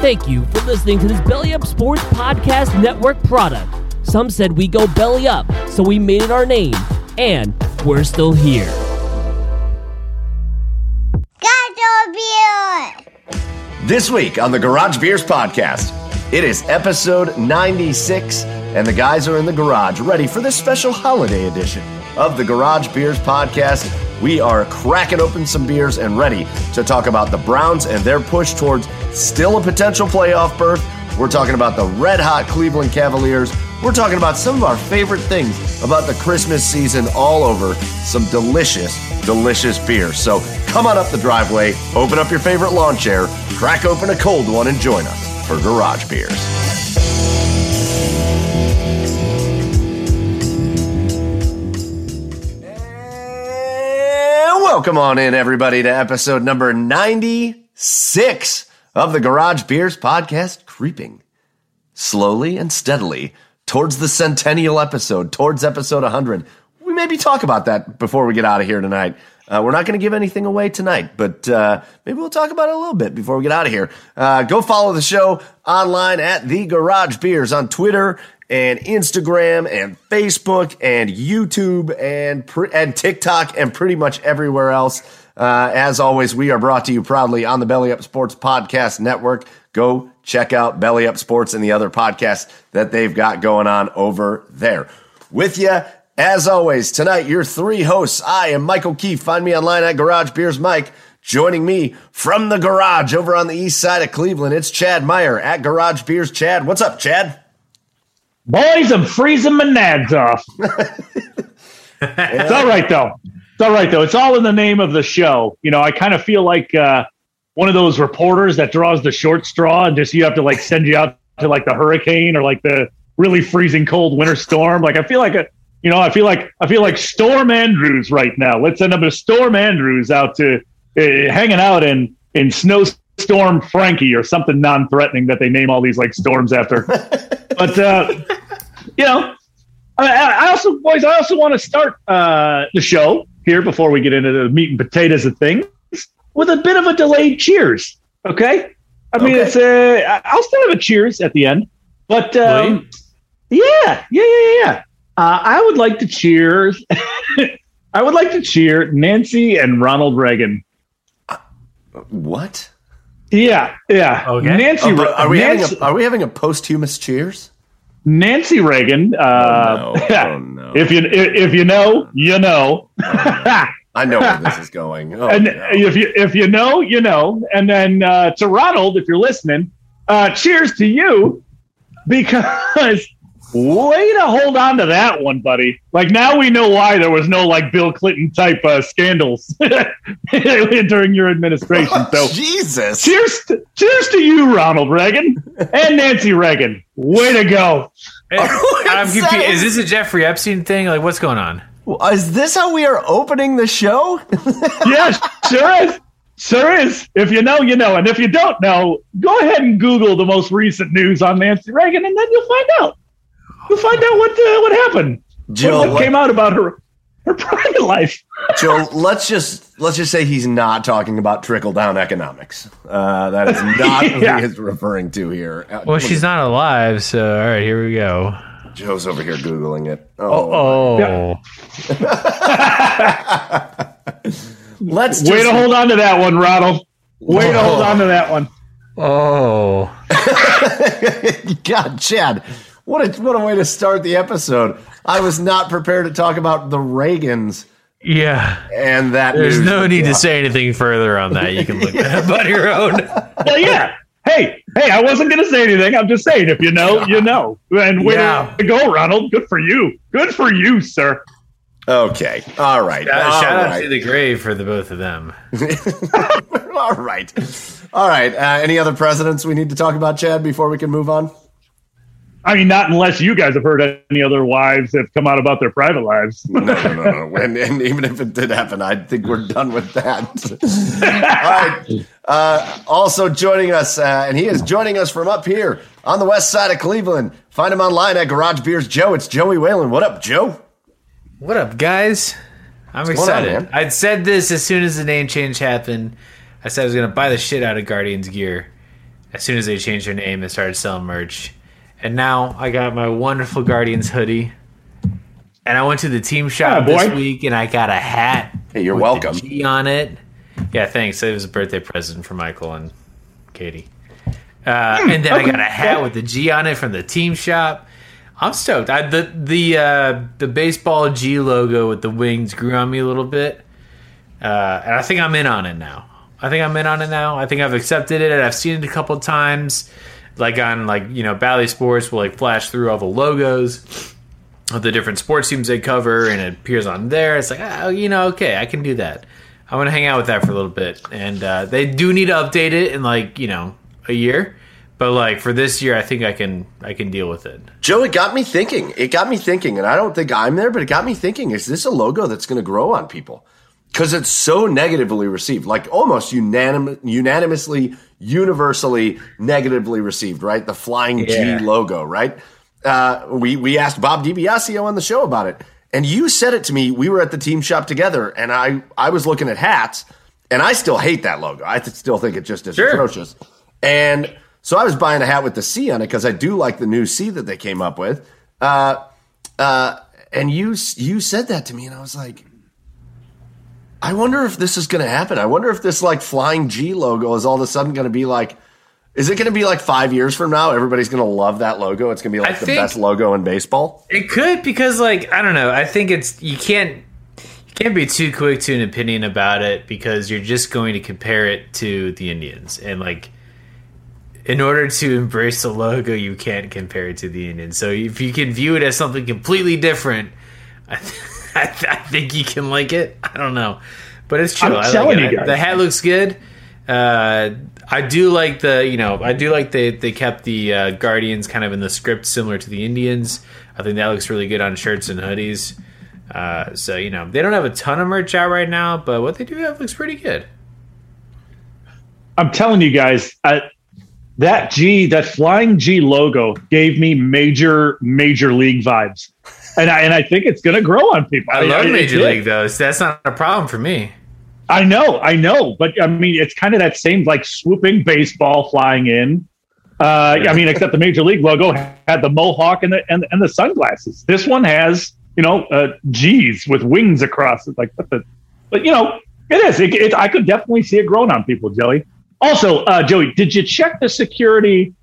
Thank you for listening to this Belly Up Sports Podcast Network product. Some said we go belly up, so we made it our name, and we're still here. This week on the Garage Beers Podcast, it is episode 96, and the guys are in the garage ready for this special holiday edition of the Garage Beers Podcast. We are cracking open some beers and ready to talk about the Browns and their push towards still a potential playoff berth. We're talking about the red hot Cleveland Cavaliers. We're talking about some of our favorite things about the Christmas season all over some delicious, delicious beer. So come on up the driveway, open up your favorite lawn chair, crack open a cold one, and join us for Garage Beers. Welcome on in, everybody, to episode number 96 of the Garage Beers podcast, creeping slowly and steadily towards the centennial episode, towards episode 100. We maybe talk about that before we get out of here tonight. Uh, we're not going to give anything away tonight, but uh, maybe we'll talk about it a little bit before we get out of here. Uh, go follow the show online at The Garage Beers on Twitter and Instagram and Facebook and YouTube and and TikTok and pretty much everywhere else. Uh, as always, we are brought to you proudly on the Belly Up Sports Podcast Network. Go check out Belly Up Sports and the other podcasts that they've got going on over there. With you, as always, tonight, your three hosts. I am Michael Keefe. Find me online at Garage Beers Mike. Joining me from the garage over on the east side of Cleveland, it's Chad Meyer at Garage Beers. Chad, what's up, Chad? Boys, I'm freezing my nads off. it's all right though. It's all right though. It's all in the name of the show. You know, I kind of feel like uh, one of those reporters that draws the short straw, and just you have to like send you out to like the hurricane or like the really freezing cold winter storm. Like I feel like a, you know, I feel like I feel like Storm Andrews right now. Let's send up a Storm Andrews out to uh, hanging out in in snowstorm Frankie or something non-threatening that they name all these like storms after. but uh, you know, I, I, also, boys, I also want to start uh, the show here before we get into the meat and potatoes of things with a bit of a delayed cheers. Okay, I mean, okay. it's a. I'll still have a cheers at the end, but um, yeah, yeah, yeah, yeah, yeah. Uh, I would like to cheers. I would like to cheer Nancy and Ronald Reagan. What? Yeah, yeah. Okay. Nancy, oh, are we Nancy, having a, are we having a posthumous cheers? Nancy Reagan. Uh, oh, no. Oh, no. if you if you know, you know. Oh, I know where this is going. Oh, and no. if you if you know, you know. And then uh, to Ronald, if you're listening, uh, cheers to you because way to hold on to that one, buddy. Like now we know why there was no like Bill Clinton type uh, scandals during your administration. Oh, so Jesus, cheers, to, cheers to you, Ronald Reagan and Nancy Reagan. Way to go! I'm confused. Is this a Jeffrey Epstein thing? Like, what's going on? Is this how we are opening the show? yes, sure is. Sure is. If you know, you know. And if you don't know, go ahead and Google the most recent news on Nancy Reagan, and then you'll find out. You'll find out what uh, what happened. Jill, what, came out about her her private life. Joe, let's just let's just say he's not talking about trickle down economics. Uh, that is not yeah. what he is referring to here. Uh, well, she's not alive, so all right, here we go. Joe's over here googling it. Oh, oh. Yeah. let's just... way to hold on to that one, Ronald. Way oh. to hold on to that one. Oh. God, Chad, what a what a way to start the episode. I was not prepared to talk about the Reagans Yeah. and that. There's news. no need to say anything further on that. You can look that up on your own. Well, yeah. Hey, hey, I wasn't going to say anything. I'm just saying, if you know, you know. And way Yeah. to go, Ronald. Good for you. Good for you, sir. Okay, all right, Uh, all shout out to the grave for the both of them. all right, all right. Uh, any other presidents we need to talk about, Chad, before we can move on? I mean, not unless you guys have heard any other wives have come out about their private lives. No, no, no, no. And, and even if it did happen, I think we're done with that. All right. Uh, also joining us, uh, and he is joining us from up here on the west side of Cleveland. Find him online at Garage Beers Joe. It's Joey Whalen. What up, Joe? What up, guys? I'm going on, excited. man? I'd said this as soon as the name change happened. I said I was going to buy the shit out of Guardians gear as soon as they changed their name and started selling merch. And now I got my wonderful Guardians hoodie. And I went to the team shop Yeah, this week and I got a hat. Hey, you're with welcome. The G on it. Yeah, thanks. It was a birthday present for Michael and Katie. Uh, and then I got a hat with the G on it from the team shop. I'm stoked. I, the the uh, the baseball G logo with the wings grew on me a little bit, uh, and I think I'm in on it now. I think I'm in on it now. I think I've accepted it. and I've seen it a couple times, like on like you know Bally Sports will like flash through all the logos of the different sports teams they cover, and it appears on there. It's like oh, you know, okay, I can do that. I'm gonna hang out with that for a little bit, and uh, they do need to update it in like you know a year. But like for this year, I think I can I can deal with it. Joe, it got me thinking. It got me thinking, and I don't think I'm there, but it got me thinking: Is this a logo that's going to grow on people? Because it's so negatively received, like almost unanim- unanimously, universally negatively received. Right, the flying Yeah. G logo. Right. Uh, we we asked Bob DiBiasio on the show about it, and you said it to me. We were at the team shop together, and I I was looking at hats, and I still hate that logo. I still think it just is Sure. atrocious. And so I was buying a hat with the C on it because I do like the new C that they came up with. Uh, uh, and you you said that to me, and I was like, I wonder if this is going to happen. I wonder if this like flying G logo is all of a sudden going to be like. Is it going to be like five years from now? Everybody's going to love that logo. It's going to be like I the best logo in baseball. It could because like I don't know. I think it's you can't you can't be too quick to an opinion about it because you're just going to compare it to the Indians and like in order to embrace the logo, you can't compare it to the Indians. So if you can view it as something completely different, I, th- I, th- I think you can like it. I don't know, but it's true. I'm I like telling it. you guys. the hat looks good. Uh, I do like the you know I do like they they kept the uh, Guardians kind of in the script similar to the Indians. I think that looks really good on shirts and hoodies. Uh, so you know they don't have a ton of merch out right now, but what they do have looks pretty good. I'm telling you guys, uh, that G, that flying G logo gave me major, major league vibes. And I, and I think it's going to grow on people. I love it Major. League though, so that's not a problem for me. I know, I know, but I mean, it's kind of that same like swooping baseball flying in. Uh, I mean, except the major league logo had the mohawk and the and, and the sunglasses. This one has, you know, uh, G's with wings across it. Like, what the? But you know, it is. It, it, I could definitely see it growing on people, Joey. Also, uh, Joey, did you check the security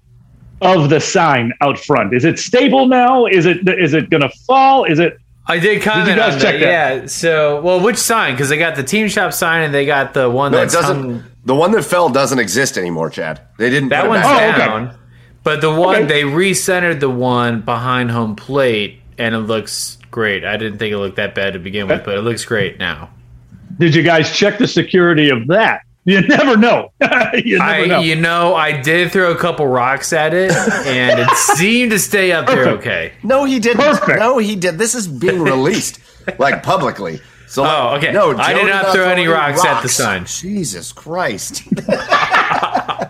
of the sign out front? Is it stable now? Is it is it going to fall? Is it? I did comment guys on check that. that? Yeah. So, well, which sign? Because they got the team shop sign and they got the one No, it that's doesn't. hung- The one that fell doesn't exist anymore, Chad. They didn't. That put it one's back. Oh, okay. down. But the one Okay. they recentered the one behind home plate, and it looks great. I didn't think it looked that bad to begin with, but it looks great now. Did you guys check the security of that? You never know. you never I, know. you know, I did throw a couple rocks at it, and it seemed to stay up there okay. No, he didn't. Perfect. No, he did. This is being released like publicly. So Oh, okay. No, I did not throw any rocks at the sun. Jesus Christ. uh,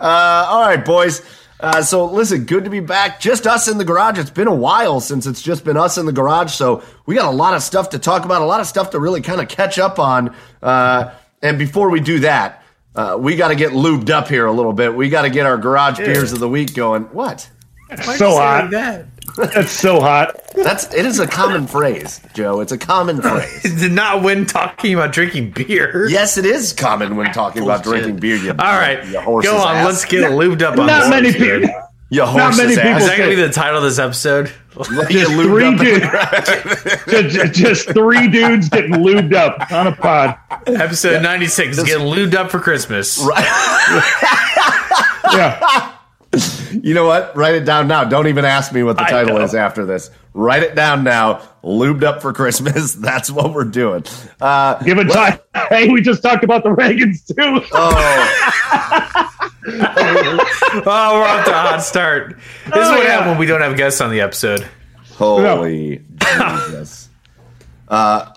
all right, boys. Uh, so listen, good to be back. Just us in the garage. It's been a while since it's just been us in the garage. So we got a lot of stuff to talk about, a lot of stuff to really kind of catch up on. Uh, and before we do that, uh, we got to get lubed up here a little bit. We got to get our garage beers of the week going. What? so hot. that. It's so hot. That's it is a common phrase, Joe. It's a common phrase. Did not when talking about drinking beer. Yes, it is common when talking about drinking beer. You, All right, you go on. ass. Let's get lubed up on Not this many episode. people. Not many people. Is that going to be the title of this episode? You Just three dudes, just, just three dudes getting lubed up on a pod. Episode 96 getting lubed up for Christmas. Yeah, You know what? Write it down now. Don't even ask me what the title is after this. Write it down now. Lubed up for Christmas. That's what we're doing. Uh, give it time. Hey, we just talked about the Reagans too. oh, Oh, we're off to a hot start. This is Oh, what yeah. happens when we don't have guests on the episode. holy Jesus. Uh,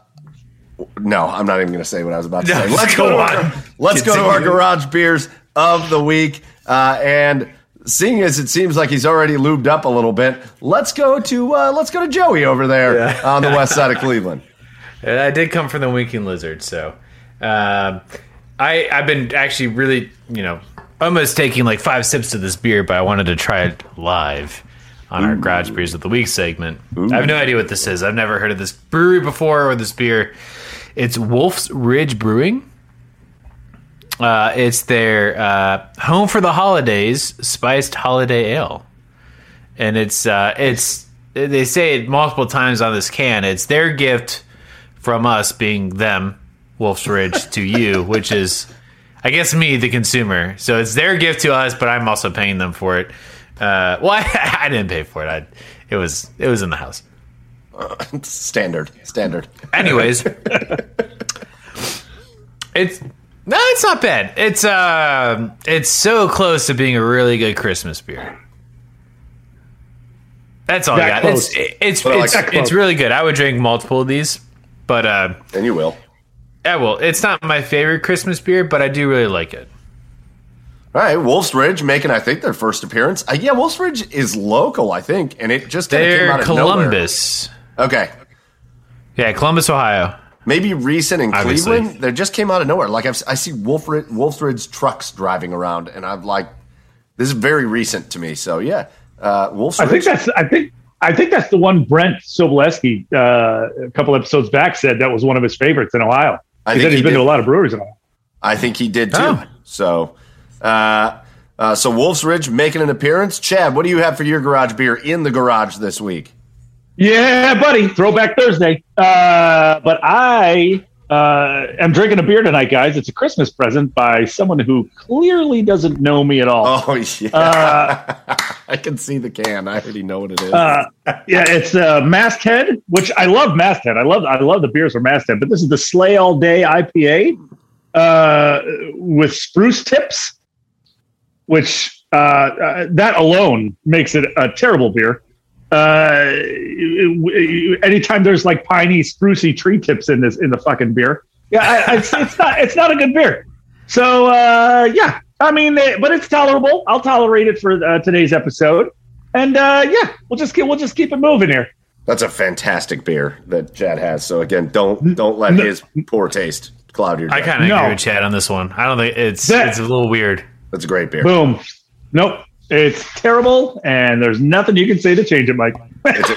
no, I'm not even going to say what I was about to No, say. Let's go go, to on. our, let's go to our garage beers of the week. Uh, and seeing as it seems like he's already lubed up a little bit, let's go to uh, let's go to Joey over there Yeah. on the west side of Cleveland. I did come from the Winking Lizard, so um, I I've been actually really you know almost taking like five sips of this beer, but I wanted to try it live on our Garage Beers of the Week segment. I have no idea what this is. I've never heard of this brewery before or this beer. It's Wolf's Ridge Brewing. Uh, it's their uh, home for the holidays spiced holiday ale, and it's uh, it's they say it multiple times on this can. It's their gift from us, being them, Wolf's Ridge, to you, which is, I guess, me, the consumer. So it's their gift to us, but I'm also paying them for it. Uh, well, I, I didn't pay for it. I, it was it was in the house. Standard, standard. Anyways, it's no, it's not bad. It's uh, it's so close to being a really good Christmas beer. That's all That I got. close. It's it's But I like it's, that it's close. really good. I would drink multiple of these, but uh, And you will. yeah, well, it's not my favorite Christmas beer, but I do really like it. All right, Wolf's Ridge making, I think, their first appearance. Uh, yeah, Wolf's Ridge is local, I think, and it just kinda came They're out of nowhere. Columbus. Okay, Yeah, Columbus, Ohio. Maybe recent in Obviously. Cleveland. They just came out of nowhere. Like I've, I see Wolf Ridge, Wolf's Ridge trucks driving around, and I'm like, this is very recent to me. So yeah, uh, Wolf's I think that's. I think. I think that's the one Brent Sobolewski uh, a couple episodes back said that was one of his favorites in Ohio. I think said he's he been did. to a lot of breweries in Ohio. I think he did too. Oh. So, uh, uh, so Wolf's Ridge making an appearance. Chad, what do you have for your garage beer in the garage this week? Yeah, buddy. Throwback Thursday. Uh, but I uh, am drinking a beer tonight, guys. It's a Christmas present by someone who clearly doesn't know me at all. Oh yeah, Uh, I can see the can. I already know what it is. uh, yeah, it's uh, Masthead, which I love. Masthead, I love. I love the beers from Masthead, but this is the Slay All Day IPA uh, with spruce tips, which uh, uh, that alone makes it a terrible beer. Uh, anytime there's like piney, sprucey tree tips in this in the fucking beer, yeah, I, I, it's, it's not it's not a good beer. So uh, yeah, I mean, eh, but it's tolerable. I'll tolerate it for uh, today's episode, and uh, yeah, we'll just keep we'll just keep it moving here. That's a fantastic beer that Chad has. So again, don't don't let No. his poor taste cloud your. I kind of No. agree with Chad on this one. I don't think it's That- it's a little weird. That's a great beer. Boom. Nope. It's terrible, and there's nothing you can say to change it, Mike. It's a,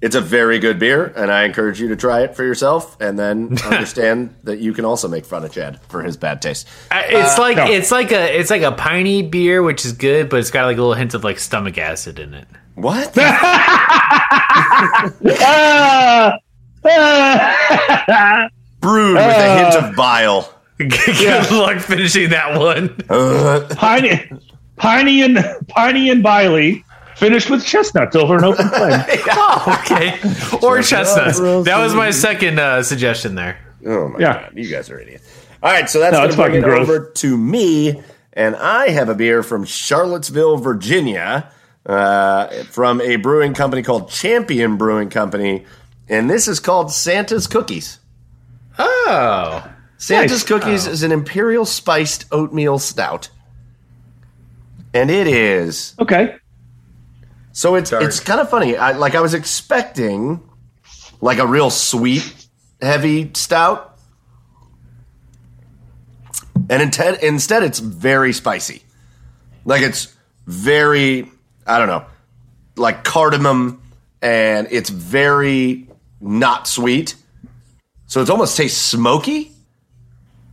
it's a very good beer, and I encourage you to try it for yourself, and then understand that you can also make fun of Chad for his bad taste. I- It's like no. it's like a it's like a piney beer, which is good, but it's got like a little hint of like stomach acid in it. What? Ah! Ah! Brewed with a hint of bile. good luck finishing that one. Piney, Piney and Piney and Biley finished with chestnuts over an open flame. oh, okay. Or chestnuts. That was my second uh, suggestion there. Oh my Yeah. god, you guys are idiots. All right, so that's No, gonna bring it gross. over to me, and I have a beer from Charlottesville, Virginia, uh, from a brewing company called Champion Brewing Company, and this is called Santa's Cookies. Oh. Santa's Nice. Cookies is an imperial spiced oatmeal stout, and it is Okay. so it's Dark. it's kind of funny. I, like I was expecting like a real sweet, heavy stout, and instead instead it's very spicy. Like it's very I don't know, like cardamom, and it's very not sweet. So it almost tastes smoky.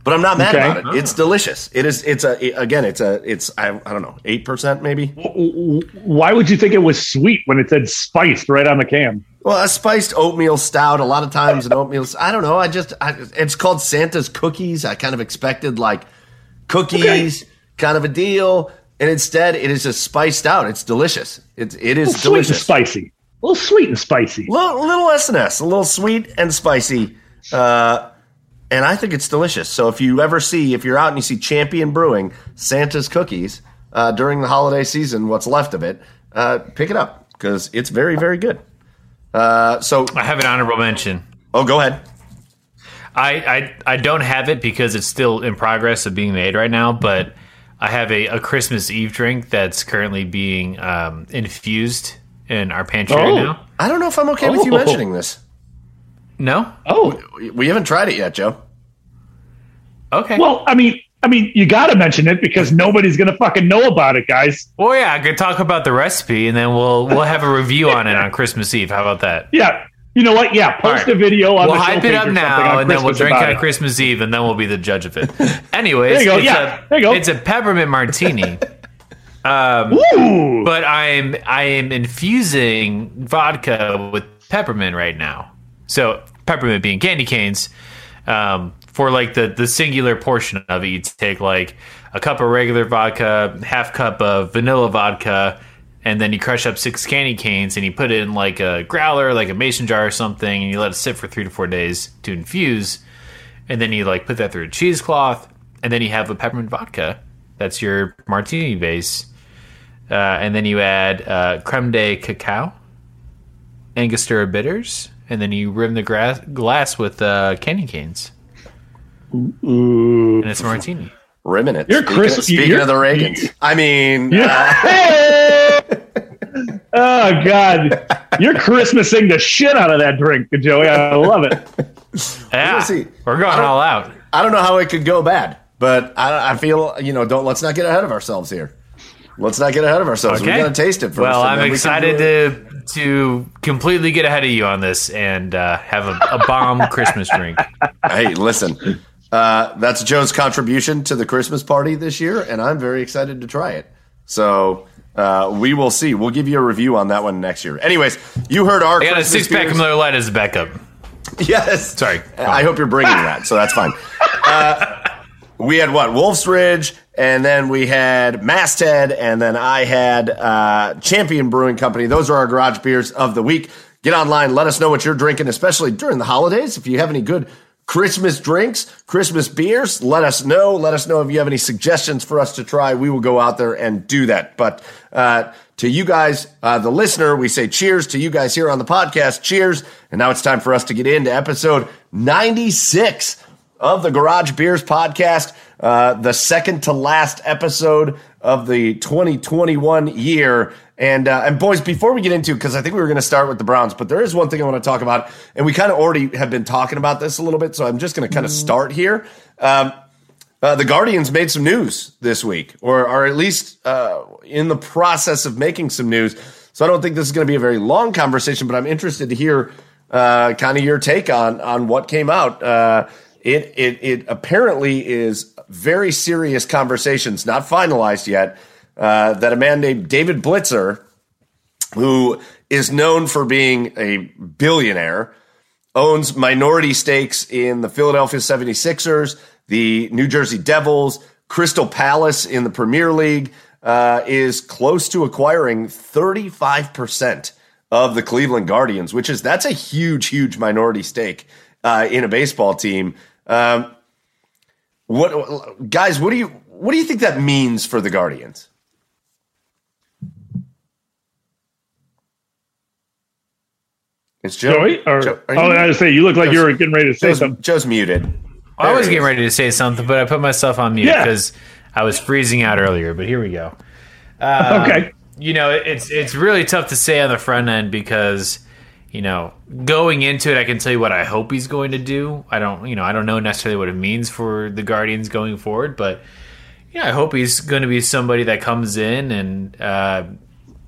But I'm not mad Okay. about it. It's delicious. It is. It's a again. It's a. It's I, I don't know eight percent maybe. Why would you think it was sweet when it said spiced right on the can? Well, a spiced oatmeal stout. A lot of times an oatmeal. I don't know. I just. I, it's called Santa's cookies. I kind of expected like cookies, kind of a deal, and instead it is just spiced out. It's delicious. It's it is A little sweet and delicious. spicy. A little sweet and spicy. little, little S and S, a little sweet and spicy, uh, and I think it's delicious. So if you ever see, if you're out and you see Champion Brewing Santa's cookies uh, during the holiday season, what's left of it, uh, pick it up because it's very, very good. Uh, so, I have an honorable mention. oh, go ahead. I, I I don't have it because it's still in progress of being made right now, but I have a, a Christmas Eve drink that's currently being um, infused in our pantry Oh. right now. I don't know if I'm okay with you Oh. mentioning this. No? Oh, We- We haven't tried it yet, Joe. Okay. well, I mean, I mean, you got to mention it because nobody's gonna fucking know about it, guys. well, yeah, I could talk about the recipe and then we'll we'll have a review on it on Christmas Eve. How about that? Yeah, you know what? Yeah, post All right. a video on We'll the hype it up now, on and then we'll drink about on it. Christmas Eve, and then we'll be the judge of it. Anyways, There you go. it's Yeah, a, there you go. It's a peppermint martini. Um, Ooh, but I'm I am infusing vodka with peppermint right now. So peppermint being candy canes. Um, for like the the singular portion of it, you take like a cup of regular vodka, half cup of vanilla vodka, and then you crush up six candy canes and you put it in like a growler, like a mason jar or something, and you let it sit for three to four days to infuse. And then you like put that through a cheesecloth, and then you have a peppermint vodka. That's your martini base. Uh, and then you add uh, creme de cacao, Angostura bitters, and then you rim the grass, glass with uh, candy canes. And it's a martini. Rimming it. You're speaking, Chris- speaking you're- of the Reagans, I mean, uh, oh God, you're Christmasing the shit out of that drink, Joey. I love it. Yeah, see. we're going all out. I don't know how it could go bad, but I, I feel you know don't let's not get ahead of ourselves here. Let's not get ahead of ourselves. Okay. We're gonna taste it first. Well, I'm we excited to to completely get ahead of you on this and uh, have a, a bomb Christmas drink. Hey, listen, uh, that's Joe's contribution to the Christmas party this year, and I'm very excited to try it. So uh, we will see. We'll give you a review on that one next year. Anyways, you heard our I got a six pack of. Miller Lite as a backup. Yes. Sorry. I hope you're bringing that, so that's fine. We had what? Wolf's Ridge, and then we had Masthead, and then I had uh, Champion Brewing Company. Those are our garage beers of the week. Get online, let us know what you're drinking, especially during the holidays. If you have any good Christmas drinks, Christmas beers, let us know. Let us know if you have any suggestions for us to try. We will go out there and do that. But uh, to you guys, uh, the listener, we say cheers. To you guys here on the podcast, cheers. And now it's time for us to get into episode 96 of the Garage Beers podcast, uh, the second to last episode of the 2021 year. And uh, and boys, before we get into, because I think we were going to start with the Browns, but there is one thing I want to talk about, and we kind of already have been talking about this a little bit, so I'm just going to kind of start here. Um, uh, the Guardians made some news this week, or are at least uh, in the process of making some news. So I don't think this is going to be a very long conversation, but I'm interested to hear uh, kind of your take on on what came out. It it it apparently is very serious conversations, not finalized yet. Uh, that a man named David Blitzer, who is known for being a billionaire, owns minority stakes in the Philadelphia 76ers, the New Jersey Devils, Crystal Palace in the Premier League, uh, is close to acquiring 35% of the Cleveland Guardians, which is that's a huge, huge minority stake uh, in a baseball team. Um, what guys? What do you what do you think that means for the Guardians? It's Joe. Joey, or Joe, are oh, I was say you look like you were getting ready to say Joe's, something. Joe's muted. I was getting ready to say something, but I put myself on mute Yeah. because I was freezing out earlier. But here we go. okay, you know, it's it's really tough to say on the front end because you know going into it, I can tell you what I hope he's going to do. I don't, you know, I don't know necessarily what it means for the Guardians going forward, but yeah, I hope he's going to be somebody that comes in and uh,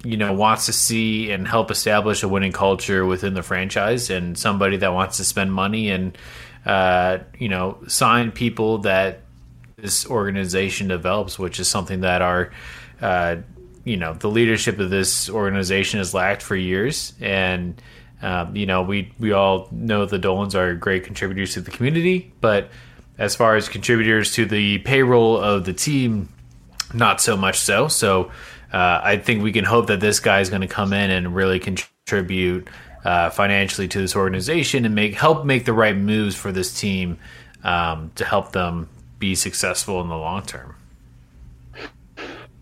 you know wants to see and help establish a winning culture within the franchise, and somebody that wants to spend money and uh, you know, sign people that this organization develops, which is something that our, uh, you know, the leadership of this organization has lacked for years. And, um, you know, we, we all know the Dolans are great contributors to the community, but as far as contributors to the payroll of the team, not so much so. So uh, I think we can hope that this guy is going to come in and really contribute uh, financially to this organization and make help make the right moves for this team um, to help them be successful in the long term.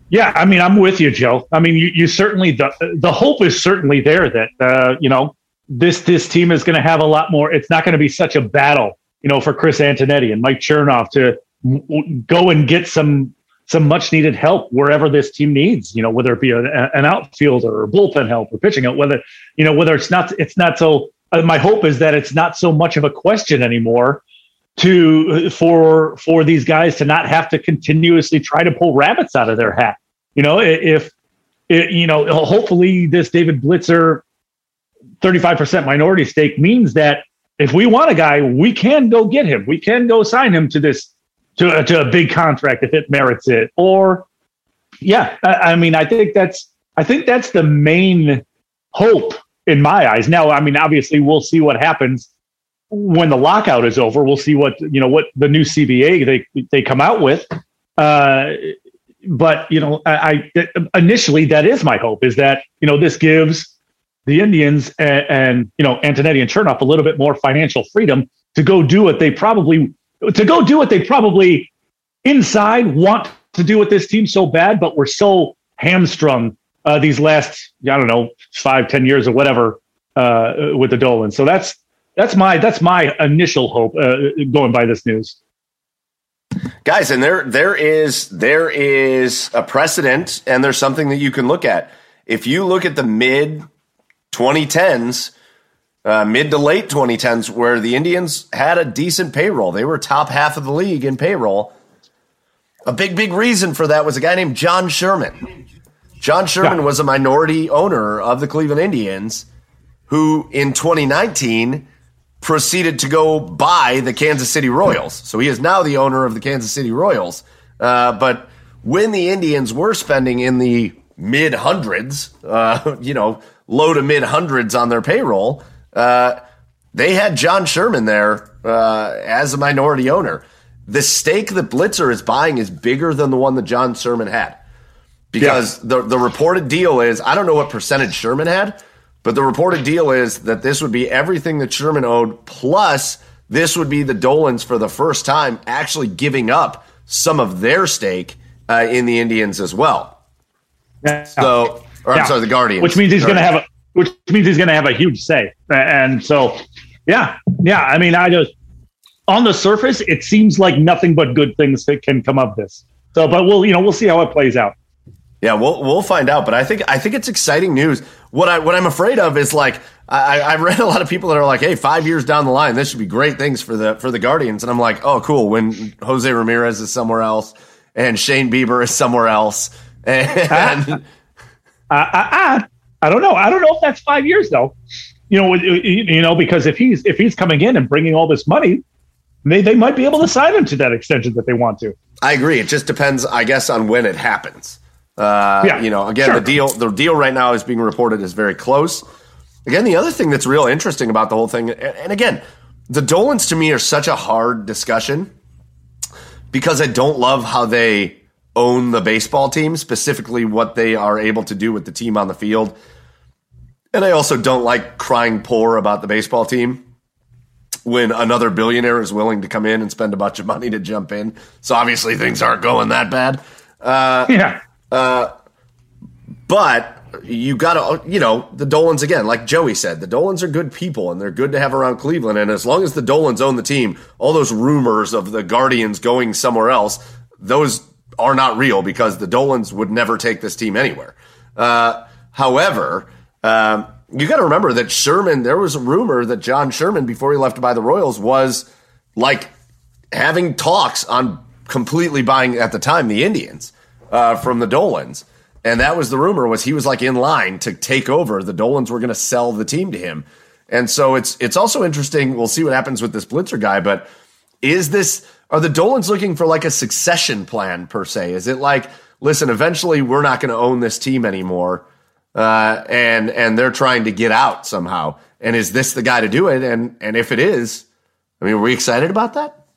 Yeah, I mean, I'm with you, Joe. I mean, you, you certainly the the hope is certainly there that uh, you know this this team is going to have a lot more. It's not going to be such a battle, you know, for Chris Antonetti and Mike Chernoff to go and get some some much needed help wherever this team needs, you know, whether it be a, an outfielder or bullpen help or pitching help, whether, you know, whether it's not, it's not so, uh, my hope is that it's not so much of a question anymore to, for, for these guys to not have to continuously try to pull rabbits out of their hat. You know, if, it, you know, hopefully this David Blitzer 35% minority stake means that if we want a guy, we can go get him. We can go sign him to this to, to a big contract if it merits it. Or, yeah, I, I mean, I think that's I think that's the main hope in my eyes. Now, I mean, obviously, we'll see what happens when the lockout is over. We'll see what you know what the new CBA they they come out with. Uh, but you know, I, I, initially that is my hope is that you know this gives the Indians and, and you know Antonetti and Chernoff a little bit more financial freedom to go do what they probably to go do what they probably inside want to do with this team so bad, but we're so hamstrung uh, these last I don't know five ten years or whatever uh, with the Dolan. So that's that's my that's my initial hope uh, going by this news. Guys, and there there is there is a precedent, and there's something that you can look at. If you look at the mid 2010s uh, mid to late 2010s, where the Indians had a decent payroll. They were top half of the league in payroll. A big, big reason for that was a guy named John Sherman. John Sherman yeah. was a minority owner of the Cleveland Indians who in 2019 proceeded to go buy the Kansas City Royals. So he is now the owner of the Kansas City Royals. Uh, but when the Indians were spending in the mid hundreds, uh, you know, low to mid hundreds on their payroll, uh, they had John Sherman there uh, as a minority owner. The stake that Blitzer is buying is bigger than the one that John Sherman had. Because yeah. the, the reported deal is, I don't know what percentage Sherman had, but the reported deal is that this would be everything that Sherman owed, plus this would be the Dolans for the first time actually giving up some of their stake uh, in the Indians as well. Yeah. So, or I'm sorry, the Guardians. Which means he's going to have a which means he's going to have a huge say. And so, yeah, yeah. I mean, I just on the surface, it seems like nothing but good things that can come of this. So, but we'll you know we'll see how it plays out. Yeah, we'll we'll find out. But I think I think it's exciting news. What I what I'm afraid of is like I, I've read a lot of people that are like, hey, five years down the line, this should be great things for the for the Guardians, and I'm like, oh, cool. When Jose Ramirez is somewhere else and Shane Bieber is somewhere else, and. Ah. Uh, uh, uh, I don't know. I don't know if that's five years though. You know, you know, because if he's if he's coming in and bringing all this money, they they might be able to sign him to that extension that they want to. I agree. It just depends, I guess, on when it happens. Uh, yeah, you know, again, sure. the deal the deal right now is being reported as very close. Again, the other thing that's real interesting about the whole thing, and again, the Dolans to me are such a hard discussion because I don't love how they own the baseball team, specifically what they are able to do with the team on the field and I also don't like crying poor about the baseball team when another billionaire is willing to come in and spend a bunch of money to jump in. So obviously things aren't going that bad. Uh, yeah. Uh, but you got to, you know, the Dolans again, like Joey said, the Dolans are good people and they're good to have around Cleveland. And as long as the Dolans own the team, all those rumors of the Guardians going somewhere else, those are not real because the Dolans would never take this team anywhere. Uh, however, um, you got to remember that Sherman, there was a rumor that John Sherman, before he left to buy the Royals, was like having talks on completely buying at the time the Indians uh, from the Dolans. And that was the rumor was he was like in line to take over. The Dolans were going to sell the team to him. And so it's it's also interesting. We'll see what happens with this blitzer guy, but is this are the Dolans looking for like a succession plan per se? Is it like, listen, eventually we're not going to own this team anymore, uh, and and they're trying to get out somehow? And is this the guy to do it? And and if it is, I mean, are we excited about that?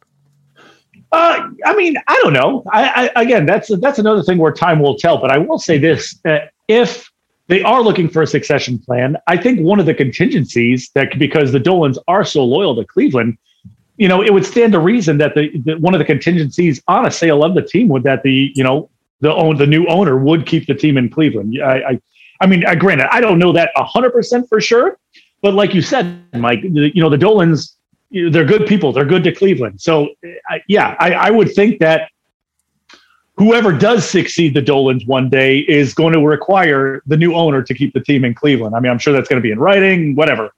Uh, I mean, I don't know. I, I, again, that's that's another thing where time will tell. But I will say this: uh, if they are looking for a succession plan, I think one of the contingencies that because the Dolans are so loyal to Cleveland, you know, it would stand to reason that the, the one of the contingencies on a sale of the team would that the you know the own the new owner would keep the team in Cleveland. I, I, I mean, I, granted, I don't know that hundred percent for sure, but like you said, Mike, you know, the Dolans they're good people. They're good to Cleveland. So, I, yeah, I, I, would think that whoever does succeed the Dolans one day is going to require the new owner to keep the team in Cleveland. I mean, I'm sure that's going to be in writing, whatever.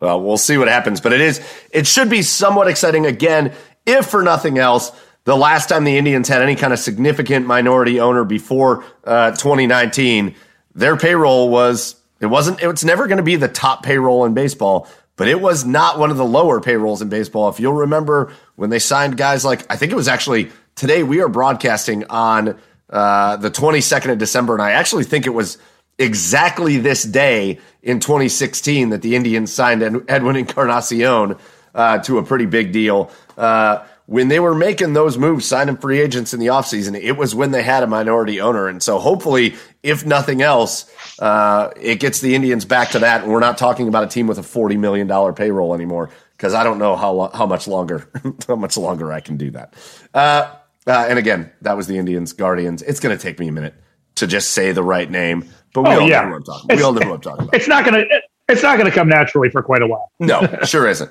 Well, we'll see what happens, but it is it should be somewhat exciting again, if for nothing else. The last time the Indians had any kind of significant minority owner before uh, 2019, their payroll was it wasn't it's never going to be the top payroll in baseball but it was not one of the lower payrolls in baseball. If you'll remember when they signed guys like, I think it was actually today we are broadcasting on uh, the 22nd of December, and I actually think it was exactly this day in 2016 that the Indians signed Edwin Encarnacion uh, to a pretty big deal. Uh, when they were making those moves, signing free agents in the offseason, it was when they had a minority owner. And so hopefully, if nothing else, uh, it gets the Indians back to that. And we're not talking about a team with a $40 million payroll anymore because I don't know how, how much longer, how much longer I can do that. Uh, uh, and again, that was the Indians Guardians. It's going to take me a minute to just say the right name, but we oh, all yeah. know who I'm talking. About. We all know who I'm talking about. It's not going to. It's not going to come naturally for quite a while. no, sure isn't.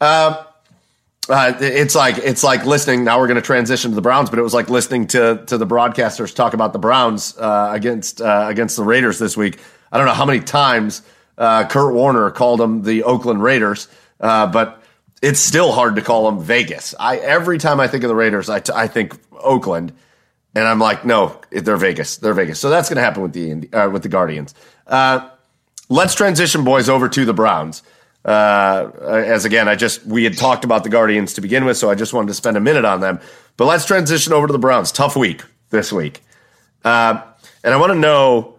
Um, uh, it's like it's like listening. Now we're going to transition to the Browns, but it was like listening to to the broadcasters talk about the Browns uh, against uh, against the Raiders this week. I don't know how many times uh, Kurt Warner called them the Oakland Raiders, uh, but it's still hard to call them Vegas. I every time I think of the Raiders, I, t- I think Oakland, and I'm like, no, they're Vegas. They're Vegas. So that's going to happen with the uh, with the Guardians. let's transition, boys, over to the Browns. Uh, as again, I just we had talked about the Guardians to begin with, so I just wanted to spend a minute on them. But let's transition over to the Browns. Tough week this week, uh, and I want to know.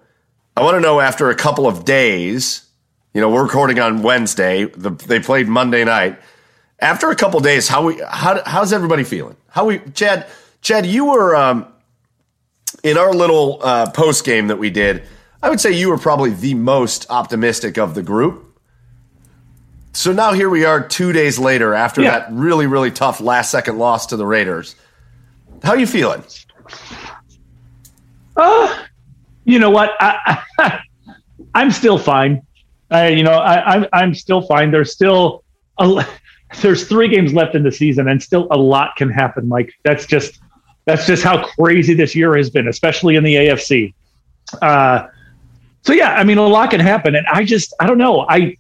I want to know after a couple of days. You know, we're recording on Wednesday. The, they played Monday night. After a couple days, how we how how's everybody feeling? How we Chad Chad, you were um, in our little uh, post game that we did. I would say you were probably the most optimistic of the group. So now here we are two days later after yeah. that really, really tough last second loss to the Raiders. How are you feeling? Uh, you know what? I, am still fine. I, you know, I, I'm, I'm still fine. There's still a, there's three games left in the season and still a lot can happen. Mike. that's just, that's just how crazy this year has been, especially in the AFC. Uh, so yeah, I mean, a lot can happen. And I just, I don't know. I,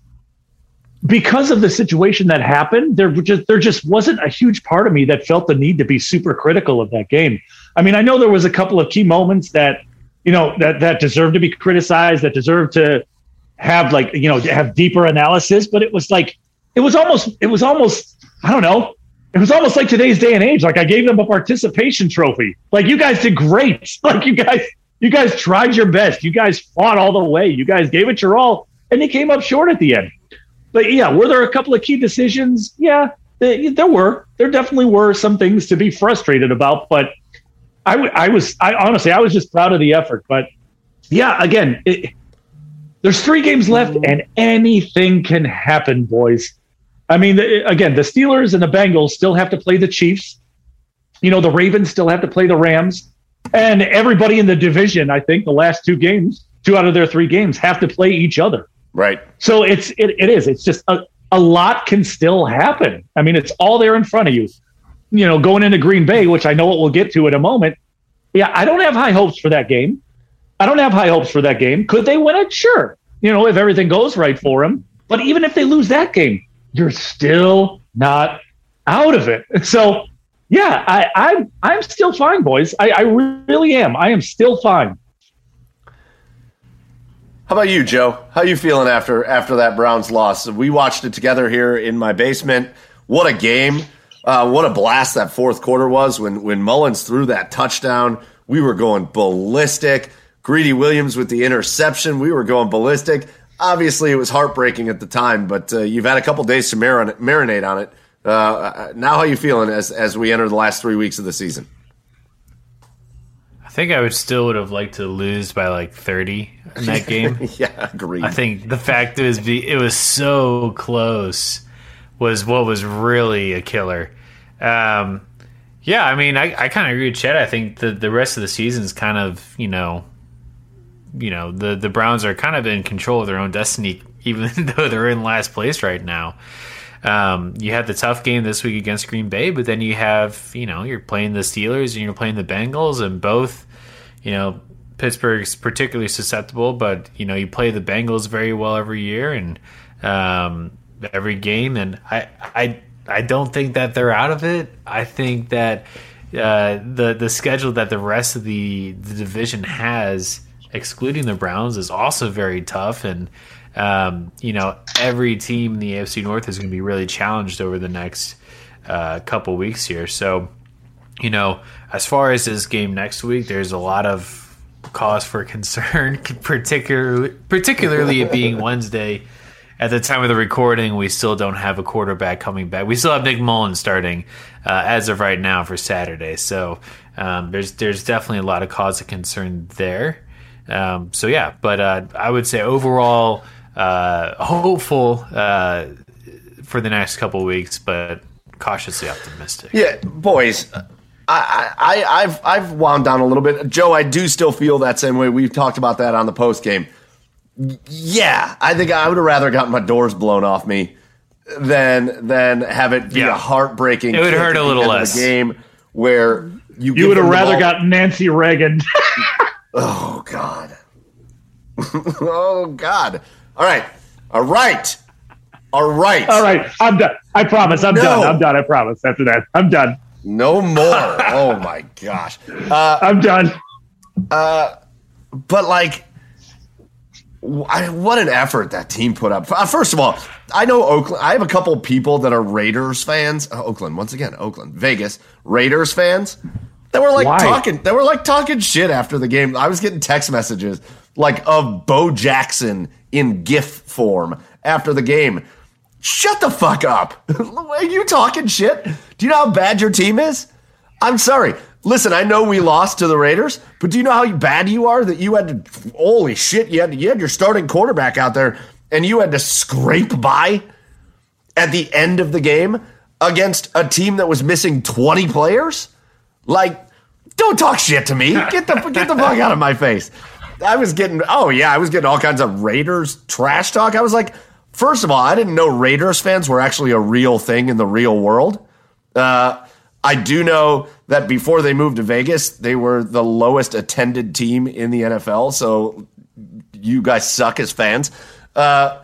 because of the situation that happened, there just there just wasn't a huge part of me that felt the need to be super critical of that game. I mean, I know there was a couple of key moments that you know that that deserved to be criticized, that deserved to have like you know have deeper analysis, but it was like it was almost it was almost I don't know. It was almost like today's day and age. Like I gave them a participation trophy. Like you guys did great. Like you guys you guys tried your best. You guys fought all the way. You guys gave it your all, and you came up short at the end but yeah, were there a couple of key decisions? Yeah, there were. There definitely were some things to be frustrated about, but I, I was, I honestly, I was just proud of the effort. But yeah, again, it, there's three games left, and anything can happen, boys. I mean, again, the Steelers and the Bengals still have to play the Chiefs. You know, the Ravens still have to play the Rams, and everybody in the division. I think the last two games, two out of their three games, have to play each other. Right. So it's it, it is. It's just a, a lot can still happen. I mean, it's all there in front of you. You know, going into Green Bay, which I know what we'll get to in a moment. Yeah, I don't have high hopes for that game. I don't have high hopes for that game. Could they win it? Sure. You know, if everything goes right for them. But even if they lose that game, you're still not out of it. So yeah, I, I'm I'm still fine, boys. I, I really am. I am still fine. How about you, Joe? How you feeling after after that Browns loss? We watched it together here in my basement. What a game! Uh, what a blast that fourth quarter was when when Mullens threw that touchdown. We were going ballistic. Greedy Williams with the interception. We were going ballistic. Obviously, it was heartbreaking at the time, but uh, you've had a couple days to marin- marinate on it. Uh, now, how you feeling as as we enter the last three weeks of the season? I think I would still would have liked to lose by like thirty in that game. yeah, agreed. I think the fact is it was so close was what was really a killer. Um, yeah, I mean, I, I kind of agree with Chet. I think the the rest of the season is kind of you know, you know, the the Browns are kind of in control of their own destiny, even though they're in last place right now. Um, you had the tough game this week against Green Bay, but then you have, you know, you're playing the Steelers and you're playing the Bengals, and both, you know, Pittsburgh's particularly susceptible, but you know, you play the Bengals very well every year and um, every game, and I, I, I don't think that they're out of it. I think that uh, the the schedule that the rest of the the division has, excluding the Browns, is also very tough and um, you know, every team in the AFC North is going to be really challenged over the next uh, couple weeks here. So, you know, as far as this game next week, there's a lot of cause for concern, particularly particularly it being Wednesday. At the time of the recording, we still don't have a quarterback coming back. We still have Nick Mullen starting uh, as of right now for Saturday. So um, there's there's definitely a lot of cause of concern there. Um, so yeah, but uh, I would say overall uh, hopeful uh, for the next couple weeks, but cautiously optimistic. Yeah, boys. I, I, I've I've wound down a little bit, Joe. I do still feel that same way. We've talked about that on the post game. Yeah, I think I would have rather gotten my doors blown off me than than have it be Yeah. a heartbreaking. It would hurt a little less. Game where you You would have rather ball- got Nancy Reagan. Oh God. oh God. All right. All right. All right. All right, I'm done. I promise. I'm No. done. I'm done. I promise. After that, I'm done. No more. oh my gosh. Uh, I'm done. but like, I, what an effort that team put up. Uh, First of all, I know Oakland. I have a couple people that are Raiders fans. Uh, Oakland, once again, Oakland, Vegas Raiders fans. That were like Why? talking. They were like talking shit after the game. I was getting text messages like of Bo Jackson in GIF form after the game. Shut the fuck up. Are you talking shit? Do you know how bad your team is? I'm sorry. Listen, I know we lost to the Raiders, but do you know how bad you are that you had to holy shit, you had you had your starting quarterback out there and you had to scrape by at the end of the game against a team that was missing 20 players? Like, don't talk shit to me. Get the get the fuck out of my face. I was getting oh yeah, I was getting all kinds of Raiders trash talk. I was like, first of all, I didn't know Raiders fans were actually a real thing in the real world. Uh, I do know that before they moved to Vegas, they were the lowest attended team in the NFL. So you guys suck as fans. Uh,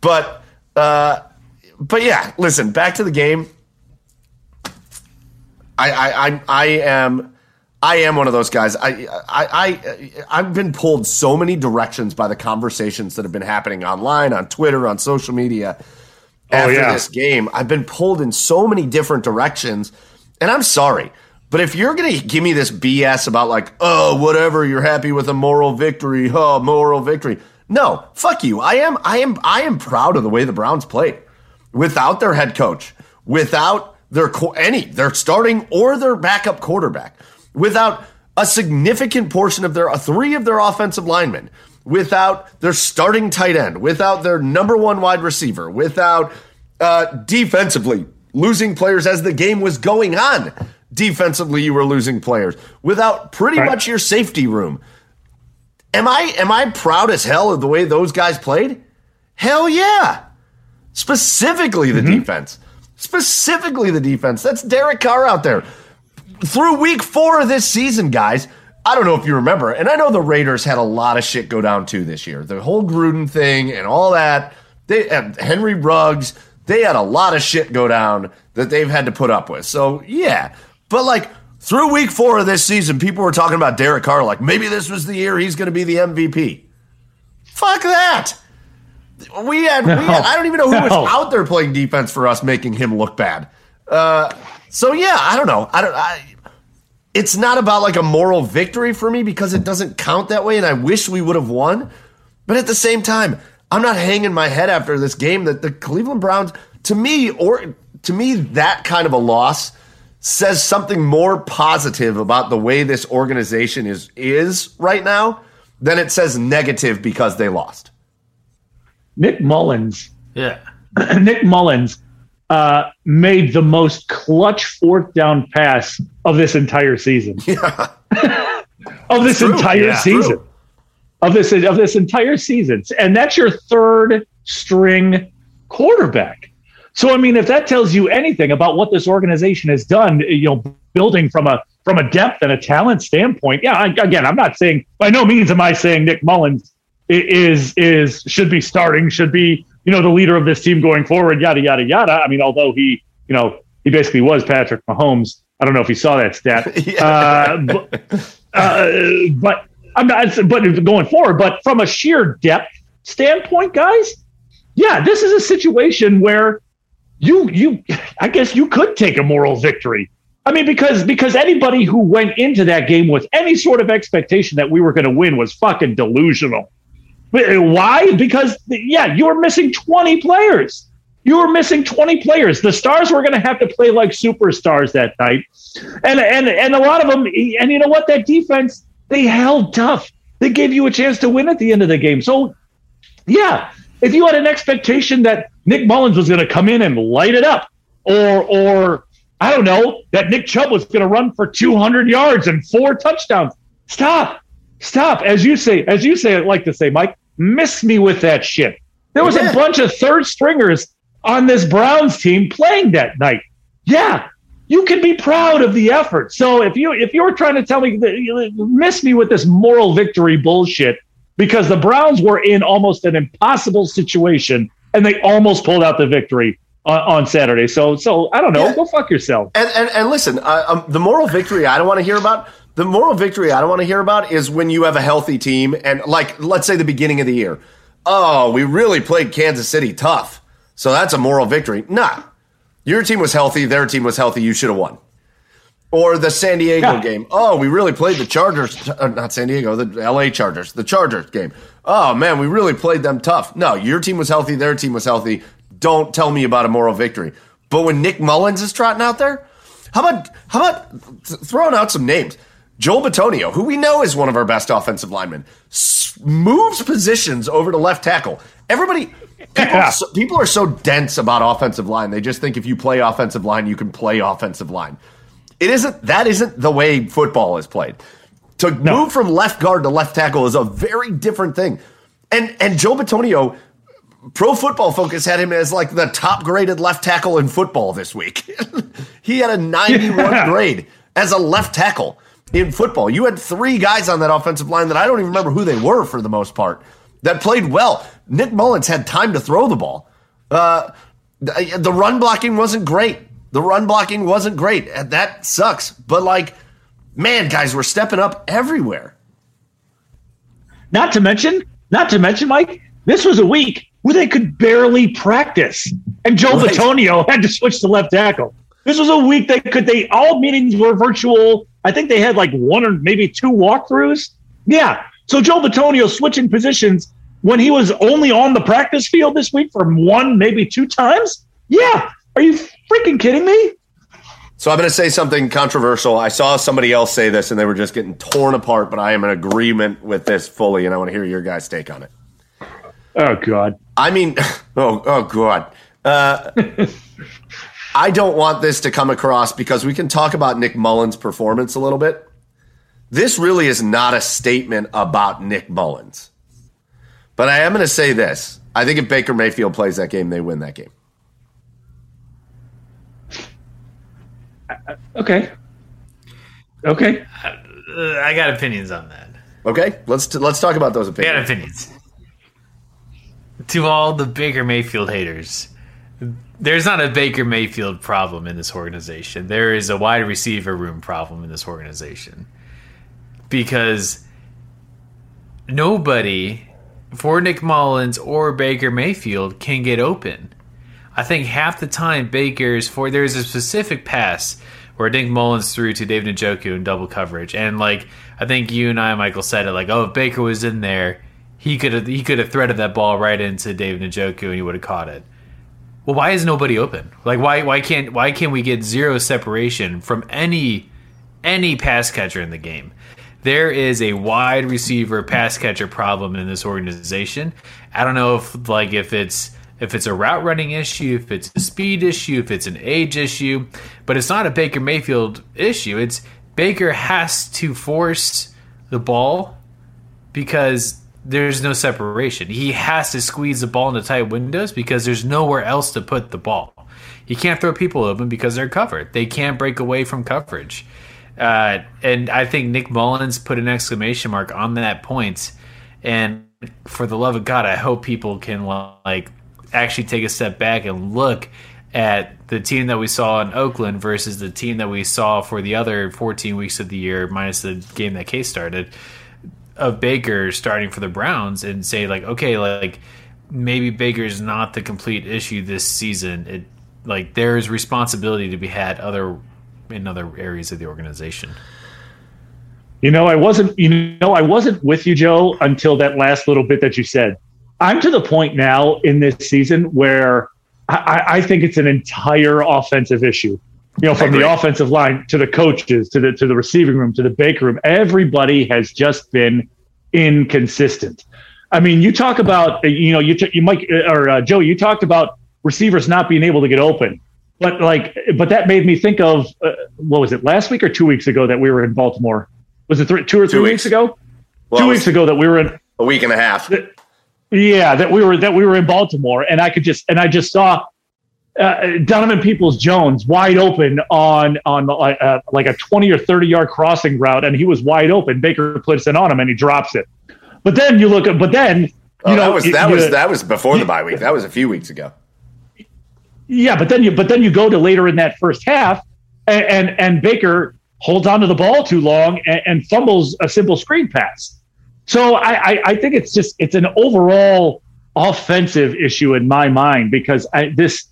but uh, but yeah, listen. Back to the game. I I I, I am I am one of those guys. I, I I I've been pulled so many directions by the conversations that have been happening online, on Twitter, on social media oh, after yeah. this game. I've been pulled in so many different directions, and I'm sorry. But if you're gonna give me this BS about like, oh, whatever, you're happy with a moral victory, oh, moral victory. No, fuck you. I am, I am, I am proud of the way the Browns played without their head coach, without their any their starting or their backup quarterback, without a significant portion of their three of their offensive linemen, without their starting tight end, without their number one wide receiver, without uh, defensively losing players as the game was going on. Defensively, you were losing players without pretty Right. much your safety room. Am I am I proud as hell of the way those guys played? Hell yeah. Specifically the defense. Specifically the defense. That's Derek Carr out there. Through week four of this season, guys, I don't know if you remember, and I know the Raiders had a lot of shit go down too this year. The whole Gruden thing and all that. They Henry Ruggs, they had a lot of shit go down that they've had to put up with. So yeah. But like through week four of this season, people were talking about Derek Carr like maybe this was the year he's gonna be the MVP. Fuck that. We had, we had I don't even know who was out there playing defense for us, making him look bad. Uh, so yeah, I don't know. I don't. I, it's not about like a moral victory for me because it doesn't count that way, and I wish we would have won. But at the same time, I'm not hanging my head after this game that the Cleveland Browns, to me, or to me, that kind of a loss says something more positive about the way this organization is is right now than it says negative because they lost. Nick Mullens Yeah. Nick Mullens uh, made the most clutch fourth down pass of this entire season. Yeah. Of this True. entire Yeah. season. True. Of this of this entire season. And that's your third string quarterback. So I mean, if that tells you anything about what this organization has done, you know, building from a from a depth and a talent standpoint, yeah. I, again, I'm not saying by no means am I saying Nick Mullens i- is is should be starting, should be you know the leader of this team going forward, yada yada yada. I mean, although he you know he basically was Patrick Mahomes. I don't know if you saw that stat, Yeah. uh, but, uh, but I'm not. But going forward, but from a sheer depth standpoint, guys, yeah, this is a situation where you you I guess you could take a moral victory. I mean, because because anybody who went into that game with any sort of expectation that we were going to win was fucking delusional. Why? Because yeah, you were missing 20 players. You were missing 20 players. The stars were going to have to play like superstars that night. And and and a lot of them and you know what that defense they held tough. They gave you a chance to win at the end of the game. So yeah, if you had an expectation that Nick Mullens was going to come in and light it up, or or I don't know that Nick Chubb was going to run for 200 yards and four touchdowns, stop, stop. As you say, as you say, I like to say, Mike, miss me with that shit. There was Yeah. a bunch of third stringers on this Browns team playing that night. Yeah, you can be proud of the effort. So if you if you're trying to tell me that you miss me with this moral victory bullshit because the Browns were in almost an impossible situation and they almost pulled out the victory on, on Saturday. So so I don't know. Yeah. Go fuck yourself. And and, and listen, uh, um, the moral victory I don't want to hear about. The moral victory I don't want to hear about is when you have a healthy team and like let's say the beginning of the year. Oh, we really played Kansas City tough. So that's a moral victory. Nah. Your team was healthy, their team was healthy, you should have won. Or the San Diego Yeah. game. Oh, we really played the Chargers, uh, not San Diego, the LA Chargers, the Chargers game. Oh man, we really played them tough. No, your team was healthy, their team was healthy. Don't tell me about a moral victory. But when Nick Mullens is trotting out there, how about how about th- throwing out some names? Joel Bitonio, who we know is one of our best offensive linemen, moves positions over to left tackle. Everybody, people, Yeah. are so, people are so dense about offensive line. They just think if you play offensive line, you can play offensive line. It isn't. That isn't the way football is played. To move from left guard to left tackle is a very different thing. And and Joe Bitonio, Pro Football Focus had him as like the top graded left tackle in football this week. he had a 91 Yeah. grade as a left tackle in football. You had three guys on that offensive line that I don't even remember who they were for the most part that played well. Nick Mullins had time to throw the ball. Uh, the, the run blocking wasn't great. The run blocking wasn't great. And That sucks. But like, man, guys, we're stepping up everywhere. Not to mention, not to mention, Mike, this was a week where they could barely practice, and Joe Right. Bitonio had to switch to left tackle. This was a week they could. They all meetings were virtual. I think they had like one or maybe two walkthroughs. Yeah. So Joe Bitonio switching positions when he was only on the practice field this week from one, maybe two times. Yeah. Are you freaking kidding me? So I'm going to say something controversial. I saw somebody else say this and they were just getting torn apart, but I am in agreement with this fully, and I want to hear your guys' take on it. Oh God. I mean, oh, oh God. Uh, I don't want this to come across because we can talk about Nick Mullens' performance a little bit. This really is not a statement about Nick Mullens. But I am going to say this. I think if Baker Mayfield plays that game, they win that game. Okay. Okay. Uh, I got opinions on that. Okay? Let's t- let's talk about those I got opinions. opinions. To all the Baker Mayfield haters, there's not a Baker Mayfield problem in this organization. There is a wide receiver room problem in this organization. Because nobody for Nick Mullens or Baker Mayfield can get open. I think half the time Baker's for there's a specific pass where Nick Mullens threw to David Njoku in double coverage, and like I think you and I, Michael, said it like, oh, if Baker was in there, he could have he could have threaded that ball right into David Njoku and he would have caught it. Well, why is nobody open? Like why why can't why can't we get zero separation from any any pass catcher in the game? There is a wide receiver pass catcher problem in this organization. I don't know if like if it's if it's a route running issue, if it's a speed issue, if it's an age issue, but it's not a Baker Mayfield issue. It's Baker has to force the ball because there's no separation. He has to squeeze the ball into tight windows because there's nowhere else to put the ball. He can't throw people open because they're covered. They can't break away from coverage. Uh, and I think Nick Mullens put an exclamation mark on that point. And for the love of God, I hope people can like actually take a step back and look at the team that we saw in Oakland versus the team that we saw for the other 14 weeks of the year, minus the game that Case started, of Baker starting for the Browns and say like, okay, like maybe Baker's not the complete issue this season. It like there's responsibility to be had other in other areas of the organization. You know, I wasn't. You know, I wasn't with you, Joe, until that last little bit that you said. I'm to the point now in this season where I, I think it's an entire offensive issue. You know, from the offensive line to the coaches to the to the receiving room to the Baker room, everybody has just been inconsistent. I mean, you talk about you know you t- you Mike or uh, Joe, you talked about receivers not being able to get open, but like, but that made me think of uh, what was it last week or two weeks ago that we were in Baltimore? Was it th- two or three weeks. weeks. ago? Well, two weeks ago that we were in a week and a half. That, yeah, that we were that we were in Baltimore, and I could just and I just saw uh, Donovan Peoples Jones wide open on on uh, like a twenty or thirty yard crossing route, and he was wide open. Baker puts it on him, and he drops it. But then you look at, but then you oh, know that was that you, was that was before the bye week. That was a few weeks ago. Yeah, but then you but then you go to later in that first half, and and, and Baker holds onto the ball too long and, and fumbles a simple screen pass. So I, I, I think it's just it's an overall offensive issue in my mind because I, this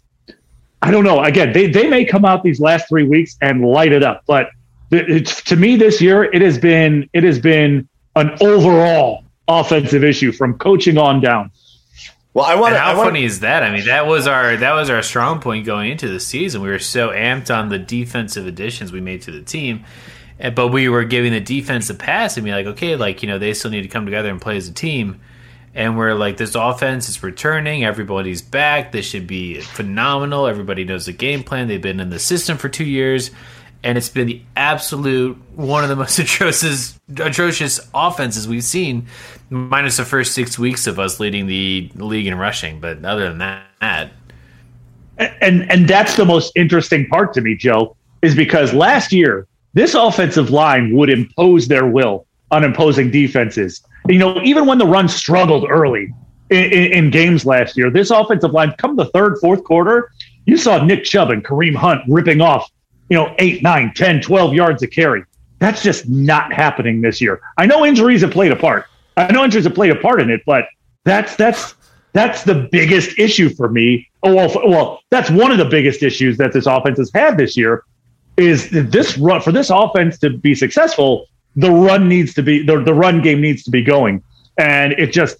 I don't know. Again, they, they may come out these last three weeks and light it up, but it's, to me this year it has been it has been an overall offensive issue from coaching on down. Well, I want. How funny is that? I mean, that was our that was our strong point going into the season. We were so amped on the defensive additions we made to the team, eh, but we were giving the defense a pass and be like, okay, like you know, they still need to come together and play as a team. And we're like, this offense is returning. Everybody's back. This should be phenomenal. Everybody knows the game plan. They've been in the system for two years, and it's been the absolute one of the most atrocious atrocious offenses we've seen, minus the first six weeks of us leading the league in rushing. But other than that, and and that's the most interesting part to me, Joe, is because last year this offensive line would impose their will on imposing defenses. You know, even when the run struggled early in, in, in, games last year, this offensive line, come the third, fourth quarter, you saw Nick Chubb and Kareem Hunt ripping off, you know, eight, nine, 10, 12 yards of carry. That's just not happening this year. I know injuries have played a part. I know injuries have played a part in it, but that's that's that's the biggest issue for me. Oh well, well, that's one of the biggest issues that this offense has had this year is this run for this offense to be successful, the run needs to be the, the run game needs to be going. And it just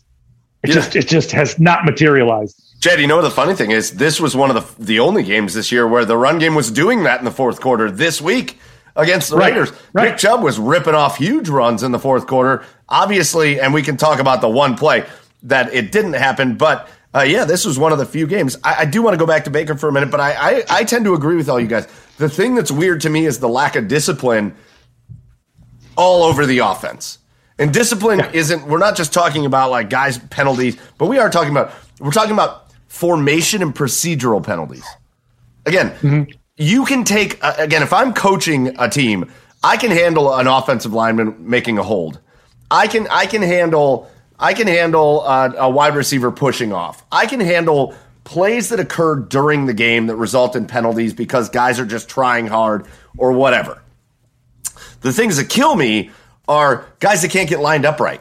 it yeah. just it just has not materialized. Jed, you know what the funny thing is? This was one of the the only games this year where the run game was doing that in the fourth quarter this week against the right, Raiders. Right. Nick Chubb was ripping off huge runs in the fourth quarter. Obviously, and we can talk about the one play that it didn't happen, but uh, yeah, this was one of the few games. I, I do want to go back to Baker for a minute, but I, I, I tend to agree with all you guys. The thing that's weird to me is the lack of discipline all over the offense. And discipline yeah. isn't, we're not just talking about like guys' penalties, but we are talking about, we're talking about formation and procedural penalties. Again, mm-hmm. you can take, uh, again, if I'm coaching a team, I can handle an offensive lineman making a hold. I can, I can handle I can handle uh, a wide receiver pushing off. I can handle plays that occur during the game that result in penalties because guys are just trying hard or whatever. The things that kill me are guys that can't get lined up right.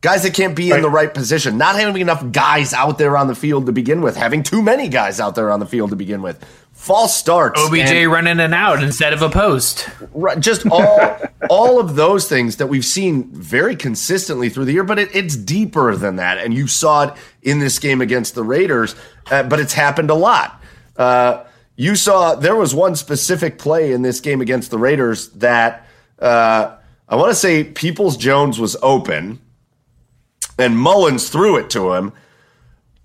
guys that can't be in the right position, not having enough guys out there on the field to begin with, having too many guys out there on the field to begin with, false starts, OBJ and- running and out instead of a post. Right, just all all of those things that we've seen very consistently through the year, but it, it's deeper than that, and you saw it in this game against the Raiders. Uh, but it's happened a lot. Uh, you saw there was one specific play in this game against the Raiders that uh, I want to say Peoples Jones was open, and Mullens threw it to him.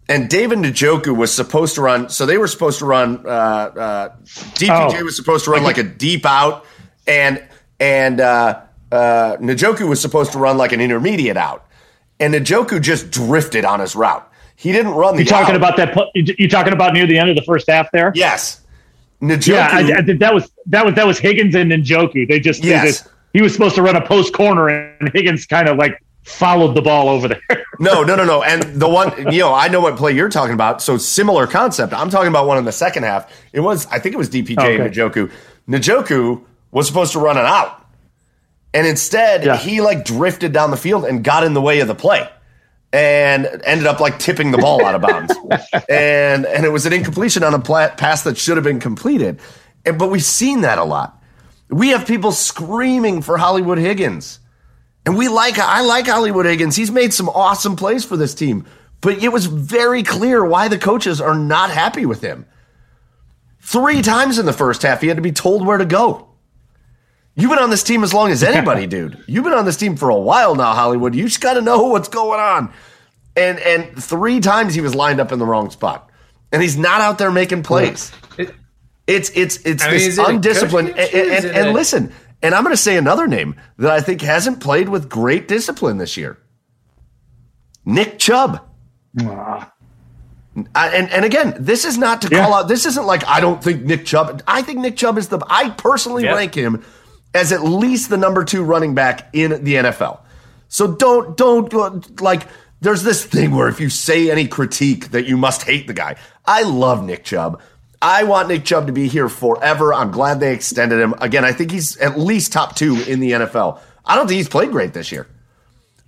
And David Njoku was supposed to run. So they were supposed to run. Uh, uh, DPJ Oh. was supposed to run like a deep out, and and uh, uh, Njoku was supposed to run like an intermediate out. And Njoku just drifted on his route. He didn't run the. You talking out. about that? You you talking about near the end of the first half there? Yes. Njoku. Yeah, I, I that was that was that was Higgins and Njoku. They just, Yes. he was supposed to run a post corner, and Higgins kind of like followed the ball over there. No, no, no, no. And the one, you know, I know what play you're talking about. So similar concept. I'm talking about one in the second half. It was, I think it was DPJ Okay. and Njoku. Njoku was supposed to run it out. And instead, Yeah. he like drifted down the field and got in the way of the play and ended up like tipping the ball out of bounds. and and it was an incompletion on a pass that should have been completed. And, but we've seen that a lot. We have people screaming for Hollywood Higgins. And we like I like Hollywood Higgins. He's made some awesome plays for this team. But it was very clear why the coaches are not happy with him. Three times in the first half, he had to be told where to go. You've been on this team as long as anybody, dude. You've been on this team for a while now, Hollywood. You just got to know what's going on. And and three times he was lined up in the wrong spot, and he's not out there making plays. It's it's it's I mean, this is it undisciplined. coaching And, and, and listen, and I'm going to say another name that I think hasn't played with great discipline this year. Nick Chubb. I, and and again, this is not to Yeah. call out. This isn't like I don't think Nick Chubb. I think Nick Chubb is the. I personally Yeah. rank him as at least the number two running back in the NFL. So don't don't like. There's this thing where if you say any critique that you must hate the guy. I love Nick Chubb. I want Nick Chubb to be here forever. I'm glad they extended him. Again, I think he's at least top two in the NFL. I don't think he's played great this year.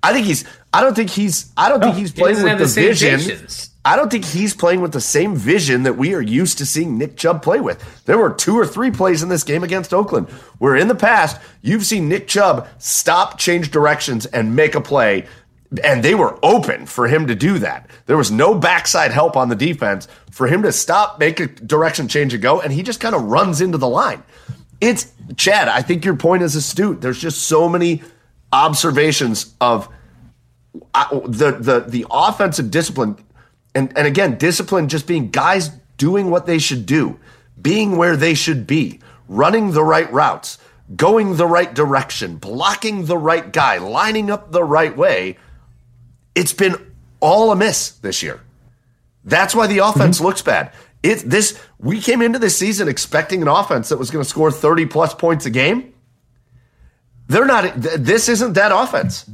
I think he's. I don't think he's. I don't think he's he playing with the, the same vision. patience. I don't think he's playing with the same vision that we are used to seeing Nick Chubb play with. There were two or three plays in this game against Oakland where in the past you've seen Nick Chubb stop, change directions, and make a play. And they were open for him to do that. There was no backside help on the defense for him to stop, make a direction change and go. And he just kind of runs into the line. It's Chad. I think your point is astute. There's just so many observations of I, the the the offensive discipline, and and again, discipline just being guys doing what they should do, being where they should be, running the right routes, going the right direction, blocking the right guy, lining up the right way. It's been all amiss this year. That's why the offense mm-hmm. looks bad. It this we came into this season expecting an offense that was going to score 30 plus points a game. They're not th- this isn't that offense.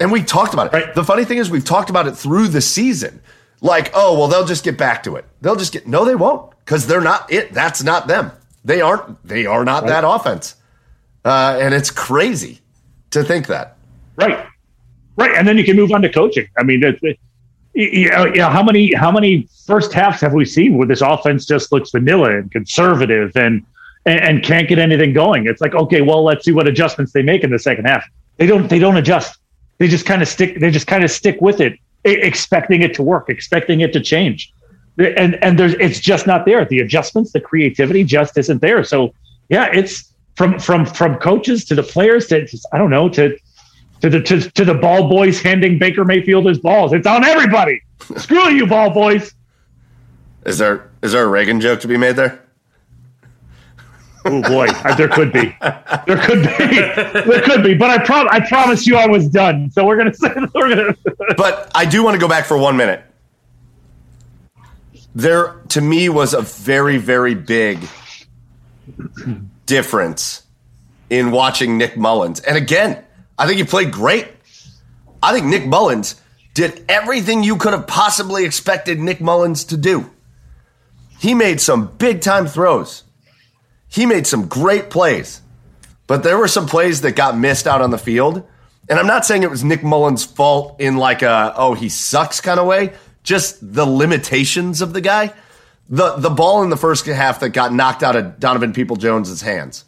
And we talked about it. Right. The funny thing is, we've talked about it through the season. Like, oh, well, they'll just get back to it. They'll just get, no, they won't, because they're not it. That's not them. They aren't, they are not that offense. Uh, and it's crazy to think that. Right, right, and then you can move on to coaching. I mean, it, you know, you know, how many how many first halves have we seen where this offense just looks vanilla and conservative and, and and can't get anything going? It's like, okay, well, let's see what adjustments they make in the second half. They don't they don't adjust. They just kind of stick. They just kind of stick with it, expecting it to work, expecting it to change. And and there's it's just not there. The adjustments, the creativity, just isn't there. So yeah, it's from from from coaches to the players to to- I don't know to to the to, to the ball boys handing Baker Mayfield his balls. It's on everybody. Screw you, ball boys. Is there, is there a Reagan joke to be made there? Oh boy, there could be, there could be, there could be. But I prom I promise you, I was done. So we're gonna say we're gonna. But I do want to go back for one minute. There, to me, was a very, very big difference in watching Nick Mullens. And again, I think he played great. I think Nick Mullens did everything you could have possibly expected Nick Mullens to do. He made some big time throws. He made some great plays. But there were some plays that got missed out on the field. And I'm not saying it was Nick Mullens' fault in like a oh he sucks kind of way, just the limitations of the guy. The the ball in the first half that got knocked out of Donovan People Jones's hands.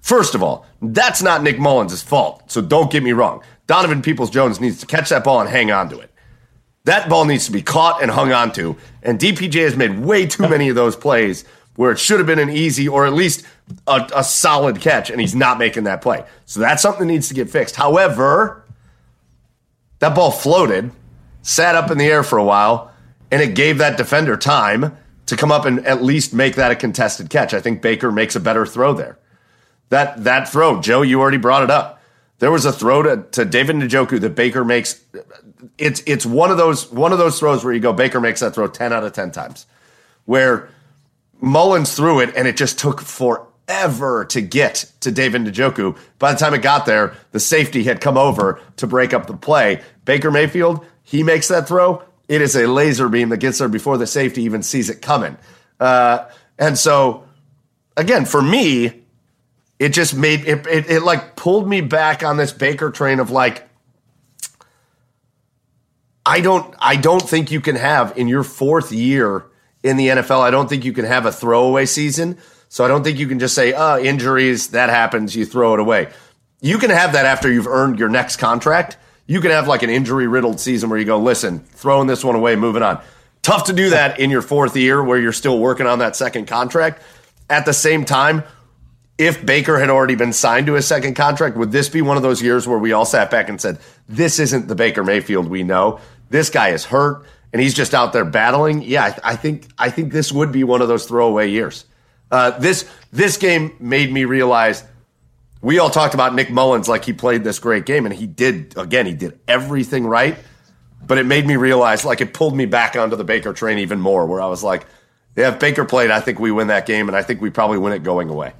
First of all, that's not Nick Mullens' fault. So don't get me wrong. Donovan Peoples Jones needs to catch that ball and hang on to it. That ball needs to be caught and hung on to. And DPJ has made way too many of those plays where it should have been an easy or at least a, a solid catch, and he's not making that play. So that's something that needs to get fixed. However, that ball floated, sat up in the air for a while, and it gave that defender time to come up and at least make that a contested catch. I think Baker makes a better throw there. That that throw, Joe, you already brought it up. There was a throw to, to David Njoku that Baker makes. It's it's one of those one of those throws where you go Baker makes that throw ten out of ten times, where Mullens threw it and it just took forever to get to David Njoku. By the time it got there, the safety had come over to break up the play. Baker Mayfield, he makes that throw. It is a laser beam that gets there before the safety even sees it coming. Uh, and so, again, for me, it just made it, it, it like pulled me back on this Baker train of like, I don't I don't think you can have in your fourth year in the NFL. I don't think you can have a throwaway season. So I don't think you can just say, "Uh, injuries, that happens, you throw it away." You can have that after you've earned your next contract. You can have like an injury riddled season where you go, "Listen, throwing this one away, moving on." Tough to do that in your fourth year where you're still working on that second contract. At the same time, if Baker had already been signed to a second contract, would this be one of those years where we all sat back and said, "This isn't the Baker Mayfield we know. This guy is hurt and he's just out there battling." Yeah, I, I think I think this would be one of those throwaway years. Uh, this this game made me realize we all talked about Nick Mullens like he played this great game, and he did. Again, he did everything right. But it made me realize, like, it pulled me back onto the Baker train even more, where I was like, "Yeah, if Baker played, I think we win that game, and I think we probably win it going away."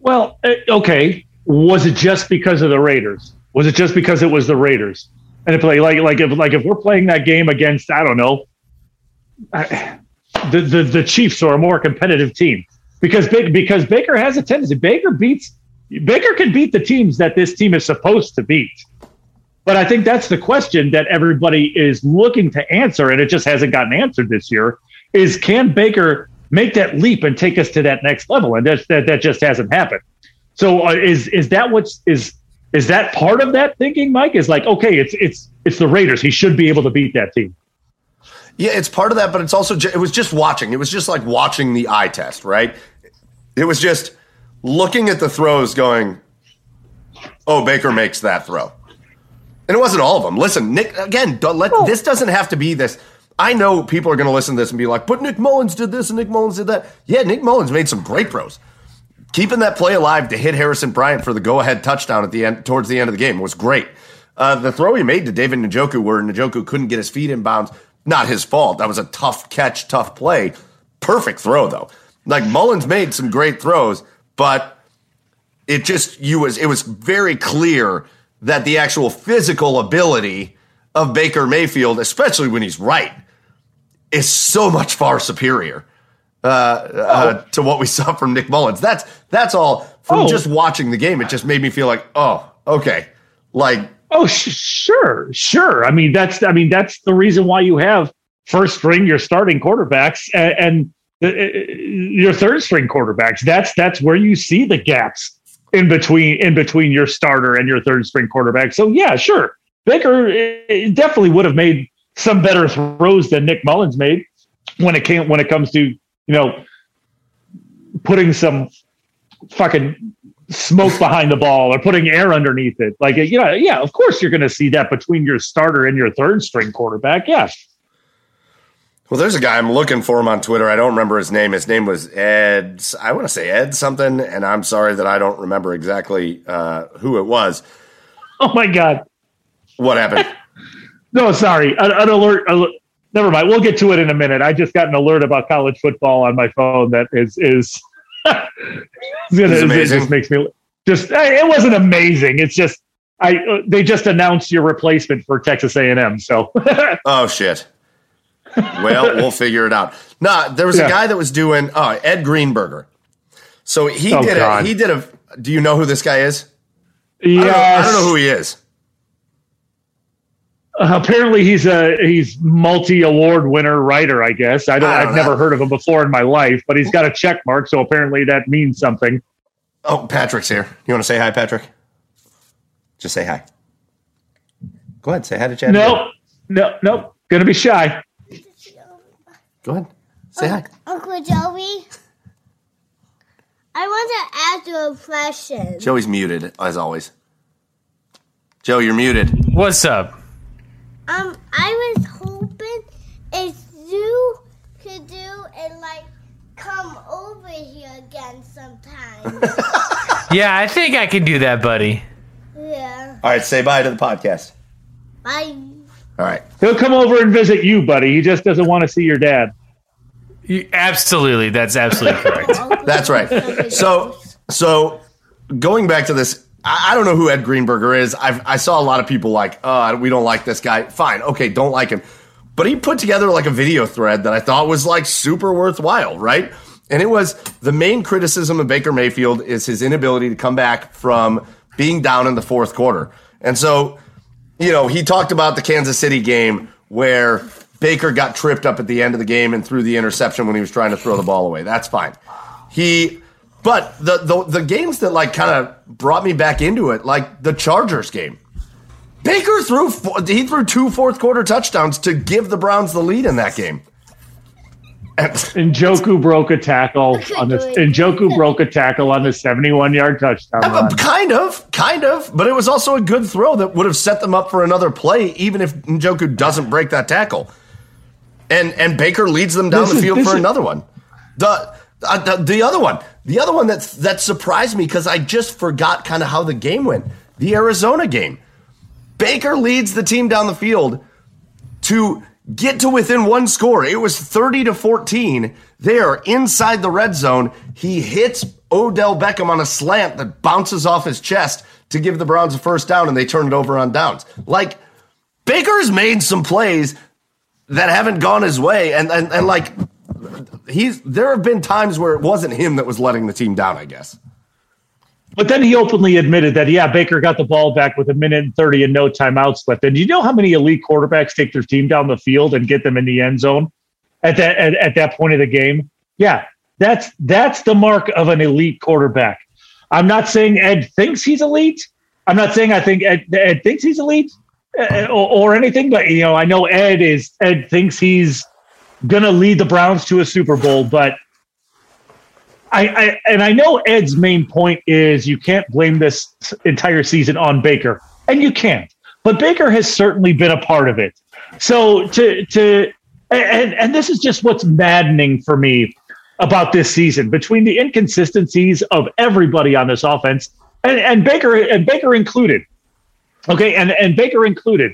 Well, eh, okay. Was it just because of the Raiders? Was it just because it was the Raiders? And if like like like if like if we're playing that game against I don't know I, the, the the Chiefs are a more competitive team because because Baker has a tendency Baker beats Baker can beat the teams that this team is supposed to beat. But I think that's the question that everybody is looking to answer, and it just hasn't gotten answered this year. Is can Baker make that leap and take us to that next level. And that that, that just hasn't happened. So uh, is is that what's is is that part of that thinking, Mike? Is like okay, it's it's it's the Raiders. He should be able to beat that team. Yeah, it's part of that, but it's also it was just watching. It was just like watching the eye test, right? It was just looking at the throws, going, "Oh, Baker makes that throw," and it wasn't all of them. Listen, Nick, again, let, oh. this doesn't have to be this. I know people are going to listen to this and be like, but Nick Mullens did this and Nick Mullens did that. Yeah, Nick Mullens made some great throws. Keeping that play alive to hit Harrison Bryant for the go-ahead touchdown at the end, towards the end of the game, was great. Uh, the throw he made to David Njoku, where Njoku couldn't get his feet in bounds, not his fault. That was a tough catch, tough play. Perfect throw though. Like Mullens made some great throws, but it just you was it was very clear that the actual physical ability of Baker Mayfield, especially when he's right, is so much far superior uh, uh, oh. to what we saw from Nick Mullens. That's that's all. From oh. just watching the game, it just made me feel like, oh, okay, like oh, sh- sure, sure. I mean, that's I mean that's the reason why you have first string your starting quarterbacks and, and uh, uh, your third string quarterbacks. That's that's where you see the gaps in between in between your starter and your third string quarterback. So yeah, sure. Baker definitely would have made some better throws than Nick Mullens made when it came when it comes to you know putting some fucking smoke behind the ball or putting air underneath it. Like you know, yeah, of course you're going to see that between your starter and your third string quarterback. Yeah. Well, there's a guy I'm looking for him on Twitter. I don't remember his name. His name was Ed. I want to say Ed something, and I'm sorry that I don't remember exactly uh, who it was. Oh my god! What happened? no, sorry, an, an alert, alert. Never mind. We'll get to it in a minute. I just got an alert about college football on my phone that is is. gonna, it just makes me just. It wasn't amazing. It's just I. They just announced your replacement for Texas A and M. So. oh shit. Well, we'll figure it out. Nah, there was yeah. a guy that was doing uh, Ed Greenberger. So he oh, did God. a he did a. Do you know who this guy is? I I don't know who he is. Uh, apparently, he's a he's multi award winner writer. I guess I don't. I don't I've never heard of him before in my life, but he's got a check mark, so apparently that means something. Oh, Patrick's here. You want to say hi, Patrick? Just say hi. Go ahead, say hi to Chad. Nope, no, nope. Gonna be shy. Go ahead, say hi. Uncle Joey, I want to ask you a question. Joey's muted as always. Joe, you're muted. What's up? Um, I was hoping if you could do and like come over here again sometime. Yeah, I think I can do that, buddy. yeah. All right, say bye to the podcast. Bye. All right. He'll come over and visit you, buddy. He just doesn't want to see your dad. You, absolutely, that's absolutely correct. That's right. So, so going back to this, I, I don't know who Ed Greenberger is. I've, I saw a lot of people like, oh, we don't like this guy. Fine, okay, don't like him. But he put together like a video thread that I thought was like super worthwhile, right? And it was the main criticism of Baker Mayfield is his inability to come back from being down in the fourth quarter. And so, you know, he talked about the Kansas City game where Baker got tripped up at the end of the game and threw the interception when he was trying to throw the ball away. That's fine. He, but the the, the games that like kind of brought me back into it, like the Chargers game. Baker threw four, he threw two fourth quarter touchdowns to give the Browns the lead in that game. And, Njoku broke a tackle on this. Njoku broke a tackle on the seventy-one yard touchdown run. kind of, kind of, but it was also a good throw that would have set them up for another play, even if Njoku doesn't break that tackle. And and Baker leads them down This the is- field this for is- another one. The, uh, the the other one, the other one that that surprised me because I just forgot kind of how the game went. The Arizona game, Baker leads the team down the field to get to within one score. It was 30 to 14. They are inside the red zone. He hits Odell Beckham on a slant that bounces off his chest to give the Browns a first down, and they turn it over on downs. Like, Baker's made some plays that haven't gone his way, and, and, and like, he's there have been times where it wasn't him that was letting the team down, I guess. But then he openly admitted that, yeah, Baker got the ball back with a minute and 30 and no timeouts left. And you know how many elite quarterbacks take their team down the field and get them in the end zone at that at, at that point of the game? Yeah, that's that's the mark of an elite quarterback. I'm not saying Ed thinks he's elite. I'm not saying I think Ed, Ed thinks he's elite uh, or, or anything, but you know, I know Ed is Ed thinks he's gonna lead the Browns to a Super Bowl, but I, I and I know Ed's main point is you can't blame this entire season on Baker, and you can't. But Baker has certainly been a part of it. So to to and and this is just what's maddening for me about this season between the inconsistencies of everybody on this offense and, and Baker and Baker included. Okay, and and Baker included.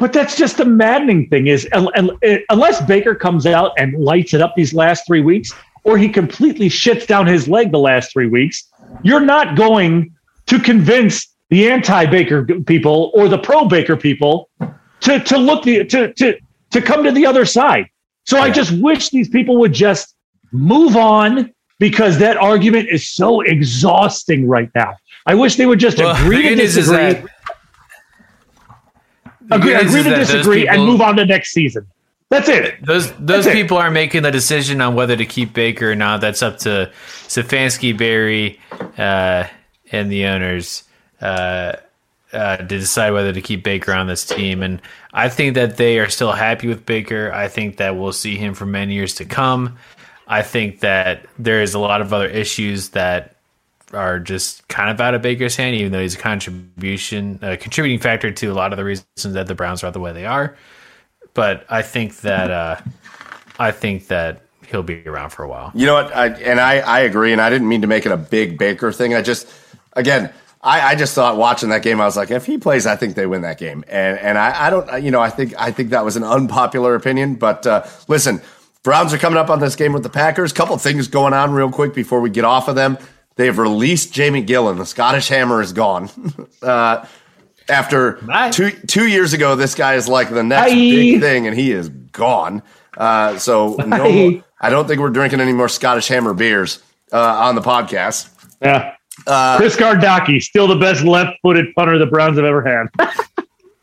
But that's just the maddening thing is un- eh, unless Baker comes out and lights it up these last three weeks, or he completely shits down his leg the last three weeks, you're not going to convince the anti-Baker people or the pro-Baker people to to look the to to to come to the other side. So I just wish these people would just move on because that argument is so exhausting right now. I wish they would just Well, agree to news is disagree. that- agree, agree to disagree and move on to next season. That's it. Those those That's it. people are making the decision on whether to keep Baker or not. That's up to Stefanski, Berry, uh, and the owners uh, uh, to decide whether to keep Baker on this team. And I think that they are still happy with Baker. I think that we'll see him for many years to come. I think that there is a lot of other issues that are just kind of out of Baker's hand, even though he's a contribution, a contributing factor to a lot of the reasons that the Browns are the way they are. But I think that uh, I think that he'll be around for a while. You know what? I, and I, I agree. And I didn't mean to make it a big Baker thing. I just, again, I, I just thought watching that game, I was like, if he plays, I think they win that game. And and I, I don't, you know, I think I think that was an unpopular opinion. But uh, listen, Browns are coming up on this game with the Packers. Couple things going on real quick before we get off of them. They've released Jamie Gillan. The Scottish Hammer is gone. uh, after Bye. two two years ago, this guy is like the next Bye. big thing, and he is gone. Uh, so no, Bye. I don't think we're drinking any more Scottish Hammer beers uh, on the podcast. Yeah. Chris Gardocki, still the best left-footed punter the Browns have ever had.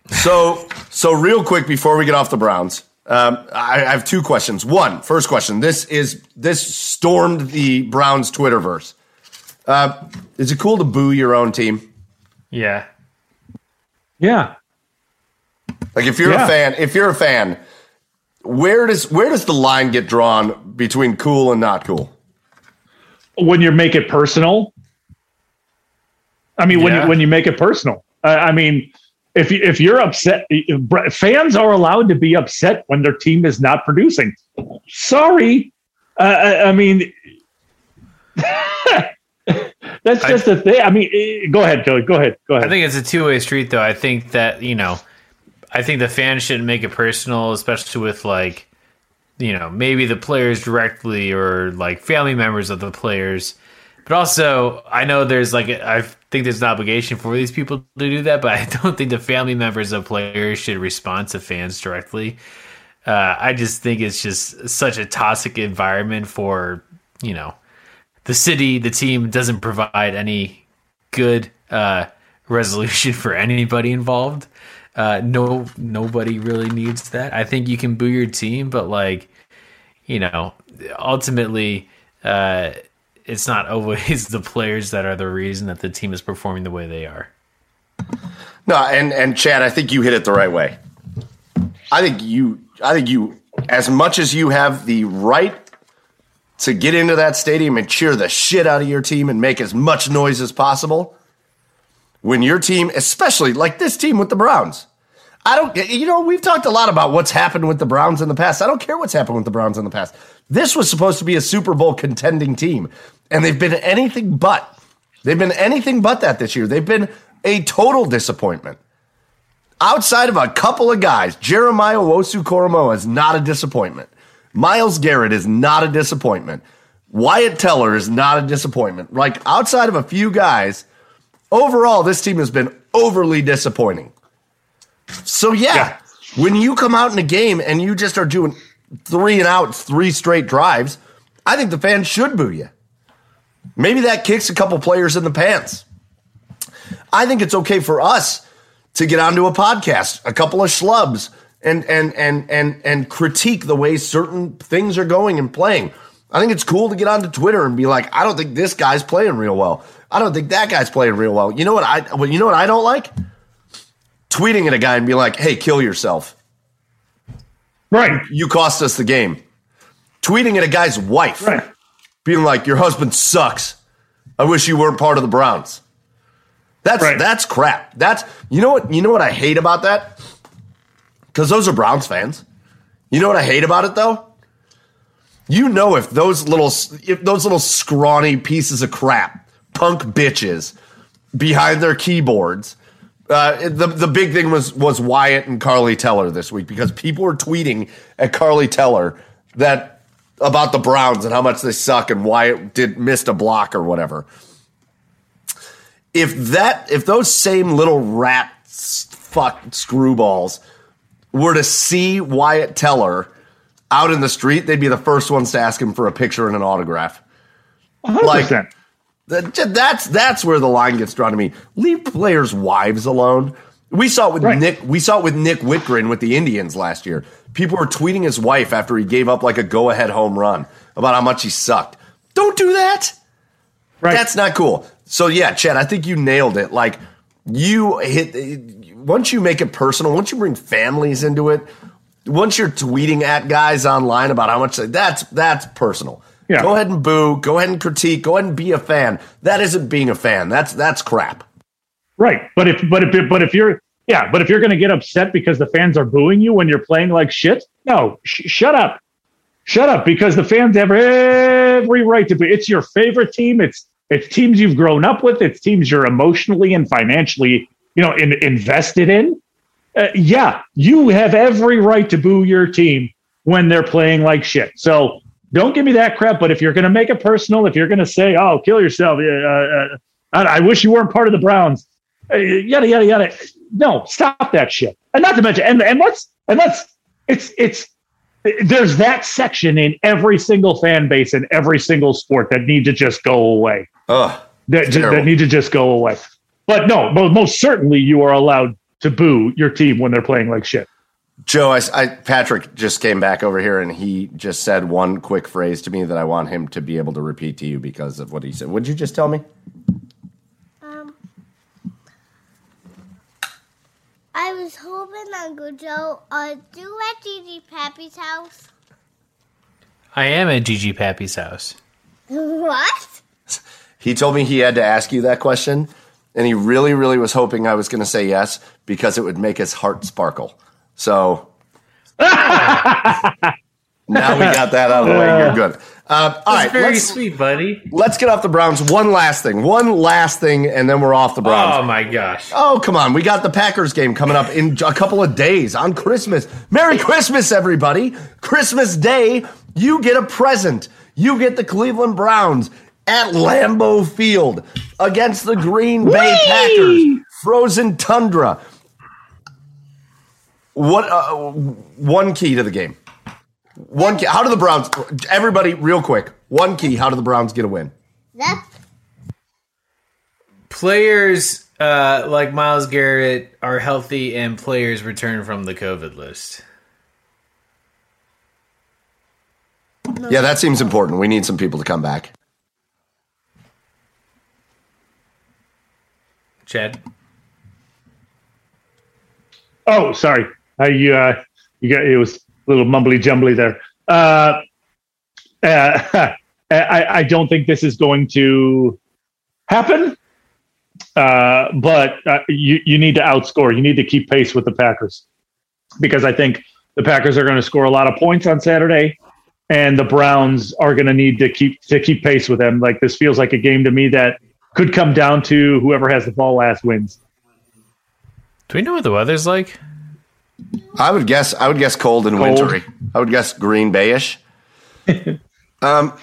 So, so real quick before we get off the Browns, um, I, I have two questions. One, first question. This is this stormed the Browns Twitterverse. Uh, is it cool to boo your own team? Yeah. yeah, Like if you're Yeah. a fan, if you're a fan, where does where does the line get drawn between cool and not cool? when you make it personal. I mean, when you when you make it personal. Uh, I mean, if you, if you're upset, fans are allowed to be upset when their team is not producing. Sorry, uh, I, I mean, that's just the thing. I mean, eh, go ahead, Joey. Go ahead. Go ahead. I think it's a two way street, though. I think that you know, I think the fans shouldn't make it personal, especially with like, you know, maybe the players directly or like family members of the players. But also, I know there's like I think there's an obligation for these people to do that, but I don't think the family members of players should respond to fans directly. Uh, I just think it's just such a toxic environment for you know the city, the team doesn't provide any good uh, resolution for anybody involved. Uh, no, nobody really needs that. I think you can boo your team, but like, you know, ultimately, uh, it's not always the players that are the reason that the team is performing the way they are. No, and and Chad, I think you hit it the right way. I think you, I think you, as much as you have the right to get into that stadium and cheer the shit out of your team and make as much noise as possible, when your team, especially like this team with the Browns, I don't, you know, we've talked a lot about what's happened with the Browns in the past. I don't care what's happened with the Browns in the past. This was supposed to be a Super Bowl contending team, and they've been anything but. They've been anything but that this year. They've been a total disappointment. Outside of a couple of guys, Jeremiah Owusu-Koramoah is not a disappointment. Myles Garrett is not a disappointment. Wyatt Teller is not a disappointment. Like outside of a few guys, overall, this team has been overly disappointing. So yeah, Yeah. when you come out in a game and you just are doing three and outs, three straight drives, I think the fans should boo you. Maybe that kicks a couple players in the pants. I think it's okay for us to get onto a podcast, a couple of schlubs, and and and and and critique the way certain things are going and playing. I think it's cool to get onto Twitter and be like, I don't think this guy's playing real well. I don't think that guy's playing real well. You know what I well, you know what I don't like? Tweeting at a guy and be like, hey, kill yourself. right, You cost us the game. Tweeting at a guy's wife, right. being like, your husband sucks. I wish you weren't part of the Browns. That's Right. that's crap. That's you know what you know what I hate about that? Because those are Browns fans. You know what I hate about it though? You know if those little if those little scrawny pieces of crap, punk bitches, behind their keyboards. Uh, the the big thing was was Wyatt and Carly Teller this week because people were tweeting at Carly Teller that about the Browns and how much they suck and Wyatt did missed a block or whatever if that if those same little rats fuck screwballs were to see Wyatt Teller out in the street, they'd be the first ones to ask him for a picture and an autograph. 100%. That- That's that's where the line gets drawn to me. Leave players' wives alone. We saw it with Right. Nick. We saw it with Nick Wittgren with the Indians last year. People were tweeting his wife after he gave up like a go-ahead home run about how much he sucked. Don't do that. right. That's not cool. So yeah, Chad, I think you nailed it. Like you hit once you make it personal, once you bring families into it, once you're tweeting at guys online about how much that's that's personal. Yeah. Go ahead and boo. Go ahead and critique. Go ahead and be a fan. That isn't being a fan. That's that's crap. Right, but if but if but if you're yeah, but if you're going to get upset because the fans are booing you when you're playing like shit, no, sh- shut up, shut up, because the fans have every right to be. It's your favorite team. It's it's teams you've grown up with. It's teams you're emotionally and financially, you know, in, invested in. Uh, yeah, you have every right to boo your team when they're playing like shit. So don't give me that crap. But if you're going to make it personal, if you're going to say, "Oh, kill yourself," uh, uh, I, I wish you weren't part of the Browns uh, yada yada yada. No, stop that shit. And not to mention, and and let's and let's it's it's there's that section in every single fan base in every single sport that need to just go away. Ugh. that ju- that need to just go away. But no, mo- most certainly you are allowed to boo your team when they're playing like shit. Joe, I, I- Patrick just came back over here and he just said one quick phrase to me that I want him to be able to repeat to you because of what he said. Would you just tell me? Um, I was hoping Uncle Joe, uh, do at Gigi Pappy's house. I am at Gigi Pappy's house. What? He told me he had to ask you that question, and he really, really was hoping I was going to say yes because it would make his heart sparkle. So now we got that out of the way. You're good. Uh, all That's right, very let's, sweet, buddy. let's get off the Browns. One last thing. One last thing, and then we're off the Browns. Oh my gosh. Oh, come on. We got the Packers game coming up in a couple of days on Christmas. Merry Christmas, everybody. Christmas Day, you get a present. You get the Cleveland Browns at Lambeau Field against the Green Bay Packers. Frozen tundra. What uh, one key to the game? One key. How do the Browns everybody real quick. One key, how do the Browns get a win? That's Players uh, like Myles Garrett are healthy and players return from the COVID list. Yeah, that seems important. We need some people to come back. Chad? Oh, sorry. I you uh, you got it was a little mumbly jumbly there. Uh, uh, I I don't think this is going to happen. Uh, but uh, you you need to outscore. You need to keep pace with the Packers because I think the Packers are going to score a lot of points on Saturday, and the Browns are going to need to keep to keep pace with them. Like this feels like a game to me that could come down to whoever has the ball last wins. Do we know what the weather's like? I would guess. I would guess cold and Cold. wintry. I would guess Green Bayish.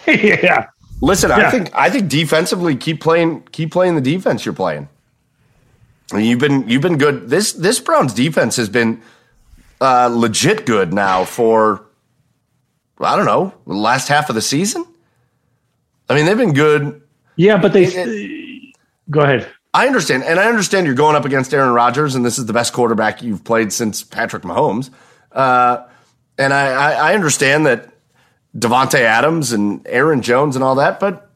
yeah. Listen, I think I think defensively, keep playing, keep playing the defense you're playing. You've been you've been good. This this Browns defense has been uh, legit good now for I don't know the last half of the season. I mean, they've been good. Yeah, but they go ahead. I understand, and I understand you're going up against Aaron Rodgers, and this is the best quarterback you've played since Patrick Mahomes. Uh, and I, I, I understand that Davante Adams and Aaron Jones and all that, but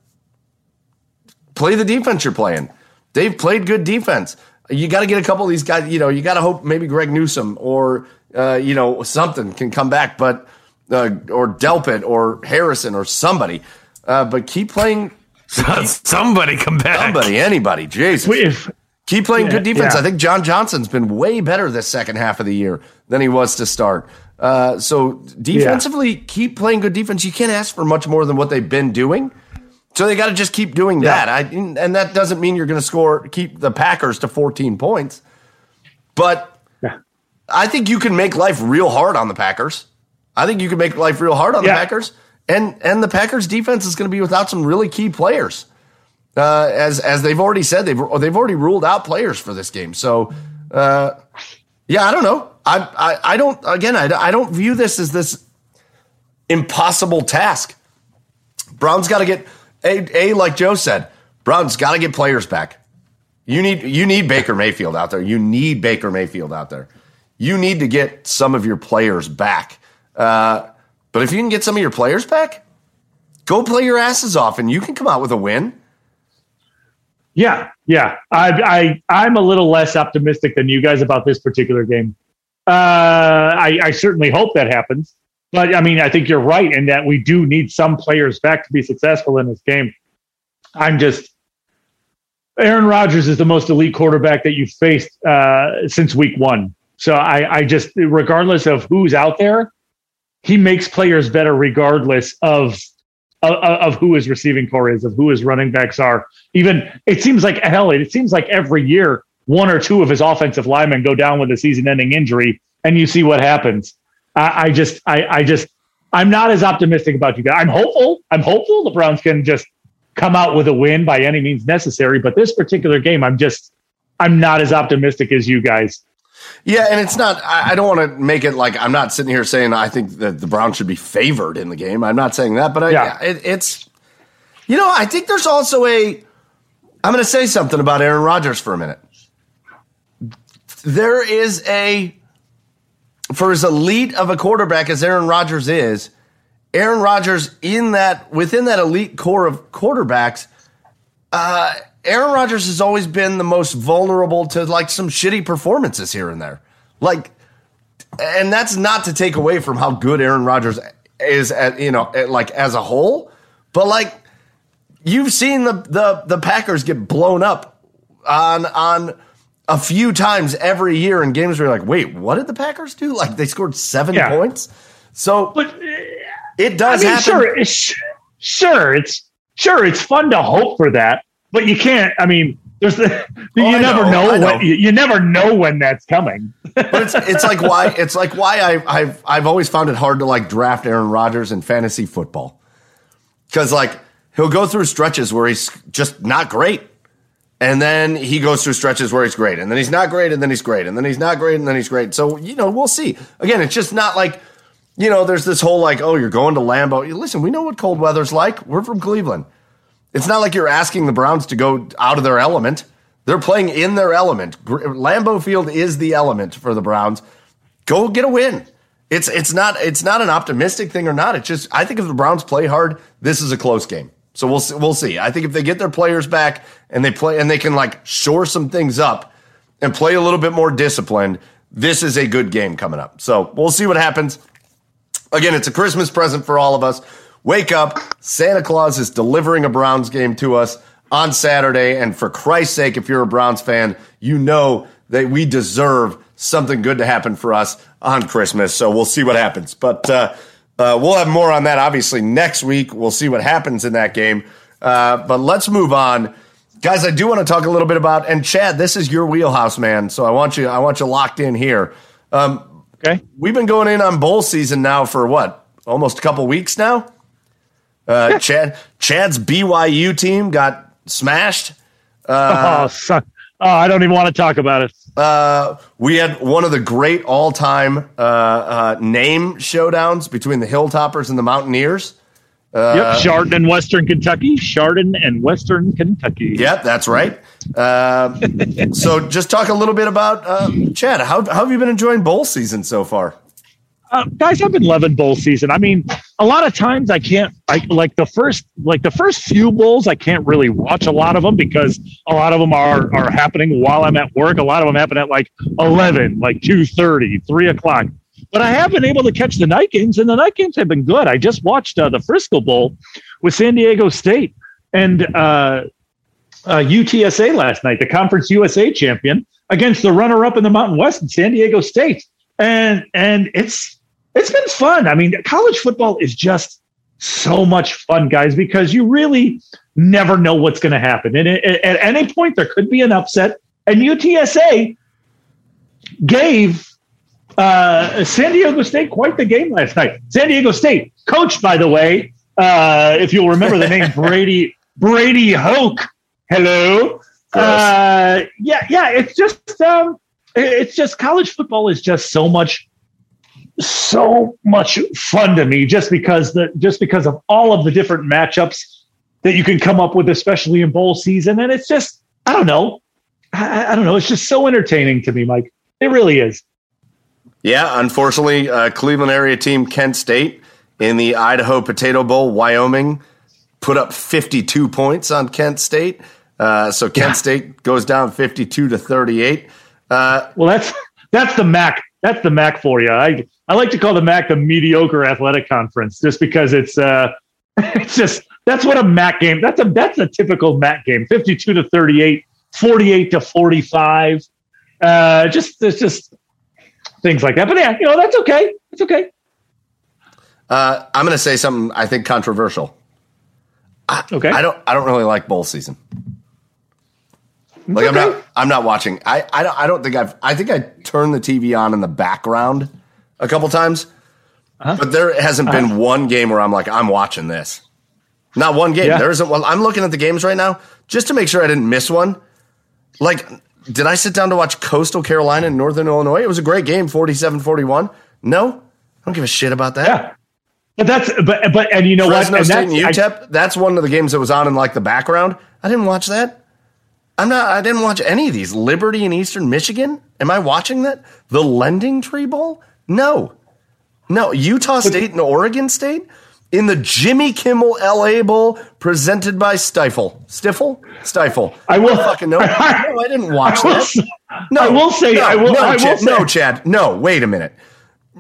play the defense you're playing. They've played good defense. You got to get a couple of these guys. You know, you got to hope maybe Greg Newsome or uh, you know something can come back, but uh, or Delpit or Harrison or somebody. Uh, but keep playing Somebody come back. somebody, anybody. Jesus. If Keep playing Yeah, good defense. yeah. I think John Johnson's been way better this second half of the year than he was to start. Uh, so defensively, keep playing good defense. You can't ask for much more than what they've been doing. So they got to just keep doing Yeah. that. I, and that doesn't mean you're going to score keep the Packers to 14 points, but Yeah. I think you can make life real hard on the Packers. I think you can make life real hard on the Packers, and and the Packers defense is going to be without some really key players uh, as as they've already said they've they've already ruled out players for this game. So uh, yeah, I don't know. I I, I don't again I, I don't view this as this impossible task. Browns got to get a a like Joe said. Browns got to get players back. You need you need Baker Mayfield out there. You need Baker Mayfield out there. You need to get some of your players back. Uh, but if you can get some of your players back, go play your asses off, and you can come out with a win. Yeah, yeah. I, I I'm a little less optimistic than you guys about this particular game. Uh, I, I certainly hope that happens, but I mean, I think you're right in that we do need some players back to be successful in this game. I'm just Aaron Rodgers is the most elite quarterback that you've faced uh, since week one. So I, I just, regardless of who's out there, he makes players better regardless of of, of who his receiving core is, of who his running backs are. Even it seems like hell, it seems like every year one or two of his offensive linemen go down with a season-ending injury, and you see what happens. I, I just, I, I just, I'm not as optimistic about you guys. I'm hopeful. I'm hopeful the Browns can just come out with a win by any means necessary. But this particular game, I'm just, I'm not as optimistic as you guys. Yeah, and it's not. I, I don't want to make it like I'm not sitting here saying I think that the Browns should be favored in the game. I'm not saying that, but I, Yeah. it, it's you know I think there's also a I'm going to say something about Aaron Rodgers for a minute. There is a, for as elite of a quarterback as Aaron Rodgers is, Aaron Rodgers in that within that elite core of quarterbacks, uh, Aaron Rodgers has always been the most vulnerable to like some shitty performances here and there. Like, and that's not to take away from how good Aaron Rodgers is at you know at, like as a whole, but like you've seen the the the Packers get blown up on on a few times every year in games where you're like, wait, what did the Packers do? Like they scored seven Yeah. points. So But it I does mean, happen. sure, it's, sure, it's sure it's fun to hope for that, but you can't. I mean, there's the you Oh, never know, know, know. when you, you never know when that's coming. but it's it's like why it's like why I, I've I've always found it hard to like draft Aaron Rodgers in fantasy football because like he'll go through stretches where he's just not great, and then he goes through stretches where he's great, and then he's not great, and then he's great, and then he's not great, and then he's great. So you know we'll see. Again, it's just not like you know there's this whole like oh you're going to Lambeau. Listen, we know what cold weather's like. We're from Cleveland. It's not like you're asking the Browns to go out of their element. They're playing in their element. Lambeau Field is the element for the Browns. Go get a win. It's it's not it's not an optimistic thing or not. It's just I think if the Browns play hard, this is a close game. So we'll see, we'll see. I think if they get their players back and they play and they can like shore some things up and play a little bit more disciplined, this is a good game coming up. So we'll see what happens. Again, it's a Christmas present for all of us. Wake up. Santa Claus is delivering a Browns game to us on Saturday. And for Christ's sake, if you're a Browns fan, you know that we deserve something good to happen for us on Christmas. So we'll see what happens. But uh, uh, we'll have more on that obviously next week. We'll see what happens in that game. Uh, but let's move on. Guys, I do want to talk a little bit about, and Chad, this is your wheelhouse, man. So I want you, I want you locked in here. Um, Okay, we've been going in on bowl season now for what almost a couple weeks now uh chad chad's byu team got smashed oh, son. oh, I don't even want to talk about it. uh we had one of the great all-time uh, uh name showdowns between the hilltoppers and the mountaineers yep, Chardon and Western Kentucky. Chardon and Western Kentucky. yep that's right uh, so just talk a little bit about uh, chad how, how have you been enjoying bowl season so far uh, guys, I've been loving bowl season. I mean, a lot of times I can't, I like the first, like the first few bowls, I can't really watch a lot of them because a lot of them are are happening while I'm at work. A lot of them happen at like eleven, like 2.30, 3 o'clock. But I have been able to catch the night games, and the night games have been good. I just watched uh, the Frisco Bowl with San Diego State and uh, uh, UTSA last night, the Conference USA champion, against the runner-up in the Mountain West in San Diego State, and and it's it's been fun. I mean, college football is just so much fun, guys, because you really never know what's going to happen, and at, at any point there could be an upset. And UTSA gave uh, San Diego State quite the game last night. San Diego State, coached by the way, uh, if you'll remember the name Brady Brady Hoke. Hello. Uh, yeah, yeah. It's just um, it's just college football is just so much so much fun to me just because the just because of all of the different matchups that you can come up with, especially in bowl season. And it's just I don't know. I, I don't know. It's just so entertaining to me, Mike. It really is. Yeah, unfortunately, uh, Cleveland area team Kent State in the Idaho Potato Bowl, Wyoming put up 52 points on Kent State. Uh, so Kent Yeah. State goes down 52 to 38. Uh, Well, that's that's the MAC. That's the MAC for you. I I like to call the MAC the mediocre athletic conference, just because it's uh it's just that's what a MAC game. That's a that's a typical MAC game. Fifty two to 38, 48 to forty five. Uh, just it's just things like that. But yeah, you know that's okay. It's okay. uh, I'm going to say something I think controversial. Okay. I don't. I don't really like bowl season. Like I'm not. I'm not watching. I. I don't. I don't think I've. I think I turned the TV on in the background a couple times, Uh-huh. but there hasn't been one game where I'm like, I'm watching this. Not one game. Yeah. There isn't. Well, I'm looking at the games right now just to make sure I didn't miss one. Like, did I sit down to watch Coastal Carolina and Northern Illinois? It was a great game, 47-41. No, I don't give a shit about that. Yeah. But that's but but and you know Fresno what? State And and that's, I- UTEP. that's one of the games that was on in like the background. I didn't watch that. I'm not. I didn't watch any of these. Liberty and Eastern Michigan. Am I watching that? The Lending Tree Bowl? No, no. Utah State and Oregon State in the Jimmy Kimmel LA Bowl presented by Stifel. Stifel? Stifel. I will- don't fucking know. No, I didn't watch I will that. No, I will say- No, I will- No, I will Chad, say- no, Chad. No, wait a minute.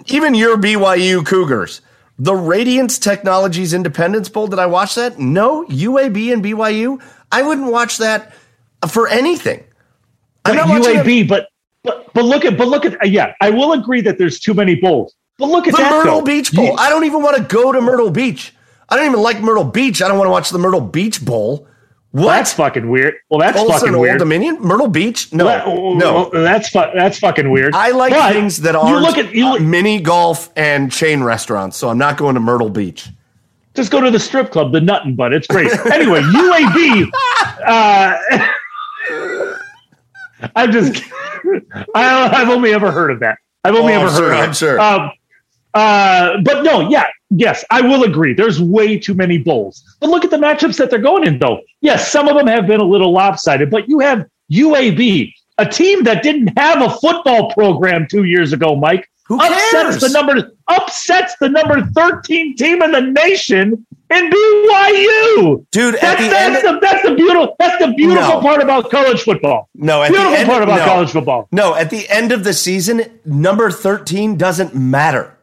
Even your BYU Cougars, the Radiance Technologies Independence Bowl. Did I watch that? No, UAB and BYU. I wouldn't watch that for anything. I'm But not UAB, but but but look at but look at yeah, I will agree that there's too many bowls. But look at the that Myrtle though. Beach Bowl. You- I don't even want to go to Myrtle Beach. I don't even like Myrtle Beach. I don't want to watch the Myrtle Beach Bowl. What? that's fucking weird. Well, that's Olson fucking Old weird. Dominion? Myrtle Beach? No, That- no. that's fu- that's fucking weird. I like But things that you are look at you look, mini golf and chain restaurants. So I'm not going to Myrtle Beach. just go to the strip club, the Nut and Bud. It's great. anyway, UAB. Uh, I'm just. I, I've only ever heard of that. I've only Oh, ever I'm heard sure, of it. I'm sure. Um, uh, but no, yeah, yes, I will agree. There's way too many bowls. But look at the matchups that they're going in, though. Yes, some of them have been a little lopsided, but you have UAB, a team that didn't have a football program two years ago, Mike. Who upsets cares? the number upsets the number 13 team in the nation in BYU. Dude, at That's, the that's, the, that's the beautiful that's the beautiful No. part about college football. no, at Beautiful the end, part about no. college football. No, at the end of the season, number 13 doesn't matter.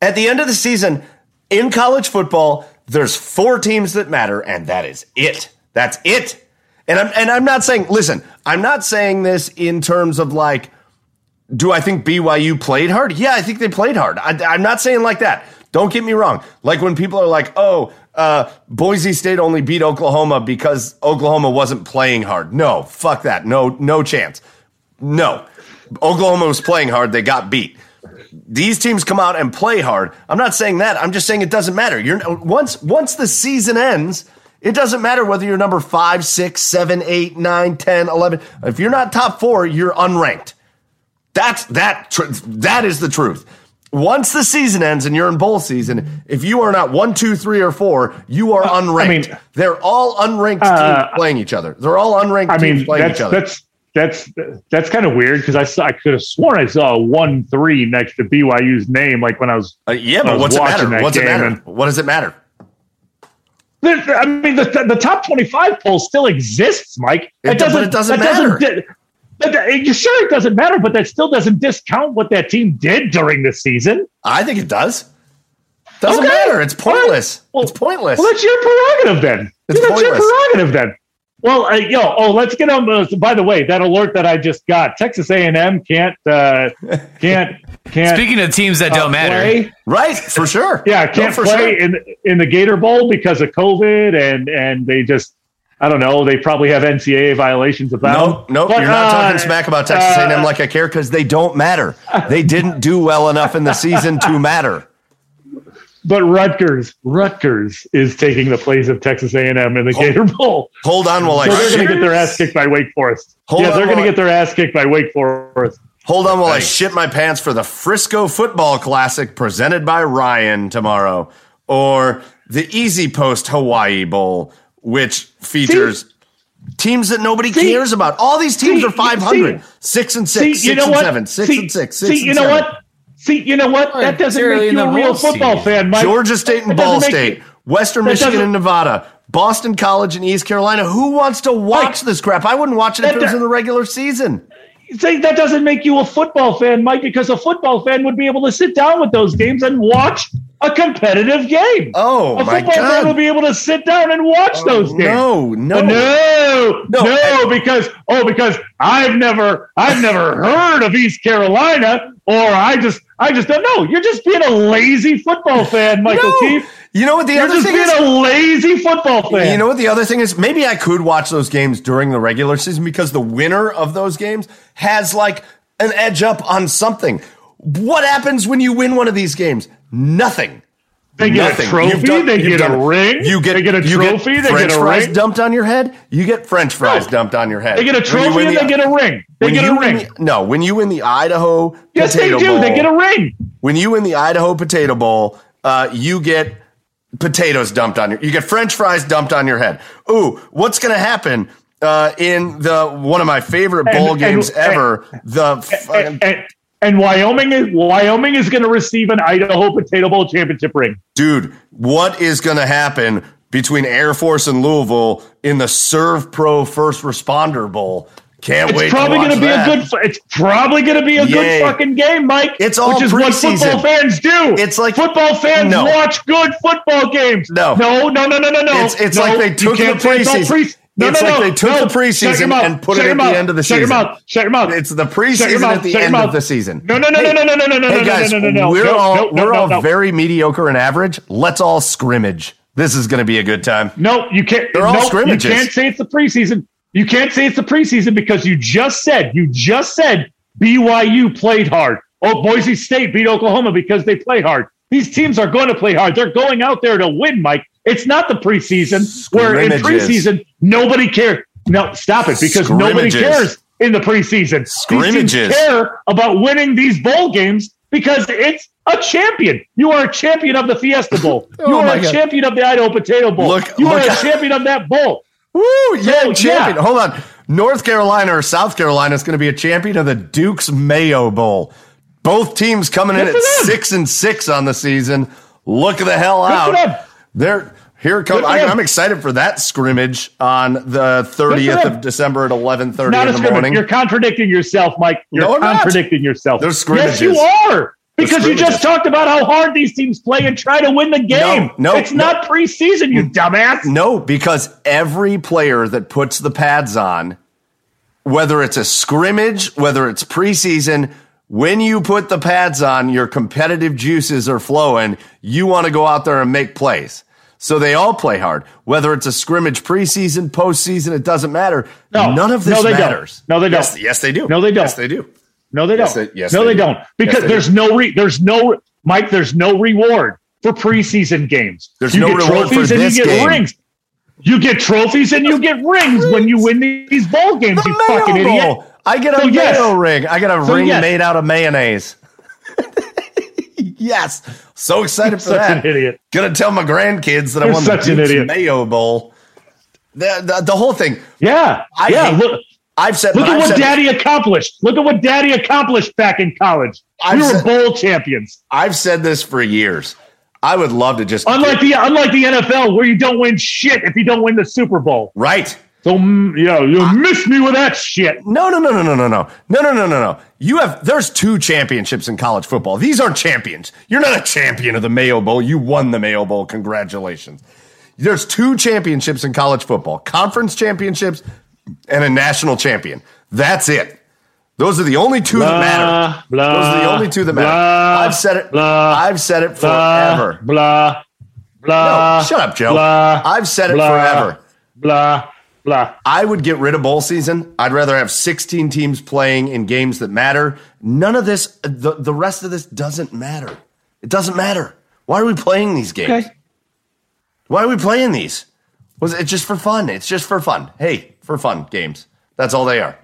At the end of the season, in college football, there's four teams that matter, and that is it. That's it. And I'm and I'm not saying, listen, I'm not saying this in terms of like, do I think BYU played hard? Yeah, I think they played hard. I, I'm not saying like that. Don't get me wrong. Like when people are like, oh, uh, Boise State only beat Oklahoma because Oklahoma wasn't playing hard. No, fuck that. No, no chance. No. Oklahoma was playing hard. They got beat. These teams come out and play hard. I'm not saying that. I'm just saying it doesn't matter. You're once once the season ends, it doesn't matter whether you're number five, six, seven, eight, nine, 10, 11. If you're not top four, you're unranked. That's that. Tr- that is the truth. Once the season ends and you're in bowl season, if you are not one, two, three, or four, you are unranked. mean- They're all unranked Uh, teams playing each other. They're all unranked I teams mean, playing that's each other. that's that's that's kind of weird because I saw, I could have sworn I saw a one three next to BYU's name, like when I was. Uh, yeah, but what's it matter? What's it matter? and- What does it matter? I mean, the, the top twenty five poll still exists, Mike. It do- but it doesn't matter. di- but that- sure it doesn't matter, but that still doesn't discount what that team did during the season. I think it does. Doesn't Okay. matter. It's pointless. Well- it's pointless. Well, that's your prerogative then. It's that's your prerogative then. Well, uh, yo, oh, let's get on. Uh, by the way, that alert that I just got, Texas A and M can't uh, can't can't Speaking of teams that uh, don't matter, play. right, for sure. Yeah, can't for play sure. in in the Gator Bowl because of COVID, and and they just I don't know. They probably have NCAA violations about. No, no, But, you're not uh, talking smack about Texas uh, A&M like I care because they don't matter. They didn't do well enough in the season to matter. But Rutgers, Rutgers is taking the place of Texas A and M in the Gator Bowl. Hold on while I So they're going to get their ass kicked by Wake Forest. Hold yeah, on they're going to get their ass kicked by Wake Forest. hold on while I shit my pants for the Frisco Football Classic presented by Ryan tomorrow, or the Easy Post Hawaii Bowl, which features teams that nobody See? cares about. All these teams See? are 500, See? six and See, six, you six know and what? seven, six see, and six, six see, and you know seven. what? See, you know what? That doesn't it's early make you a real football season. fan, Mike. Georgia State and Ball doesn't make State, Western Michigan and Nevada, Boston College and East Carolina. Who wants to watch Mike, this crap? I wouldn't watch it if it was in the regular season. See, that doesn't make you a football fan, Mike, because a football fan would be able to sit down with those games and watch a competitive game. Oh a my football fan will be able to sit down and watch oh, those games. No, no, no, No, no, because oh, because I've never, I've never heard of East Carolina, or I just, I just don't know. You're just being a lazy football fan, Michael No. Keefe. You know what the You're other just thing being is? a lazy football fan. You know what the other thing is? Maybe I could watch those games during the regular season because the winner of those games has like an edge up on something. What happens when you win one of these games? Nothing. They get Nothing. a trophy. Done- they get a done it. ring. You get they get a trophy. Get they get a fries ring. dumped on your head. You get French fries No. dumped on your head. They get a trophy and the- they get a ring. They get a ring. the- no, when you win the Idaho Yes, they do. Bowl, They get a ring. when you win the Idaho Potato Bowl, uh, you get potatoes dumped on your. You get French fries dumped on your head. Ooh, what's going to happen uh, in the one of my favorite bowl And- games and- ever. the And, and, and Wyoming is Wyoming is going to receive an Idaho Potato Bowl championship ring. dude, what is going to happen between Air Force and Louisville in the SERVPRO First Responder Bowl? Can't wait. It's probably going to be a good. It's probably going to be a Yay. good fucking game, Mike. It's all which is what football fans do. It's like- football fans No. watch good football games. No. no, no, no, no, no. It's, it's No, like they took the can't say it's all preseason. pre- no, it's no, like no, they took no. the preseason and put it at the end of the your season. mouth. Shut your mouth. It's the Shut your preseason at the end of the season. No, no, no, Hey, no, no, no, no, no, Hey no, guys, no, no, no, no. we're No, all no, no, we're no, all no. very mediocre and average. Let's all scrimmage. This is going to be a good time. No, you can't. They're all no, scrimmages. You can't say it's the preseason. You can't say it's the preseason because you just said you just said BYU played hard. Oh, Boise State beat Oklahoma because they play hard. These teams are going to play hard. They're going out there to win, Mike. It's not the preseason where in preseason nobody cares. No, stop it because nobody cares in the preseason. Scrimmages. These Scrimmages. teams care about winning these bowl games because it's a champion. You are a champion of the Fiesta Bowl. Oh you Oh are a God. champion of the Idaho Potato Bowl. Look- you look are a champion of that bowl. Woo! Yeah, So, champion. yeah. Hold on. North Carolina or South Carolina is going to be a champion of the Duke's Mayo Bowl. Both teams coming in at them. six and six on the season. Look the hell for out. Them. They're here. Come. Good for I. I'm excited for that scrimmage on the 30th of December at 11:30 Not in the morning. You're contradicting yourself, Mike. You're No, I'm not. contradicting yourself. They're yes, you are. Because you just talked about how hard these teams play and try to win the game. no, it's no. not preseason, you dumbass. No, because every player that puts the pads on, whether it's a scrimmage, whether it's preseason, when you put the pads on, your competitive juices are flowing. You want to go out there and make plays. So they all play hard. Whether it's a scrimmage preseason, postseason, it doesn't matter. No. None of this No, they don't. matters. No, they don't. Yes, yes, they do. No, they don't. Yes, they do. No, they don't. Yes, they- yes, no, they they, do. don't. Because Yes, they there's no re- there's no Mike. There's no reward for preseason games. There's you no get reward for trophies and this you get game. rings. You get trophies and you get rings when you win these bowl games. The you fucking idiot. Bowl. I get a So, yes. mayo ring. I get a So, ring yes. made out of mayonnaise. yes. So excited for Such that. Such an idiot. Gonna tell my grandkids that I You're won the such an idiot. Mayo Bowl. The, the, the whole thing. Yeah, I yeah. hate- Look, I've said. look at I've what said, Daddy accomplished. Look at what Daddy accomplished back in college. I've we were said- bowl champions. I've said this for years. I would love to just Unlike the unlike the NFL, where you don't win shit if you don't win the Super Bowl. right. So mm, yeah, you missed me with that shit. No, no, no, no, no, no, no, no, no, no, no, no. You have there's two championships in college football. These aren't champions. You're not a champion of the Mayo Bowl. You won the Mayo Bowl. Congratulations. There's two championships in college football: conference championships and a national champion. That's it. Those are the only two that matter. blah, Those are the only two that matter. blah, I've said it. blah, I've said it forever. Blah, blah. No, shut up, Joe. Blah, I've said it blah, forever. Blah, blah. I would get rid of bowl season. I'd rather have 16 teams playing in games that matter. None of this, the, the rest of this doesn't matter. It doesn't matter. Why are we playing these games? Okay. Why are we playing these? Was it just for fun? It's just for fun. Hey, for fun games. That's all they are.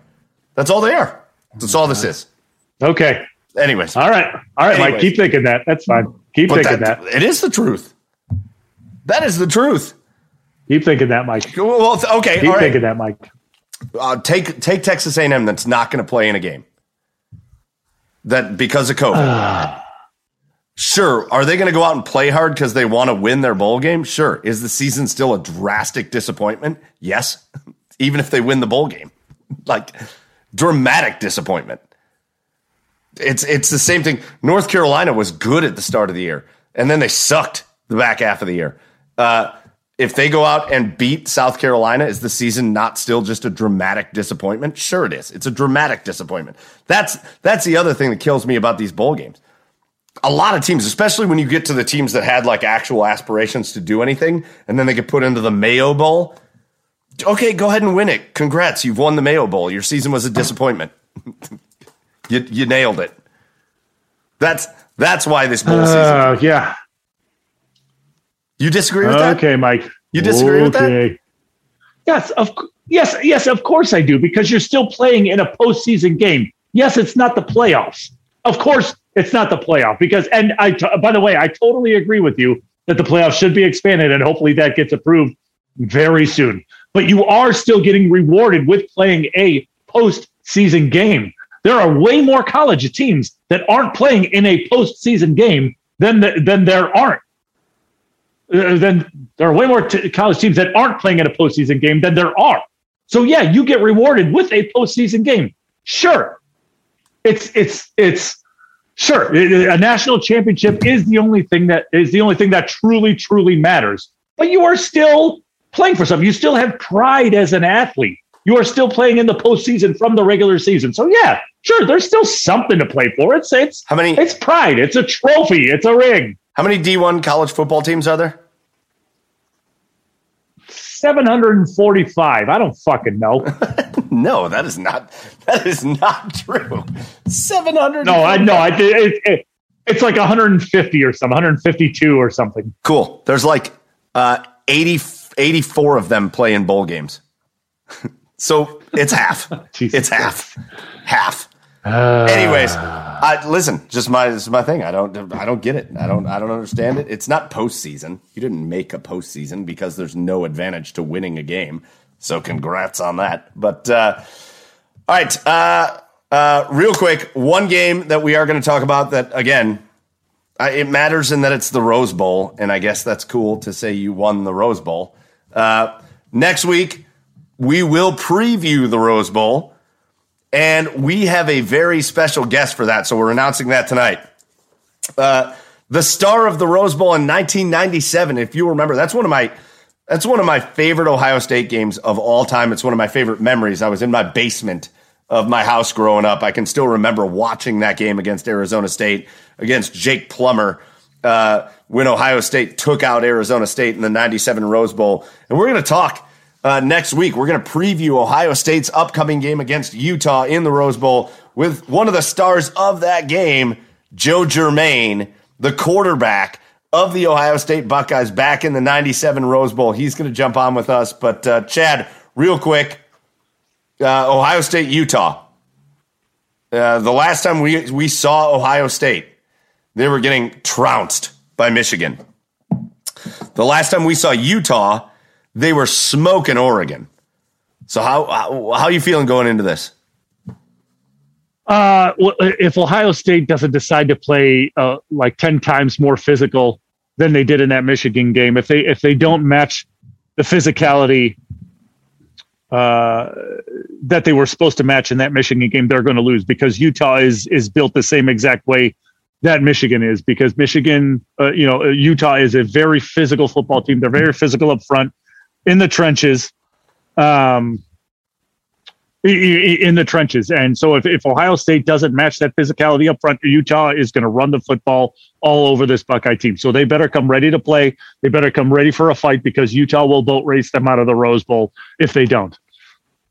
That's all they are. That's all this is. Okay. Anyways, All right. All right, Mike. Keep thinking that. That's fine. Keep but thinking that, that. it is the truth. That is the truth. Keep thinking that, Mike. Well, okay, Keep all right. thinking that, Mike. uh, take take Texas A&M that's not going to play in a game that because of COVID. sure, are they going to go out and play hard because they want to win their bowl game? Sure. Is the season still a drastic disappointment? Yes, even if they win the bowl game, like dramatic disappointment. It's it's the same thing. North Carolina was good at the start of the year, and then they sucked the back half of the year. Uh, if they go out and beat South Carolina, is the season not still just a dramatic disappointment? Sure, it is. It's a dramatic disappointment. That's that's the other thing that kills me about these bowl games. A lot of teams, especially when you get to the teams that had like actual aspirations to do anything, and then they get put into the Mayo Bowl. Okay, go ahead and win it. Congrats, you've won the Mayo Bowl. Your season was a disappointment. you you nailed it. That's that's why this bowl season. Uh, yeah. You disagree with that? Okay, Mike. You disagree with that? Okay. Yes, of yes, yes, of course I do because you're still playing in a postseason game. Yes, it's not the playoffs. Of course, it's not the playoff because and I t- by the way, I totally agree with you that the playoffs should be expanded and hopefully that gets approved very soon. but you are still getting rewarded with playing a postseason game. There are way more college teams that aren't playing in a postseason game than the, than there aren't. Uh, then there are way more t- college teams that aren't playing in a postseason game than there are. So yeah, you get rewarded with a postseason game. Sure, it's it's it's sure a national championship is the only thing that is the only thing that truly truly matters. But you are still playing for something. You still have pride as an athlete. You are still playing in the postseason from the regular season. So yeah, sure, there's still something to play for. It's it's How many- It's pride. It's a trophy. It's a ring. How many D1 college football teams are there? 745. I don't fucking know. No, that is not that is not true. 700 No, I know. I it, it, it's like 150 or something, 152 or something. Cool. There's like uh 80 84 of them play in bowl games. so it's half. It's half. Half. Anyways, I, listen. Just my this is my thing. I don't I don't get it. I don't I don't understand it. It's not postseason. You didn't make a postseason because there's no advantage to winning a game. So congrats on that. But uh, all right, uh, uh, real quick, one game that we are going to talk about that again. Uh, it matters in that it's the Rose Bowl, and I guess that's cool to say you won the Rose Bowl. Uh, next week, we will preview the Rose Bowl. And we have a very special guest for that. So we're announcing that tonight. Uh, the star of the Rose Bowl in 1997, if you remember, that's one of my that's one of my favorite Ohio State games of all time. It's one of my favorite memories. I was in my basement of my house growing up. I can still remember watching that game against Arizona State against Jake Plummer uh, when Ohio State took out Arizona State in the 97 Rose Bowl. And we're going to talk uh, next week. We're going to preview Ohio State's upcoming game against Utah in the Rose Bowl with one of the stars of that game, Joe Germaine, the quarterback of the Ohio State Buckeyes back in the 97 Rose Bowl. He's going to jump on with us. But, uh, Chad, real quick uh, Ohio State, Utah. Uh, the last time we, we saw Ohio State, they were getting trounced by Michigan. The last time we saw Utah, they were smoking Oregon. So how how, are you feeling going into this? Uh, well, if Ohio State doesn't decide to play uh, like ten times more physical than they did in that Michigan game, if they if they don't match the physicality uh, that they were supposed to match in that Michigan game, they're going to lose because Utah is is built the same exact way that Michigan is. Because Michigan, uh, you know, Utah is a very physical football team. They're very physical up front in the trenches. Um, in the trenches. And so if, if Ohio State doesn't match that physicality up front, Utah is going to run the football all over this Buckeye team. So they better come ready to play. They better come ready for a fight because Utah will boat race them out of the Rose Bowl if they don't.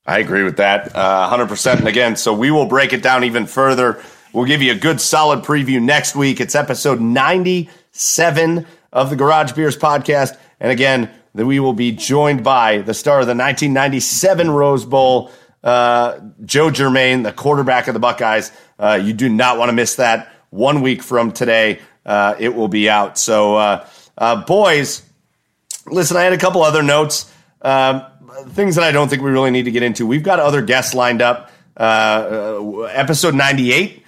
I agree with that uh, 100%. And again, so we will break it down even further. We'll give you a good solid preview next week. It's episode 97 of the Garage Beers podcast. And again, that we will be joined by the star of the 1997 Rose Bowl, uh, Joe Germaine, the quarterback of the Buckeyes. Uh, you do not want to miss that. One week from today, uh, it will be out. So, uh, uh, boys, listen, I had a couple other notes, um, things that I don't think we really need to get into. We've got other guests lined up. Uh, episode 98.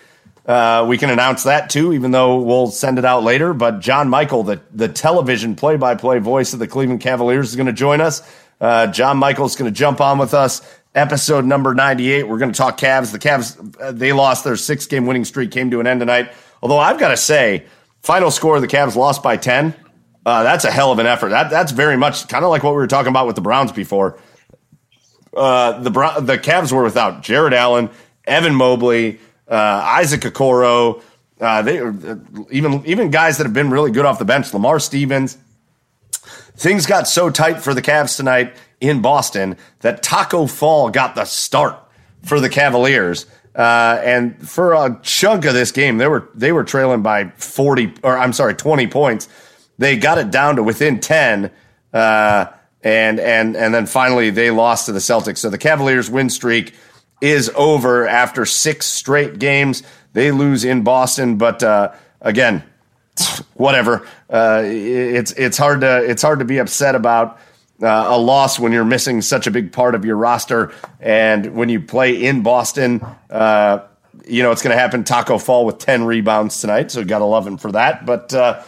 Uh, we can announce that too, even though we'll send it out later. But John Michael, the, the television play by play voice of the Cleveland Cavaliers, is going to join us. Uh, John Michael's going to jump on with us. Episode number 98. We're going to talk Cavs. The Cavs, uh, they lost their six game winning streak, came to an end tonight. Although I've got to say, final score of the Cavs lost by 10. Uh, that's a hell of an effort. That, that's very much kind of like what we were talking about with the Browns before. Uh, the the Cavs were without Jarrett Allen, Evan Mobley, uh, Isaac Okoro. Uh, they uh, even even guys that have been really good off the bench, Lamar Stevens. Things got so tight for the Cavs tonight in Boston that Taco Fall got the start for the Cavaliers. Uh, and for a chunk of this game, they were they were trailing by forty, or I'm sorry, twenty points. They got it down to within ten, uh, and and and then finally they lost to the Celtics. So the Cavaliers' win streak is over after six straight games. They lose in Boston, but uh, again, whatever. Uh, it's it's hard to it's hard to be upset about. uh, a loss when you're missing such a big part of your roster. And when you play in Boston, uh, you know, it's going to happen. Taco Fall with 10 rebounds tonight. So got to love him for that. But uh,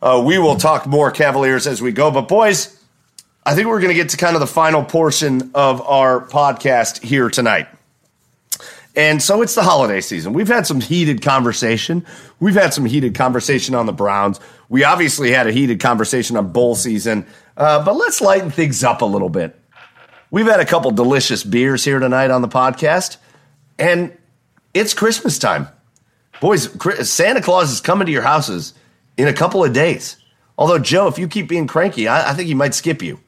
uh, we will talk more Cavaliers as we go. But, boys, I think we're going to get to kind of the final portion of our podcast here tonight. And so it's the holiday season. We've had some heated conversation. We've had some heated conversation on the Browns. We obviously had a heated conversation on bowl season. Uh, but let's lighten things up a little bit. We've had a couple delicious beers here tonight on the podcast, and it's Christmas time. Boys, Santa Claus is coming to your houses in a couple of days. Although, Joe, if you keep being cranky, I, I think he might skip you.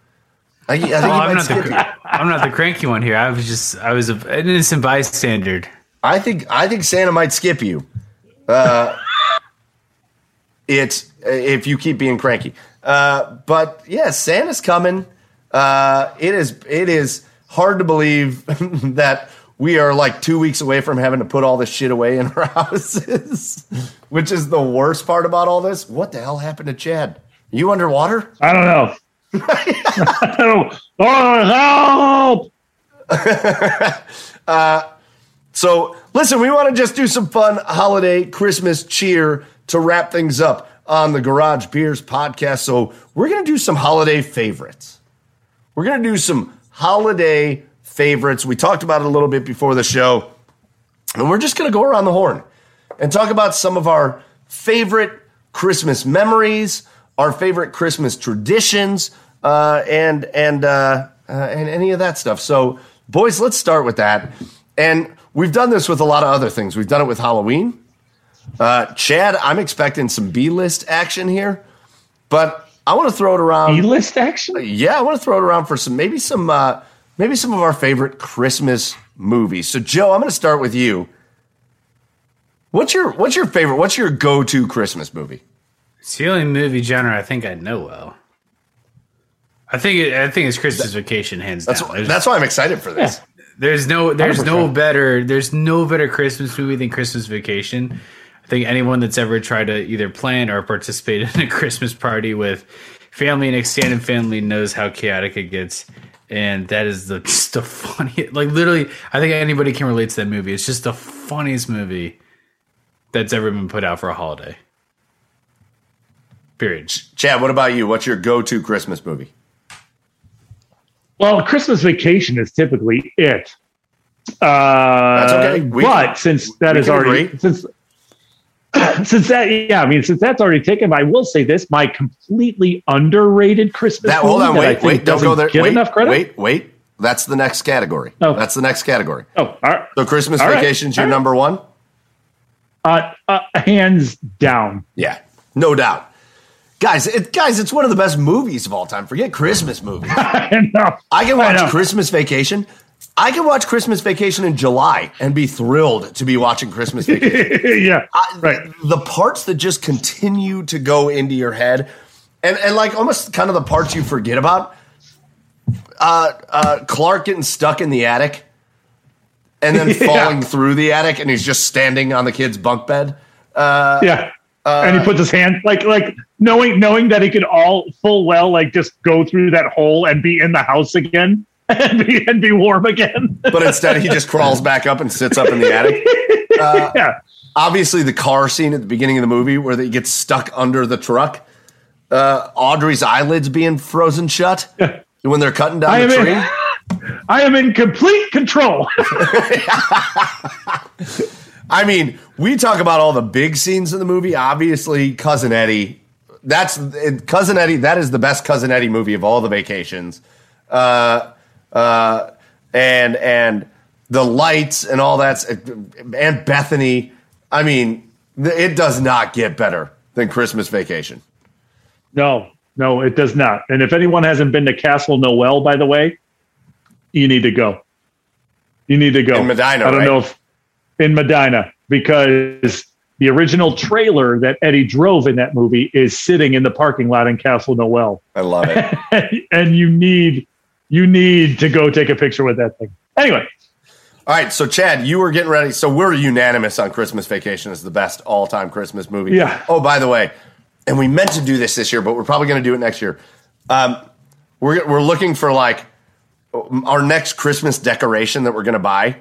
I, I think oh, I'm, not the, I'm not the cranky one here. I was just, I was a, an innocent bystander. I think, I think Santa might skip you. Uh, it's if you keep being cranky. Uh, but yeah, Santa's coming. Uh, it is it is hard to believe that we are like two weeks away from having to put all this shit away in our houses, which is the worst part about all this. What the hell happened to Chad? Are you underwater? I don't know. Oh, help! uh, so listen, we want to just do some fun holiday Christmas cheer to wrap things up on the Garage Beers podcast. So we're going to do some holiday favorites. We're going to do some holiday favorites. We talked about it a little bit before the show. And we're just going to go around the horn and talk about some of our favorite Christmas memories, our favorite Christmas traditions, uh, and and uh, uh, and any of that stuff. So, boys, let's start with that. And we've done this with a lot of other things. We've done it with Halloween. Uh, Chad, I'm expecting some B list action here, but I want to throw it around. B list action? Yeah, I want to throw it around for some maybe some uh, maybe some of our favorite Christmas movies. So, Joe, I'm going to start with you. What's your what's your favorite? What's your go to Christmas movie? It's the only movie genre I think I know well. I think it, I think it's Christmas Vacation, hands that's down. Why, that's why I'm excited for this. Yeah. There's no there's 100%. no better there's no better Christmas movie than Christmas Vacation. I think anyone that's ever tried to either plan or participate in a Christmas party with family and extended family knows how chaotic it gets. And that is the just the funniest like literally I think anybody can relate to that movie. It's just the funniest movie that's ever been put out for a holiday. Period. Chad, what about you? What's your go to Christmas movie? Well, Christmas Vacation is typically it. Uh, That's okay. We but can, since that is already agree. since since that yeah, I mean since that's already taken, I will say this: my completely underrated Christmas. That hold on, wait, wait, don't go there. Get wait, enough credit. Wait, wait. That's the next category. Oh, that's the next category. Oh, all right. So Christmas all Vacation's right. your right. number one. Uh, uh, hands down. Yeah, no doubt. Guys, it, guys, it's one of the best movies of all time. Forget Christmas movies. I, know. I can watch I Christmas Vacation. I can watch Christmas Vacation in July and be thrilled to be watching Christmas Vacation. yeah, I, right. The parts that just continue to go into your head, and and like almost kind of the parts you forget about. Uh, uh, Clark getting stuck in the attic, and then falling yeah. through the attic, and he's just standing on the kid's bunk bed. Uh, yeah. Uh, and he puts his hand like like knowing knowing that he could all full well like just go through that hole and be in the house again and be and be warm again. but instead, he just crawls back up and sits up in the attic. Uh, yeah. Obviously, the car scene at the beginning of the movie where he gets stuck under the truck. Uh, Audrey's eyelids being frozen shut when they're cutting down I the tree. In, I am in complete control. I mean, we talk about all the big scenes in the movie. Obviously, Cousin Eddie. That's Cousin Eddie. That is the best Cousin Eddie movie of all the vacations. Uh, uh, and and the lights and all that, and Bethany. I mean, it does not get better than Christmas Vacation. No, no, it does not. And if anyone hasn't been to Castle Noel, by the way, you need to go. You need to go. In Medina, I don't right? know if in Medina because the original trailer that Eddie drove in that movie is sitting in the parking lot in Castle Noel. I love it. and you need you need to go take a picture with that thing. Anyway. All right, so Chad, you were getting ready. So we're unanimous on Christmas Vacation as the best all-time Christmas movie. Yeah. Oh, by the way, and we meant to do this this year, but we're probably going to do it next year. Um, we're we're looking for like our next Christmas decoration that we're gonna buy.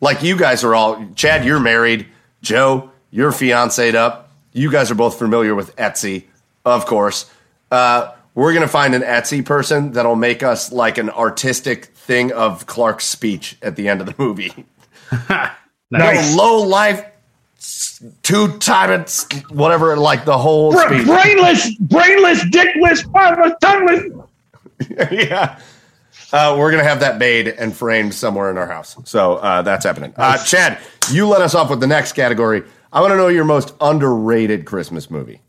Like you guys are all Chad, you're married. Joe, you're fiancéed up. You guys are both familiar with Etsy, of course. Uh, we're gonna find an Etsy person that'll make us like an artistic thing of Clark's speech at the end of the movie. Nice. Low life, two time whatever, like the whole Bra- speech. brainless, brainless, dickless, tongueless. yeah. Uh, we're gonna have that made and framed somewhere in our house. So uh, that's happening. Uh, Chad, you let us off with the next category. I want to know your most underrated Christmas movie.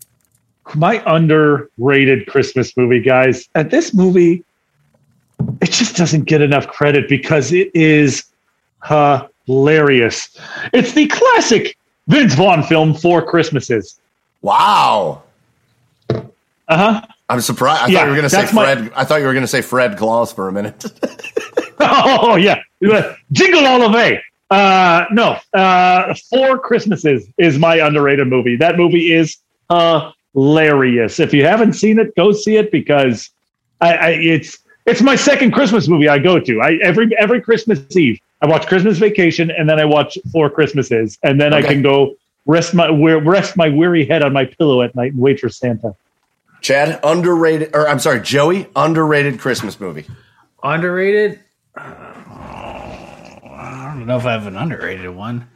My underrated Christmas movie, guys. And this movie, it just doesn't get enough credit because it is hilarious. It's the classic Vince Vaughn film, Four Christmases. Wow, Uh huh. I'm surprised. I Yeah, thought you were gonna say that's my- Fred. I thought you were gonna say Fred Claus for a minute. Oh yeah, Jingle All the Way. Uh, no, uh, Four Christmases is my underrated movie. That movie is hilarious. If you haven't seen it, go see it because I, I it's it's my second Christmas movie I go to. I every every Christmas Eve I watch Christmas Vacation and then I watch Four Christmases and then I can go rest my rest my weary head on my pillow at night and wait for Santa. Chad, underrated, or I'm sorry, Joey, underrated Christmas movie. Underrated? Uh, I don't know if I have an underrated one.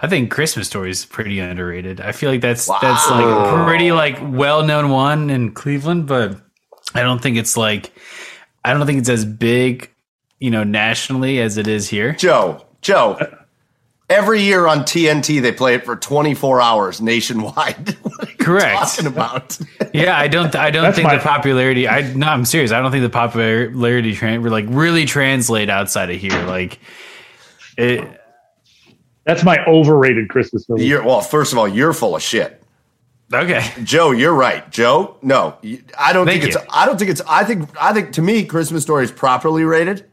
I think Christmas Story is pretty underrated. I feel like that's that's like a pretty like well known one in Cleveland, but I don't think it's like I don't think it's as big, you know, nationally as it is here. Joe, Joe. Every year on TNT, they play it for 24 hours nationwide. what are you Correct. talking about? Yeah, I don't. I don't That's think the popularity. I no, I'm serious. I don't think the popularity tran like really translate outside of here. Like it. That's my overrated Christmas movie. You're, well, first of all, you're full of shit. Okay. Joe, you're right. Joe, no, I don't Thank think it's. I don't think it's. I think. I think to me, Christmas Story is properly rated.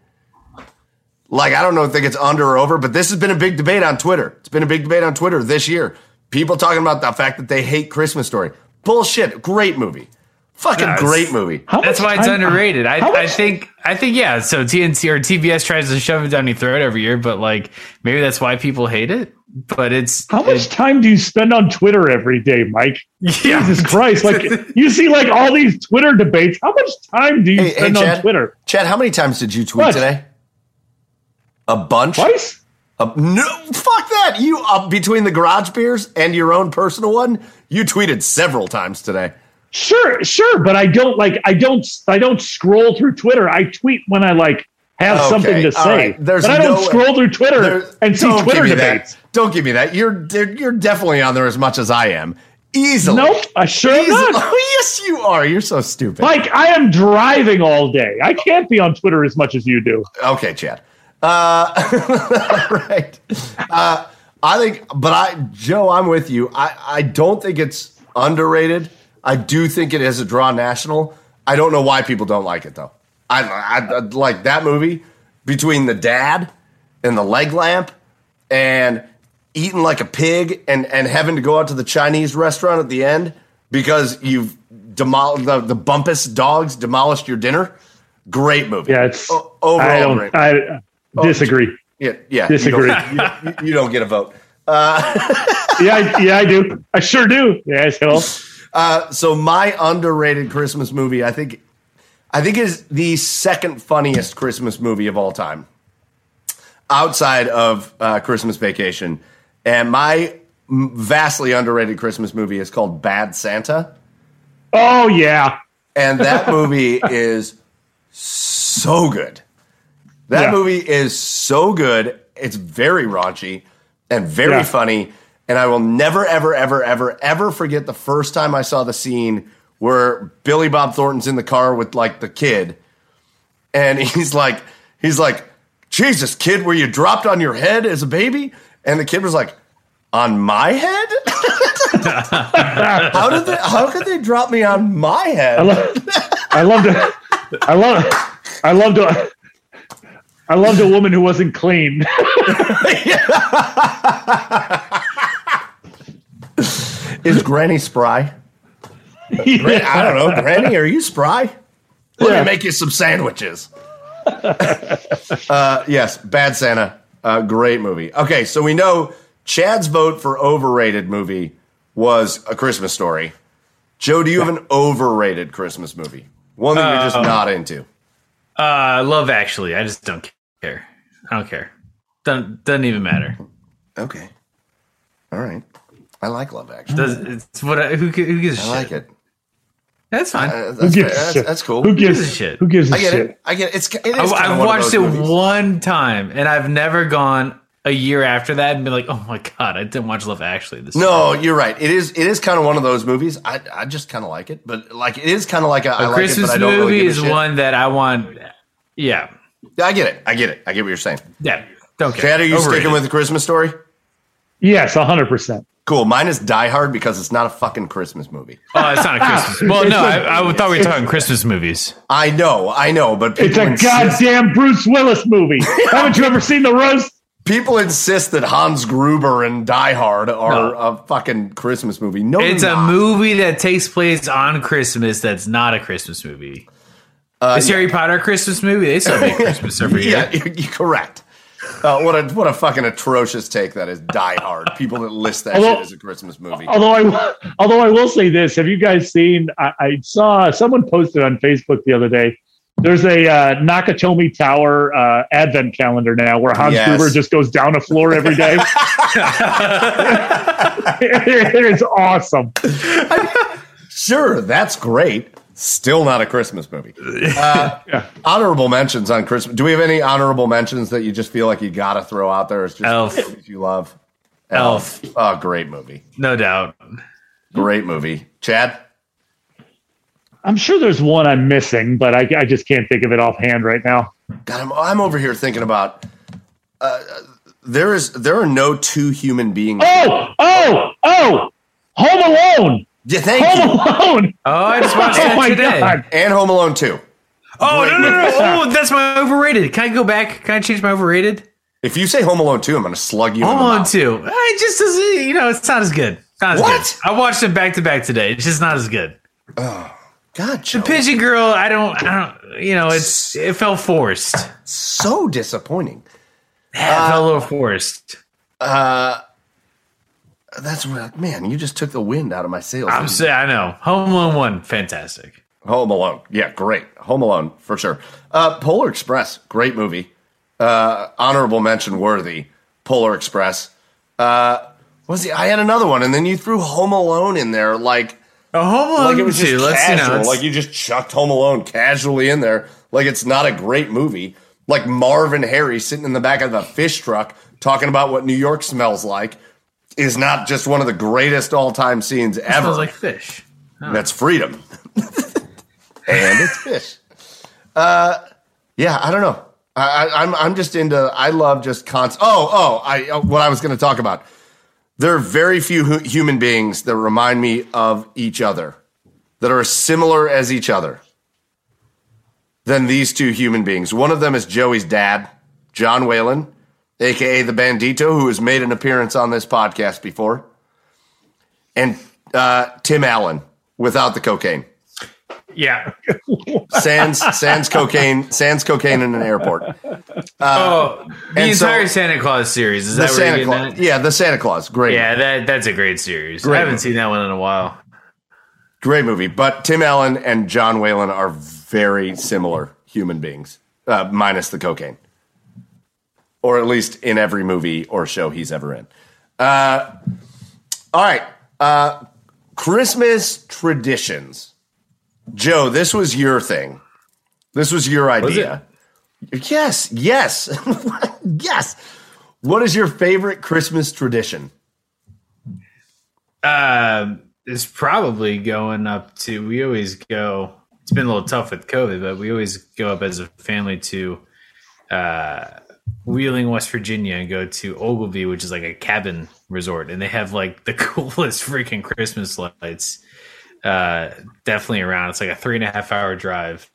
Like I don't know, if think it's under or over, but this has been a big debate on Twitter. It's been a big debate on Twitter this year. People talking about the fact that they hate Christmas Story. Bullshit. Great movie. Fucking No, great movie. That's why it's time- underrated. I, how I think I think yeah. So TNT or TBS tries to shove it down your throat every year, but like maybe that's why people hate it. But it's How much time do you spend on Twitter every day, Mike? yeah. Jesus Christ! Like you see, like all these Twitter debates. How much time do you Hey, hey, spend on Twitter? Chad, how many times did you tweet What? today? A bunch. Twice? Uh, no, fuck that. You uh, between the garage beers and your own personal one, you tweeted several times today. Sure, sure, but I don't like. I don't. I don't scroll through Twitter. I tweet when I like have Okay, something to say. right. There's but I don't no- scroll through Twitter There- and see Twitter debates. That. Don't give me that. You're you're definitely on there as much as I am. Easily. Nope, I sure am Easily. not. Oh, yes, you are. You're so stupid. Like I am driving all day. I can't be on Twitter as much as you do. Okay, Chad. Uh, right. Uh, I think, but I, Joe, I'm with you. I, I don't think it's underrated. I do think it is a draw national. I don't know why people don't like it though. I, I, I like that movie between the dad and the leg lamp and eating like a pig and, and having to go out to the Chinese restaurant at the end because you've demolished the, the bumpus dogs demolished your dinner. Great movie. Yeah, it's. O- overall I don't. great. I disagree. Yeah, yeah. Disagree. You don't, you, you don't get a vote. Uh, yeah, I, yeah, I do. I sure do. Yes, hell. Uh, so my underrated Christmas movie, I think, I think is the second funniest Christmas movie of all time, outside of uh, Christmas Vacation. And my vastly underrated Christmas movie is called Bad Santa, Oh yeah. and that movie is so good. That Yeah. movie is so good. It's very raunchy and very Yeah. funny. And I will never, ever, ever, ever, ever forget the first time I saw the scene where Billy Bob Thornton's in the car with like the kid. And he's like, he's like, Jesus, kid, were you dropped on your head as a baby? And the kid was like, on my head? how did they, how could they drop me on my head? I love. I loved it. I love. I loved. A, I loved a woman who wasn't clean. Is Granny spry? Gran- I don't know. Granny, are you spry? Let Yeah. me make you some sandwiches. uh, yes, Bad Santa. Uh, great movie. Okay, so we know Chad's vote for overrated movie was A Christmas Story. Joe, do you have an overrated Christmas movie? One that you're just Uh, not into. Uh, Love Actually. I just don't care. I don't care. Doesn't doesn't even matter. Okay. All right. I like Love Actually. Does it's what? I, who, gi- who gives a I shit? I like it. That's fine. Uh, Who that's, gives a that's, shit? that's cool. Who gives gives a shit? Who gives a I get shit? it. I get it. It's it is I, kind of I've one of watched it movies. one time, and I've never gone a year after that and been like, "Oh my god, I didn't watch Love Actually." This No, you're right. It is. It is kind of one of those movies. I I just kind of like it, but like it is kind of like a, I a like Christmas it, but I don't movie really give a is shit. one that I want. Yeah, Yeah, I get it. I get it. I get what you're saying. yeah. Don't care. Chad, are you Overrated. sticking with the Christmas story? Yes, hundred percent. Cool. Mine is Die Hard because it's not a fucking Christmas movie. Oh, it's not a Christmas. Well, no, I, I thought we were talking Christmas movies. I know, I know, but It's a insist, goddamn Bruce Willis movie. Haven't you ever seen the roast? people insist that Hans Gruber and Die Hard are a fucking Christmas movie. No, It's they're a not. movie that takes place on Christmas. That's not a Christmas movie. Is Harry Potter a Christmas movie? They still make Christmas every year. Yeah, you're, you're correct. Uh, what a what a fucking atrocious take that is. Die Hard. People that list that Although- shit as a Christmas movie. Although I, will- although I will say this: Have you guys seen? I, I saw someone posted on Facebook the other day. There's a uh, Nakatomi Tower uh, advent calendar now where Hans Yes. Gruber just goes down a floor every day. it is awesome. Sure, that's great. Still not a Christmas movie. Uh, Yeah. Honorable mentions on Christmas. Do we have any honorable mentions that you just feel like you got to throw out there? It's just Elf. movies you love. Elf. Oh, great movie. No doubt. Great movie. Chad? I'm sure there's one I'm missing, but I, I just can't think of it offhand right now. God, I'm, I'm over here thinking about. Uh, there is there are no two human beings. Oh, oh, oh! Home Alone. Yeah, thank Home you. Alone. Oh, I just watched Oh that my today. god. And Home Alone 2. Oh Great no, no, no, no! Oh, that's my overrated. Can I go back? Can I change my overrated? If you say Home Alone 2, I'm going to slug you Home Alone mouth. two. It just doesn't. You know, it's not as good. Not as What? Good. I watched it back to back today. It's just not as good. Oh. God, Joe, the Pigeon Girl. I don't. I don't. You know, it's it felt forced. So disappointing. It felt a little forced. Uh, That's what, man, you just took the wind out of my sails. I'm saying. I know. Home Alone one, fantastic. Home Alone. Yeah, great. Home Alone, for sure. Uh, Polar Express, great movie. Uh, honorable mention worthy. Polar Express. Uh, was the, I had another one, and then you threw Home Alone in there like Oh, Home Alone like it was just. Let's you casual. know. like you just chucked Home Alone casually in there. Like it's not a great movie. Like Marv and Harry sitting in the back of a fish truck talking about what New York smells like is not just one of the greatest all time scenes ever. smells like fish. That's freedom. and it's fish. Uh, yeah, I don't know. I, I, I'm I'm just into. I love just constant. Oh, oh, I uh, what I was going to talk about. There are very few hu- human beings that remind me of each other, that are as similar as each other, than these two human beings. One of them is Joey's dad, John Whalen, aka the Bandito, who has made an appearance on this podcast before, and uh, Tim Allen without the cocaine. Yeah. Sans sans cocaine, sans cocaine in an airport. oh, the and so- entire Santa Claus series. Is that where Santa Claus, yeah, the Santa Claus, great, Yeah, that that's a great series. Great I haven't movie. seen that one in a while. great movie. But Tim Allen and John Whalen are very similar human beings, uh, minus the cocaine, or at least in every movie or show he's ever in. Uh, all right, uh, Christmas traditions. Joe, this was your thing. This was your idea. Yes, yes, yes. What is your favorite Christmas tradition? Um, it's probably going up to. We always go. It's been a little tough with COVID, but we always go up as a family to uh, Wheeling, West Virginia, and go to Oglebay, which is like a cabin resort, and they have like the coolest freaking Christmas lights. Uh, definitely around. It's like a three and a half hour drive,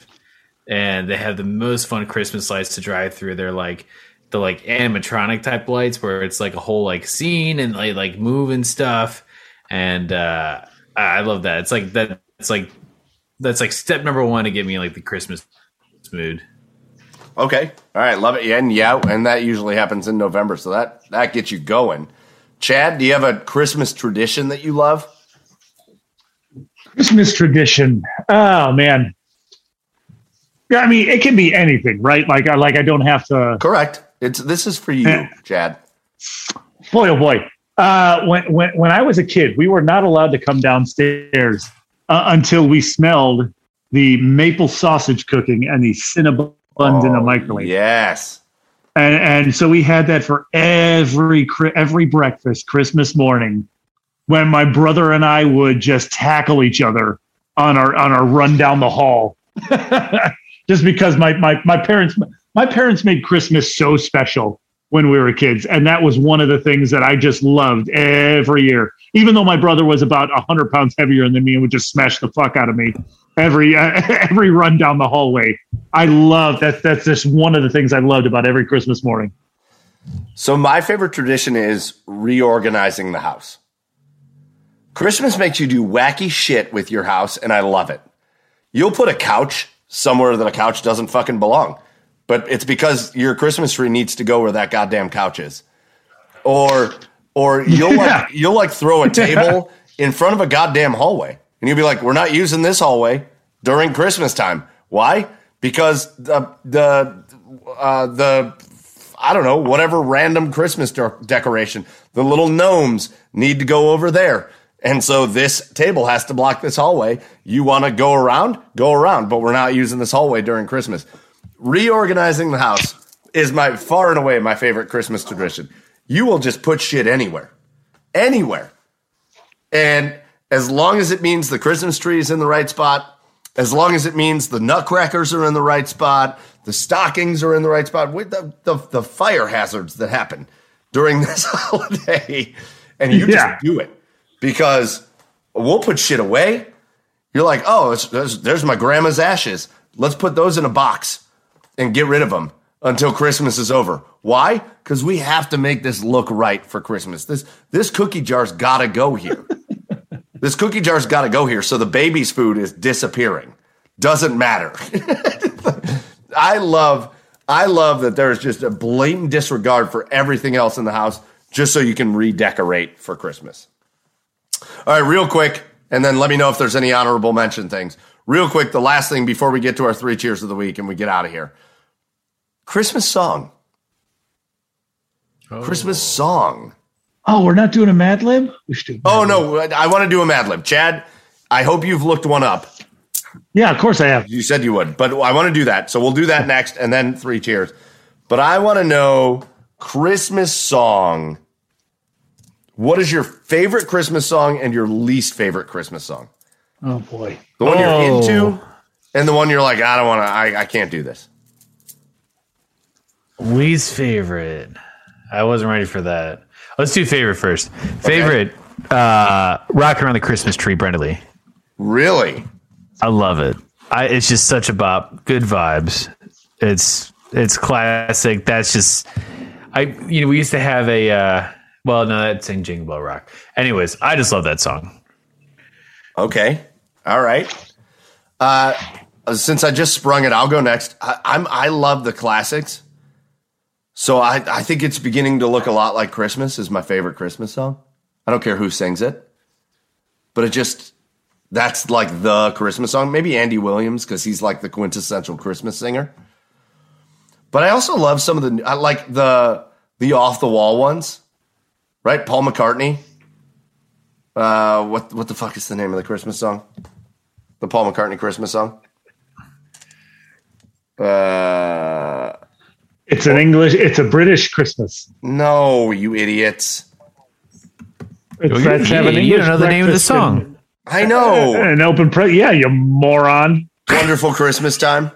and they have the most fun Christmas lights to drive through. They're like the like animatronic type lights where it's like a whole like scene and like like and stuff and uh I love that. It's like that. It's like that's like step number one to get me like the Christmas mood. Okay. All right. Love it. Yeah, and yeah, and that usually happens in November, so that that gets you going. Chad, do you have a Christmas tradition that you love? Christmas tradition. Oh man. Yeah, I mean, it can be anything, right? Like, I like I don't have to. Correct. It's this is for you. Chad. Boy, oh boy. Uh, when when when I was a kid, we were not allowed to come downstairs uh, until we smelled the maple sausage cooking and the cinnamon buns in the Oh, microwave. Yes. and and so we had that for every every breakfast Christmas morning when my brother and I would just tackle each other on our on our run down the hall just because my my my parents my parents made Christmas so special when we were kids and that was one of the things that I just loved every year even though my brother was about 100 pounds heavier than me and would just smash the fuck out of me every every run down the hallway I love that. That's just one of the things I loved about every Christmas morning. So my favorite tradition is reorganizing the house. Christmas makes you do wacky shit with your house, and I love it. You'll put a couch somewhere that a couch doesn't fucking belong, but it's because your Christmas tree needs to go where that goddamn couch is. Or, or you'll Yeah. like you'll like throw a table in front of a goddamn hallway, and you'll be like, "We're not using this hallway during Christmas time." Why? Because the the uh, the I don't know, whatever random Christmas de- decoration. The little gnomes need to go over there. And so this table has to block this hallway. You want to go around? Go around, but we're not using this hallway during Christmas. Reorganizing the house is my far and away my favorite Christmas tradition. You will just put shit anywhere. Anywhere. And as long as it means the Christmas tree is in the right spot, as long as it means the nutcrackers are in the right spot, the stockings are in the right spot, with the, the, the fire hazards that happen during this holiday, and you Yeah. just do it because we'll put shit away. You're like, oh, it's, there's, there's my grandma's ashes. Let's put those in a box and get rid of them until Christmas is over. Why? Because we have to make this look right for Christmas. This this cookie jar's got to go here. this cookie jar's got to go here. So the baby's food is disappearing. Doesn't matter. I love I love that there's just a blatant disregard for everything else in the house just so you can redecorate for Christmas. All right, real quick, and then let me know if there's any honorable mention things. Real quick, the last thing before we get to our three cheers of the week and we get out of here. Christmas song. Oh. Christmas song. Oh, we're not doing a Mad Lib? We should do. Oh no, I want to do a Mad Lib. Chad, I hope you've looked one up. Yeah, of course I have. You said you would, but I want to do that. So we'll do that next and then three cheers. But I want to know Christmas song. What is your favorite Christmas song and your least favorite Christmas song? Oh boy. The one Oh. you're into and the one you're like, I don't want to, I, I can't do this. Least favorite. I wasn't ready for that. Let's do favorite first. Favorite, uh, Rock Around the Christmas Tree, Brenda Lee. Really? I love it. I, it's just such a bop. Good vibes. It's it's classic. That's just I you know we used to have a uh well no that's in Jingle Bell Rock. Anyways, I just love that song. Okay. All right. Uh, since I just sprung it, I'll go next. I, I'm I love the classics, so I I think it's beginning to look a lot like Christmas. Is my favorite Christmas song. I don't care who sings it, but it just that's like the Christmas song. Maybe Andy Williams because he's like the quintessential Christmas singer. But I also love some of the I like the the off the wall ones, right? Paul McCartney. Uh, what what the fuck is the name of the Christmas song? The Paul McCartney Christmas song. Uh, It's an English. It's a British Christmas. no, you idiots! It's, You- that's have an you don't know the name of the breakfast song. I know. An open pre. Yeah, you moron. Wonderful Christmas time.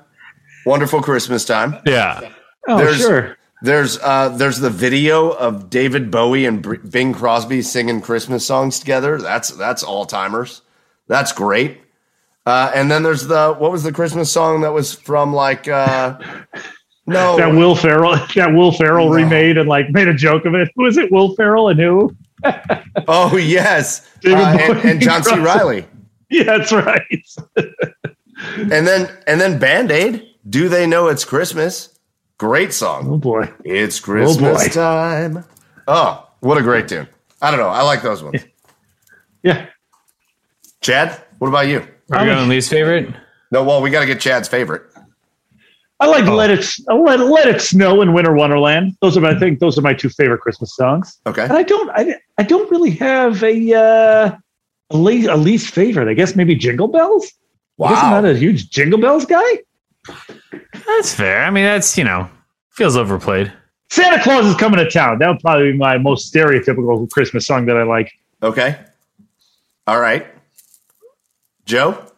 Wonderful Christmas time. Yeah. Oh, There's- sure. There's uh, there's the video of David Bowie and Br- Bing Crosby singing Christmas songs together. That's that's all timers. That's great. Uh, and then there's the what was the Christmas song that was from like uh, no That Will Ferrell. That Will Ferrell remade and like made a joke of it. Was it? Will Ferrell and who? oh yes David uh, and, and John C. Reilly. Yeah, that's right. And then and then Band Aid. Do they know it's Christmas? Great song. Oh boy. It's Christmas boy. time. Oh, what a great tune. I don't know. I like those ones. Yeah. Chad, what about you? Are you going to least favorite? No, well, we got to get Chad's favorite. I like let it let, let it snow in Winter Wonderland. Those are my, I think those are my two favorite Christmas songs. Okay. And I don't I, I don't really have a uh, a, least, a least favorite. I guess maybe Jingle Bells. I guess I'm not a huge Jingle Bells guy. That's fair. I mean, that's you know feels overplayed. Santa Claus is coming to town. That would probably be my most stereotypical Christmas song that I like. Okay. All right. Joe?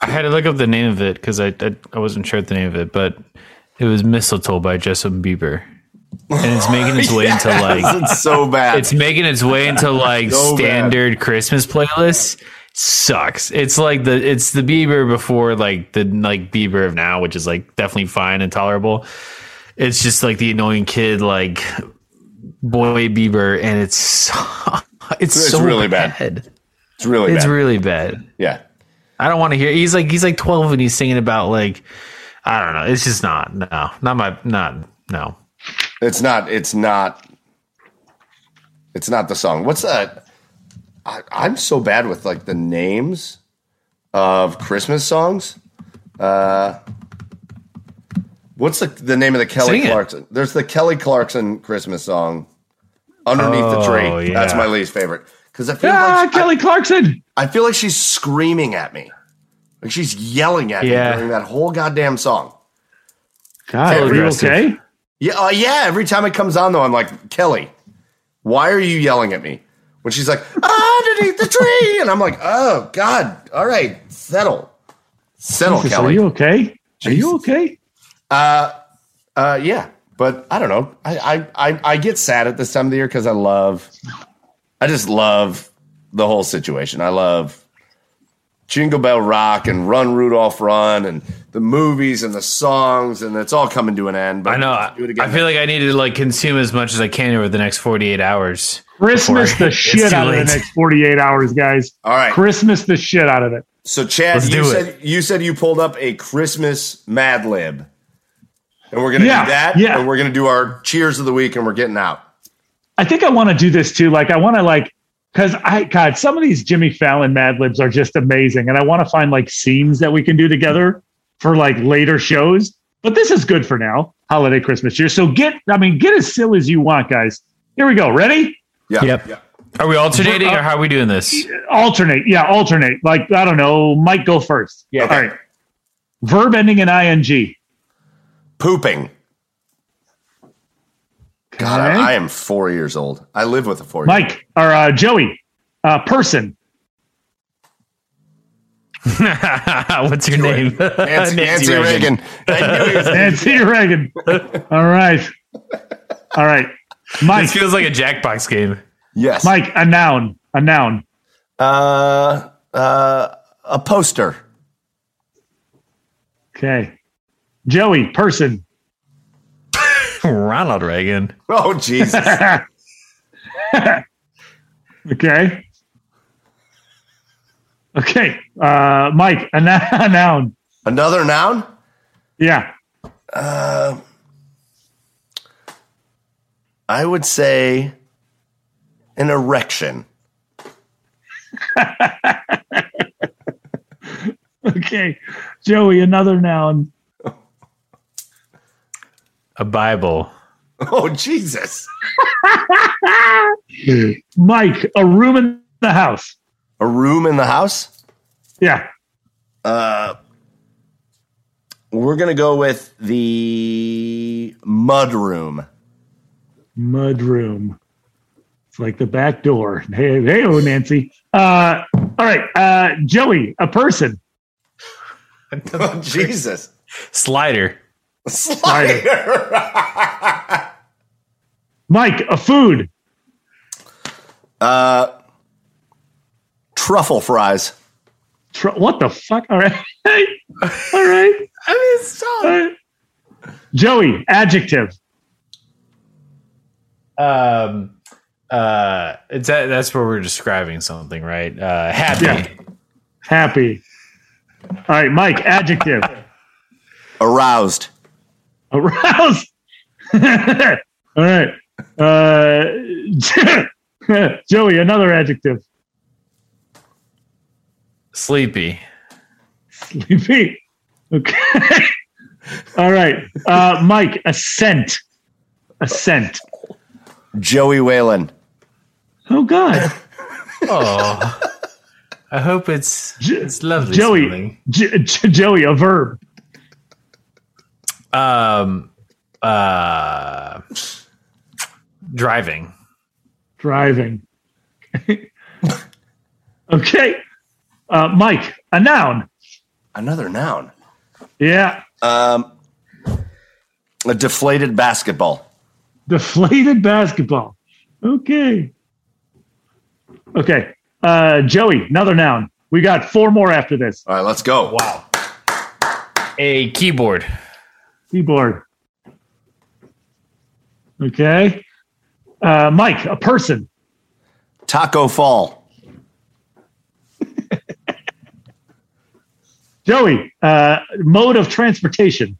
I had to look up the name of it because I, I I wasn't sure the name of it, but it was Mistletoe by Justin Bieber, and it's making its way into like it's so bad. it's making its way into like So bad. standard Christmas playlists. Sucks. It's like the it's the Bieber before like the like Bieber of now, which is like definitely fine and tolerable. It's just like the annoying kid like boy Bieber, and it's it's, It's so really bad. bad. it's really It's bad. really bad. yeah. I don't want to hear. He's like he's like twelve and he's singing about like I don't know. It's just not no not my not no. It's not. It's not. It's not the song. What's that? I, I'm so bad with like the names of Christmas songs. Uh, what's the the name of the Kelly Sing it. Clarkson? There's the Kelly Clarkson Christmas song, "Underneath the Oh, Tree." yeah. That's my least favorite because I feel Ah, like Kelly Clarkson. I, I feel like she's screaming at me, like she's yelling at Yeah. me during that whole goddamn song. God, are you okay? Yeah, uh, yeah. Every time it comes on, though, I'm like, Kelly, why are you yelling at me? When she's like, underneath the tree, and I'm like, oh God, all right, settle, settle, Jesus, Kelly. Are you okay? Are you okay? uh, yeah, but I don't know. I, I, I, I get sad at this time of the year because I love, I just love the whole situation. I love Jingle Bell Rock and Run Rudolph Run and the movies and the songs, and it's all coming to an end. But I know. do it again. I feel like I need to like consume as much as I can over the next forty eight hours. Christmas the shit too out of the next 48 hours, guys. all right. Christmas the shit out of it. So Chad, Let's you said it. you said you pulled up a Christmas Mad Lib, and we're gonna Yeah, do that. yeah. and we're gonna do our cheers of the week, and we're getting out. I think I want to do this too. Like, I want to like, because I, God, some of these Jimmy Fallon Mad Libs are just amazing, and I want to find like scenes that we can do together for like later shows. But this is good for now, holiday Christmas year. So get, I mean, get as silly as you want, guys. Here we go. Ready? Yeah. Yep. Yeah. Are we alternating or how are we doing this? Alternate. Yeah, alternate. Like, I don't know. Mike, go first. Yeah. Okay. All right. Verb ending in ing. Pooping. God, Okay. I, I am four years old. I live with a four. Mike or uh, Joey. Uh, person. What's your name? Nancy, Nancy Reagan. I knew he was- Nancy Reagan. All right. All right. Mike. This feels like a Jackbox game. yes. Mike, a noun. A noun. Uh, uh, a poster. Okay. Joey, person. Ronald Reagan. Oh Jesus. okay. Okay. Uh, Mike, a, no- a noun. Another noun. Yeah. Uh, I would say an erection. Okay. Joey, another noun. A Bible. Oh Jesus. Mike, a room in the house. A room in the house. Yeah. Uh, we're gonna go with the mud room. Mud room. It's like the back door. Hey, hey, oh, Nancy. Uh, all right. Uh, Joey, a person. Oh, Jesus. Slider. Slider. Mike, a food. uh, truffle fries. Tr- what the fuck? All right. all right. I mean, it's All right. Joey, adjective. um uh it's that that's where we're describing something right uh happy Yeah. Happy. right, Mike, adjective. Aroused. Aroused. All right. Uh, Joey, another adjective. Sleepy. Sleepy. Okay. All right. Uh, Mike, ascent. Ascent. Joey Whalen. Oh, God. Oh, I hope it's it's lovely. Joey. J- J- Joey, a verb. Um, uh, driving. Driving. okay. Uh, Mike, a noun. Another noun. Yeah. Um, a deflated basketball. Deflated basketball. Okay. Okay. Uh, Joey, another noun. We got four more after this. All right, let's go. Wow. A keyboard. Keyboard. Okay. Uh, Mike, a person. Tacko Fall. Joey, uh, mode of transportation.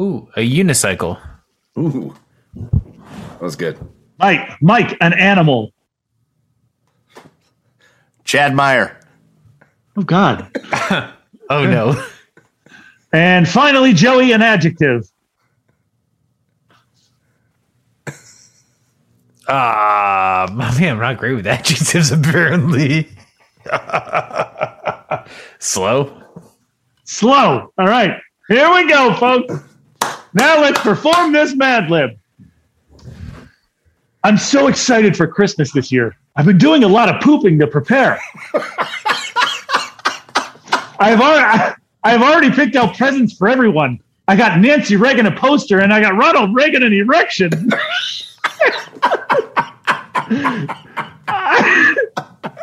Ooh, a unicycle. Ooh, that was good. Mike, Mike, an animal. Chad Meyer. Oh God. Oh no. And finally, Joey, an adjective. Ah, man, I'm not great with adjectives. Apparently, slow. Slow. All right. Here we go, folks. Now let's perform this Mad Lib. I'm so excited for Christmas this year. I've been doing a lot of pooping to prepare. I've already, I've already picked out presents for everyone. I got Nancy Reagan a poster, and I got Ronald Reagan an erection.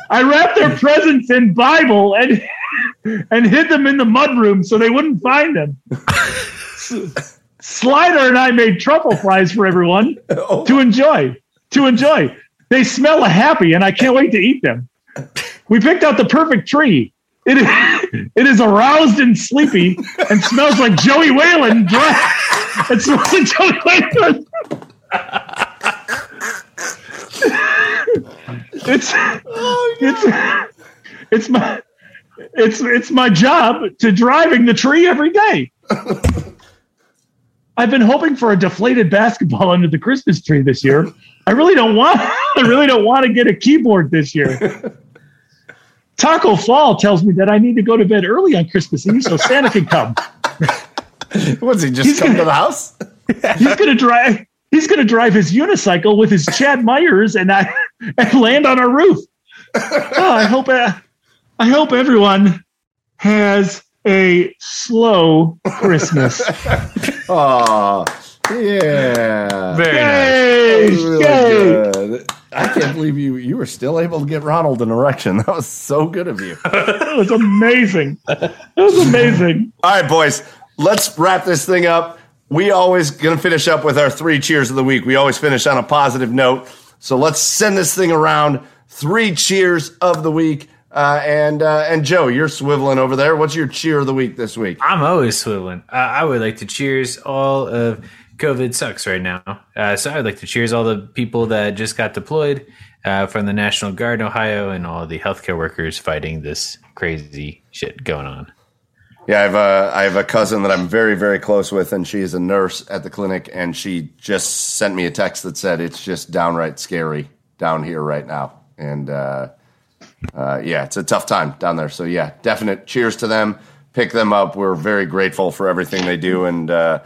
I wrapped their presents in Bible and and hid them in the mudroom so they wouldn't find them. Slider and I made truffle fries for everyone oh. to enjoy. To enjoy. They smell happy, and I can't wait to eat them. We picked out the perfect tree. It is, it is aroused and sleepy and smells like Joey Whalen. Dry, it smells like Joey Whalen. it's oh, it's it's my it's it's my job to driving the tree every day. I've been hoping for a deflated basketball under the Christmas tree this year. I really don't want I really don't want to get a keyboard this year. Tacko Fall tells me that I need to go to bed early on Christmas Eve so Santa can come. What's he just He's come gonna- to the house? He's gonna drive he's gonna drive his unicycle with his Chad Myers and I and land on our roof. Oh, I hope uh, I hope everyone has a slow Christmas. Oh, yeah. Very nice. Really Yay! good. I can't believe you you were still able to get Ronald an erection. That was so good of you. That was amazing. That was amazing. All right, boys, let's wrap this thing up. We always going to finish up with our three cheers of the week. We always finish on a positive note. So let's send this thing around. Three cheers of the week. Uh, and uh, and Joe, you're swiveling over there. What's your cheer of the week this week? I'm always swiveling. Uh, I would like to cheers all of COVID sucks right now. Uh, so I would like to cheers all the people that just got deployed uh, from the National Guard in Ohio and all the healthcare workers fighting this crazy shit going on. Yeah, I have a I have a cousin that I'm very very close with, and she is a nurse at the clinic, and she just sent me a text that said it's just downright scary down here right now, and uh, uh, yeah, it's a tough time down there. So yeah, definite cheers to them. Pick them up. We're very grateful for everything they do, and uh,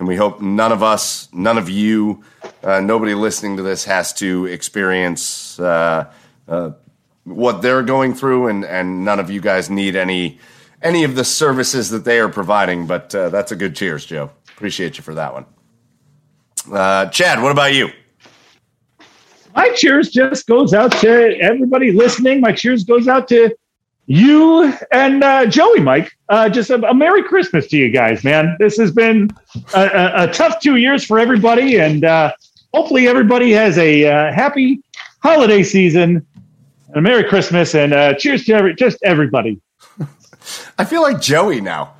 and we hope none of us, none of you, uh, nobody listening to this has to experience uh, uh, what they're going through, and and none of you guys need any any of the services that they are providing. But uh, that's a good cheers, Joe. Appreciate you for that one. Uh, Chad, what about you? My cheers just goes out to everybody listening. My cheers goes out to you and uh, Joey, Mike. Uh, just a, a Merry Christmas to you guys, man. This has been a, a, a tough two years for everybody, and uh, hopefully everybody has a uh, happy holiday season. And a Merry Christmas and uh, cheers to every, just everybody. I feel like Joey now.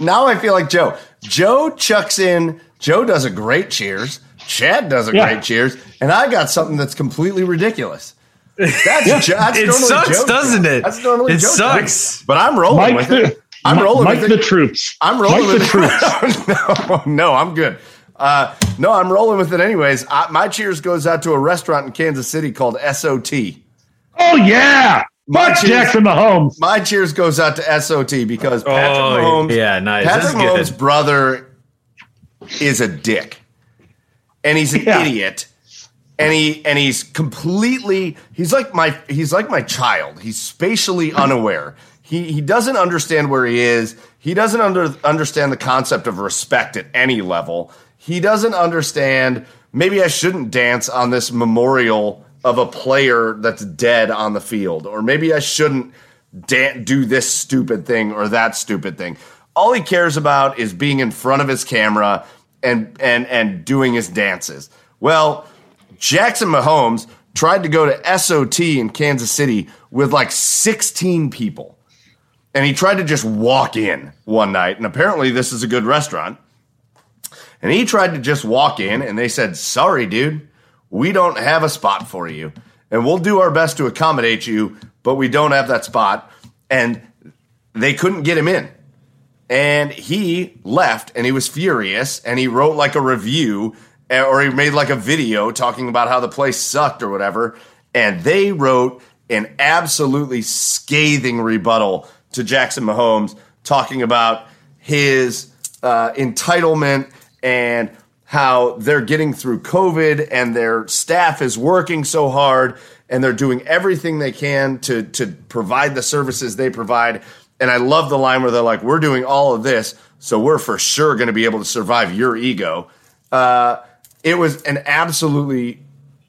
Now I feel like Joe. Joe chucks in. Joe does a great cheers. Chad does a Yeah. great cheers, and I got something that's completely ridiculous. That's, Jo- that's It normally sucks, Joe's doesn't thing. it? That's normally It Joe's sucks. thing. But I'm rolling Mike with it. the, I'm rolling Mike with the it. troops. I'm rolling Mike with the it. troops. no, no, I'm good. Uh, no, I'm rolling with it anyways. I, my cheers goes out to a restaurant in Kansas City called SOT. Oh yeah, My Mark cheers- Jackson Mahomes. My cheers goes out to SOT because Patrick Oh, Mahomes, yeah, nice. Patrick That's good. Brother is a dick, and he's an Yeah. idiot, and he and he's completely he's like my he's like my child. He's spatially unaware. He he doesn't understand where he is. He doesn't under, understand the concept of respect at any level. He doesn't understand. Maybe I shouldn't dance on this memorial of a player that's dead on the field, or maybe I shouldn't dan- do this stupid thing or that stupid thing. All he cares about is being in front of his camera and and and doing his dances. Well, Jackson Mahomes tried to go to SOT in Kansas City with like 16 people. And he tried to just walk in one night. And apparently, this is a good restaurant. And he tried to just walk in, and they said, Sorry, dude, we don't have a spot for you. And we'll do our best to accommodate you, but we don't have that spot. And they couldn't get him in. And he left and he was furious and he wrote like a review or he made like a video talking about how the place sucked or whatever. And they wrote an absolutely scathing rebuttal to Jackson Mahomes talking about his uh, entitlement and how they're getting through COVID and their staff is working so hard and they're doing everything they can to to provide the services they provide. And I love the line where they're like, "We're doing all of this, so we're for sure going to be able to survive your ego." Uh, it was an absolutely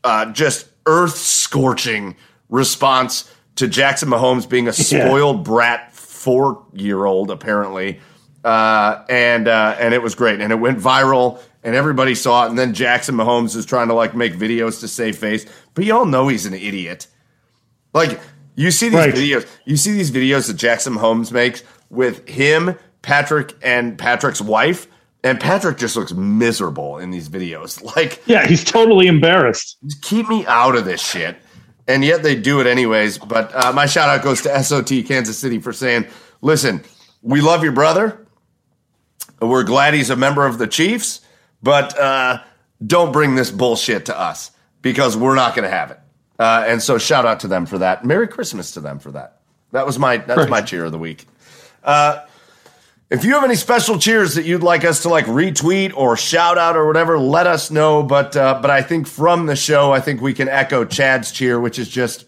uh, just earth scorching response to Jackson Mahomes being a spoiled brat four year old apparently, uh, and uh, and it was great and it went viral and everybody saw it and then Jackson Mahomes is trying to like make videos to save face, but you all know he's an idiot. Like you see these Right. videos, you see these videos that Jackson Mahomes makes with him, Patrick, and Patrick's wife. And Patrick just looks miserable in these videos. Like, Yeah, he's totally embarrassed. keep me out of this shit. And yet they do it anyways. But uh, my shout out goes to SOT Kansas City for saying, listen, we love your brother. We're glad he's a member of the Chiefs, but uh, don't bring this bullshit to us because we're not going to have it. Uh, and so shout out to them for that. Merry Christmas to them for that. That was my that's my cheer of the week. Uh, if you have any special cheers that you'd like us to like retweet or shout out or whatever, let us know. But uh, but I think from the show, I think we can echo Chad's cheer, which is just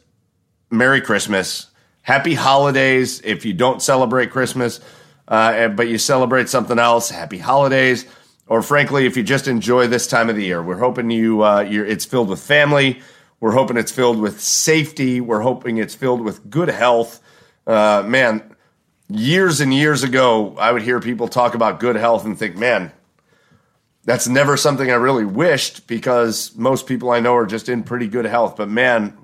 Merry Christmas, Happy Holidays. If you don't celebrate Christmas, uh, but you celebrate something else, Happy Holidays. Or frankly, if you just enjoy this time of the year, we're hoping you uh, it's filled with family. We're hoping it's filled with safety. We're hoping it's filled with good health. Uh, man, years and years ago, I would hear people talk about good health and think, man, that's never something I really wished because most people I know are just in pretty good health. But man,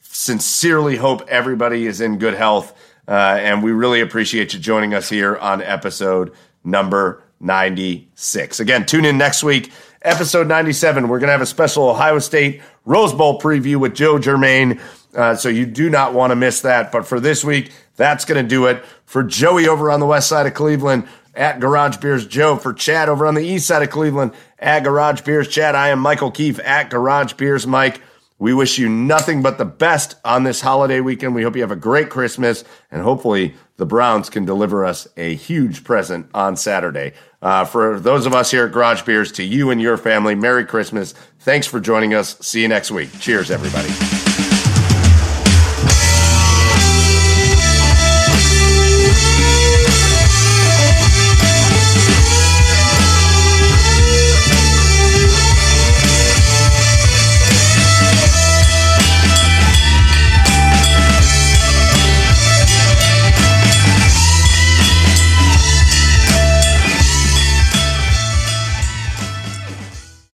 sincerely hope everybody is in good health. Uh, and we really appreciate you joining us here on episode number 96. Again, tune in next week, episode 97. We're going to have a special Ohio State Rose Bowl preview with Joe Germaine. Uh, so you do not want to miss that. But for this week, that's going to do it. For Joey over on the west side of Cleveland, at Garage Beers Joe. For Chad over on the east side of Cleveland, at Garage Beers Chad. I am Michael Keefe at Garage Beers Mike. We wish you nothing but the best on this holiday weekend. We hope you have a great Christmas, and hopefully the Browns can deliver us a huge present on Saturday. Uh, for those of us here at Garage Beers, to you and your family, Merry Christmas. Thanks for joining us. See you next week. Cheers, everybody.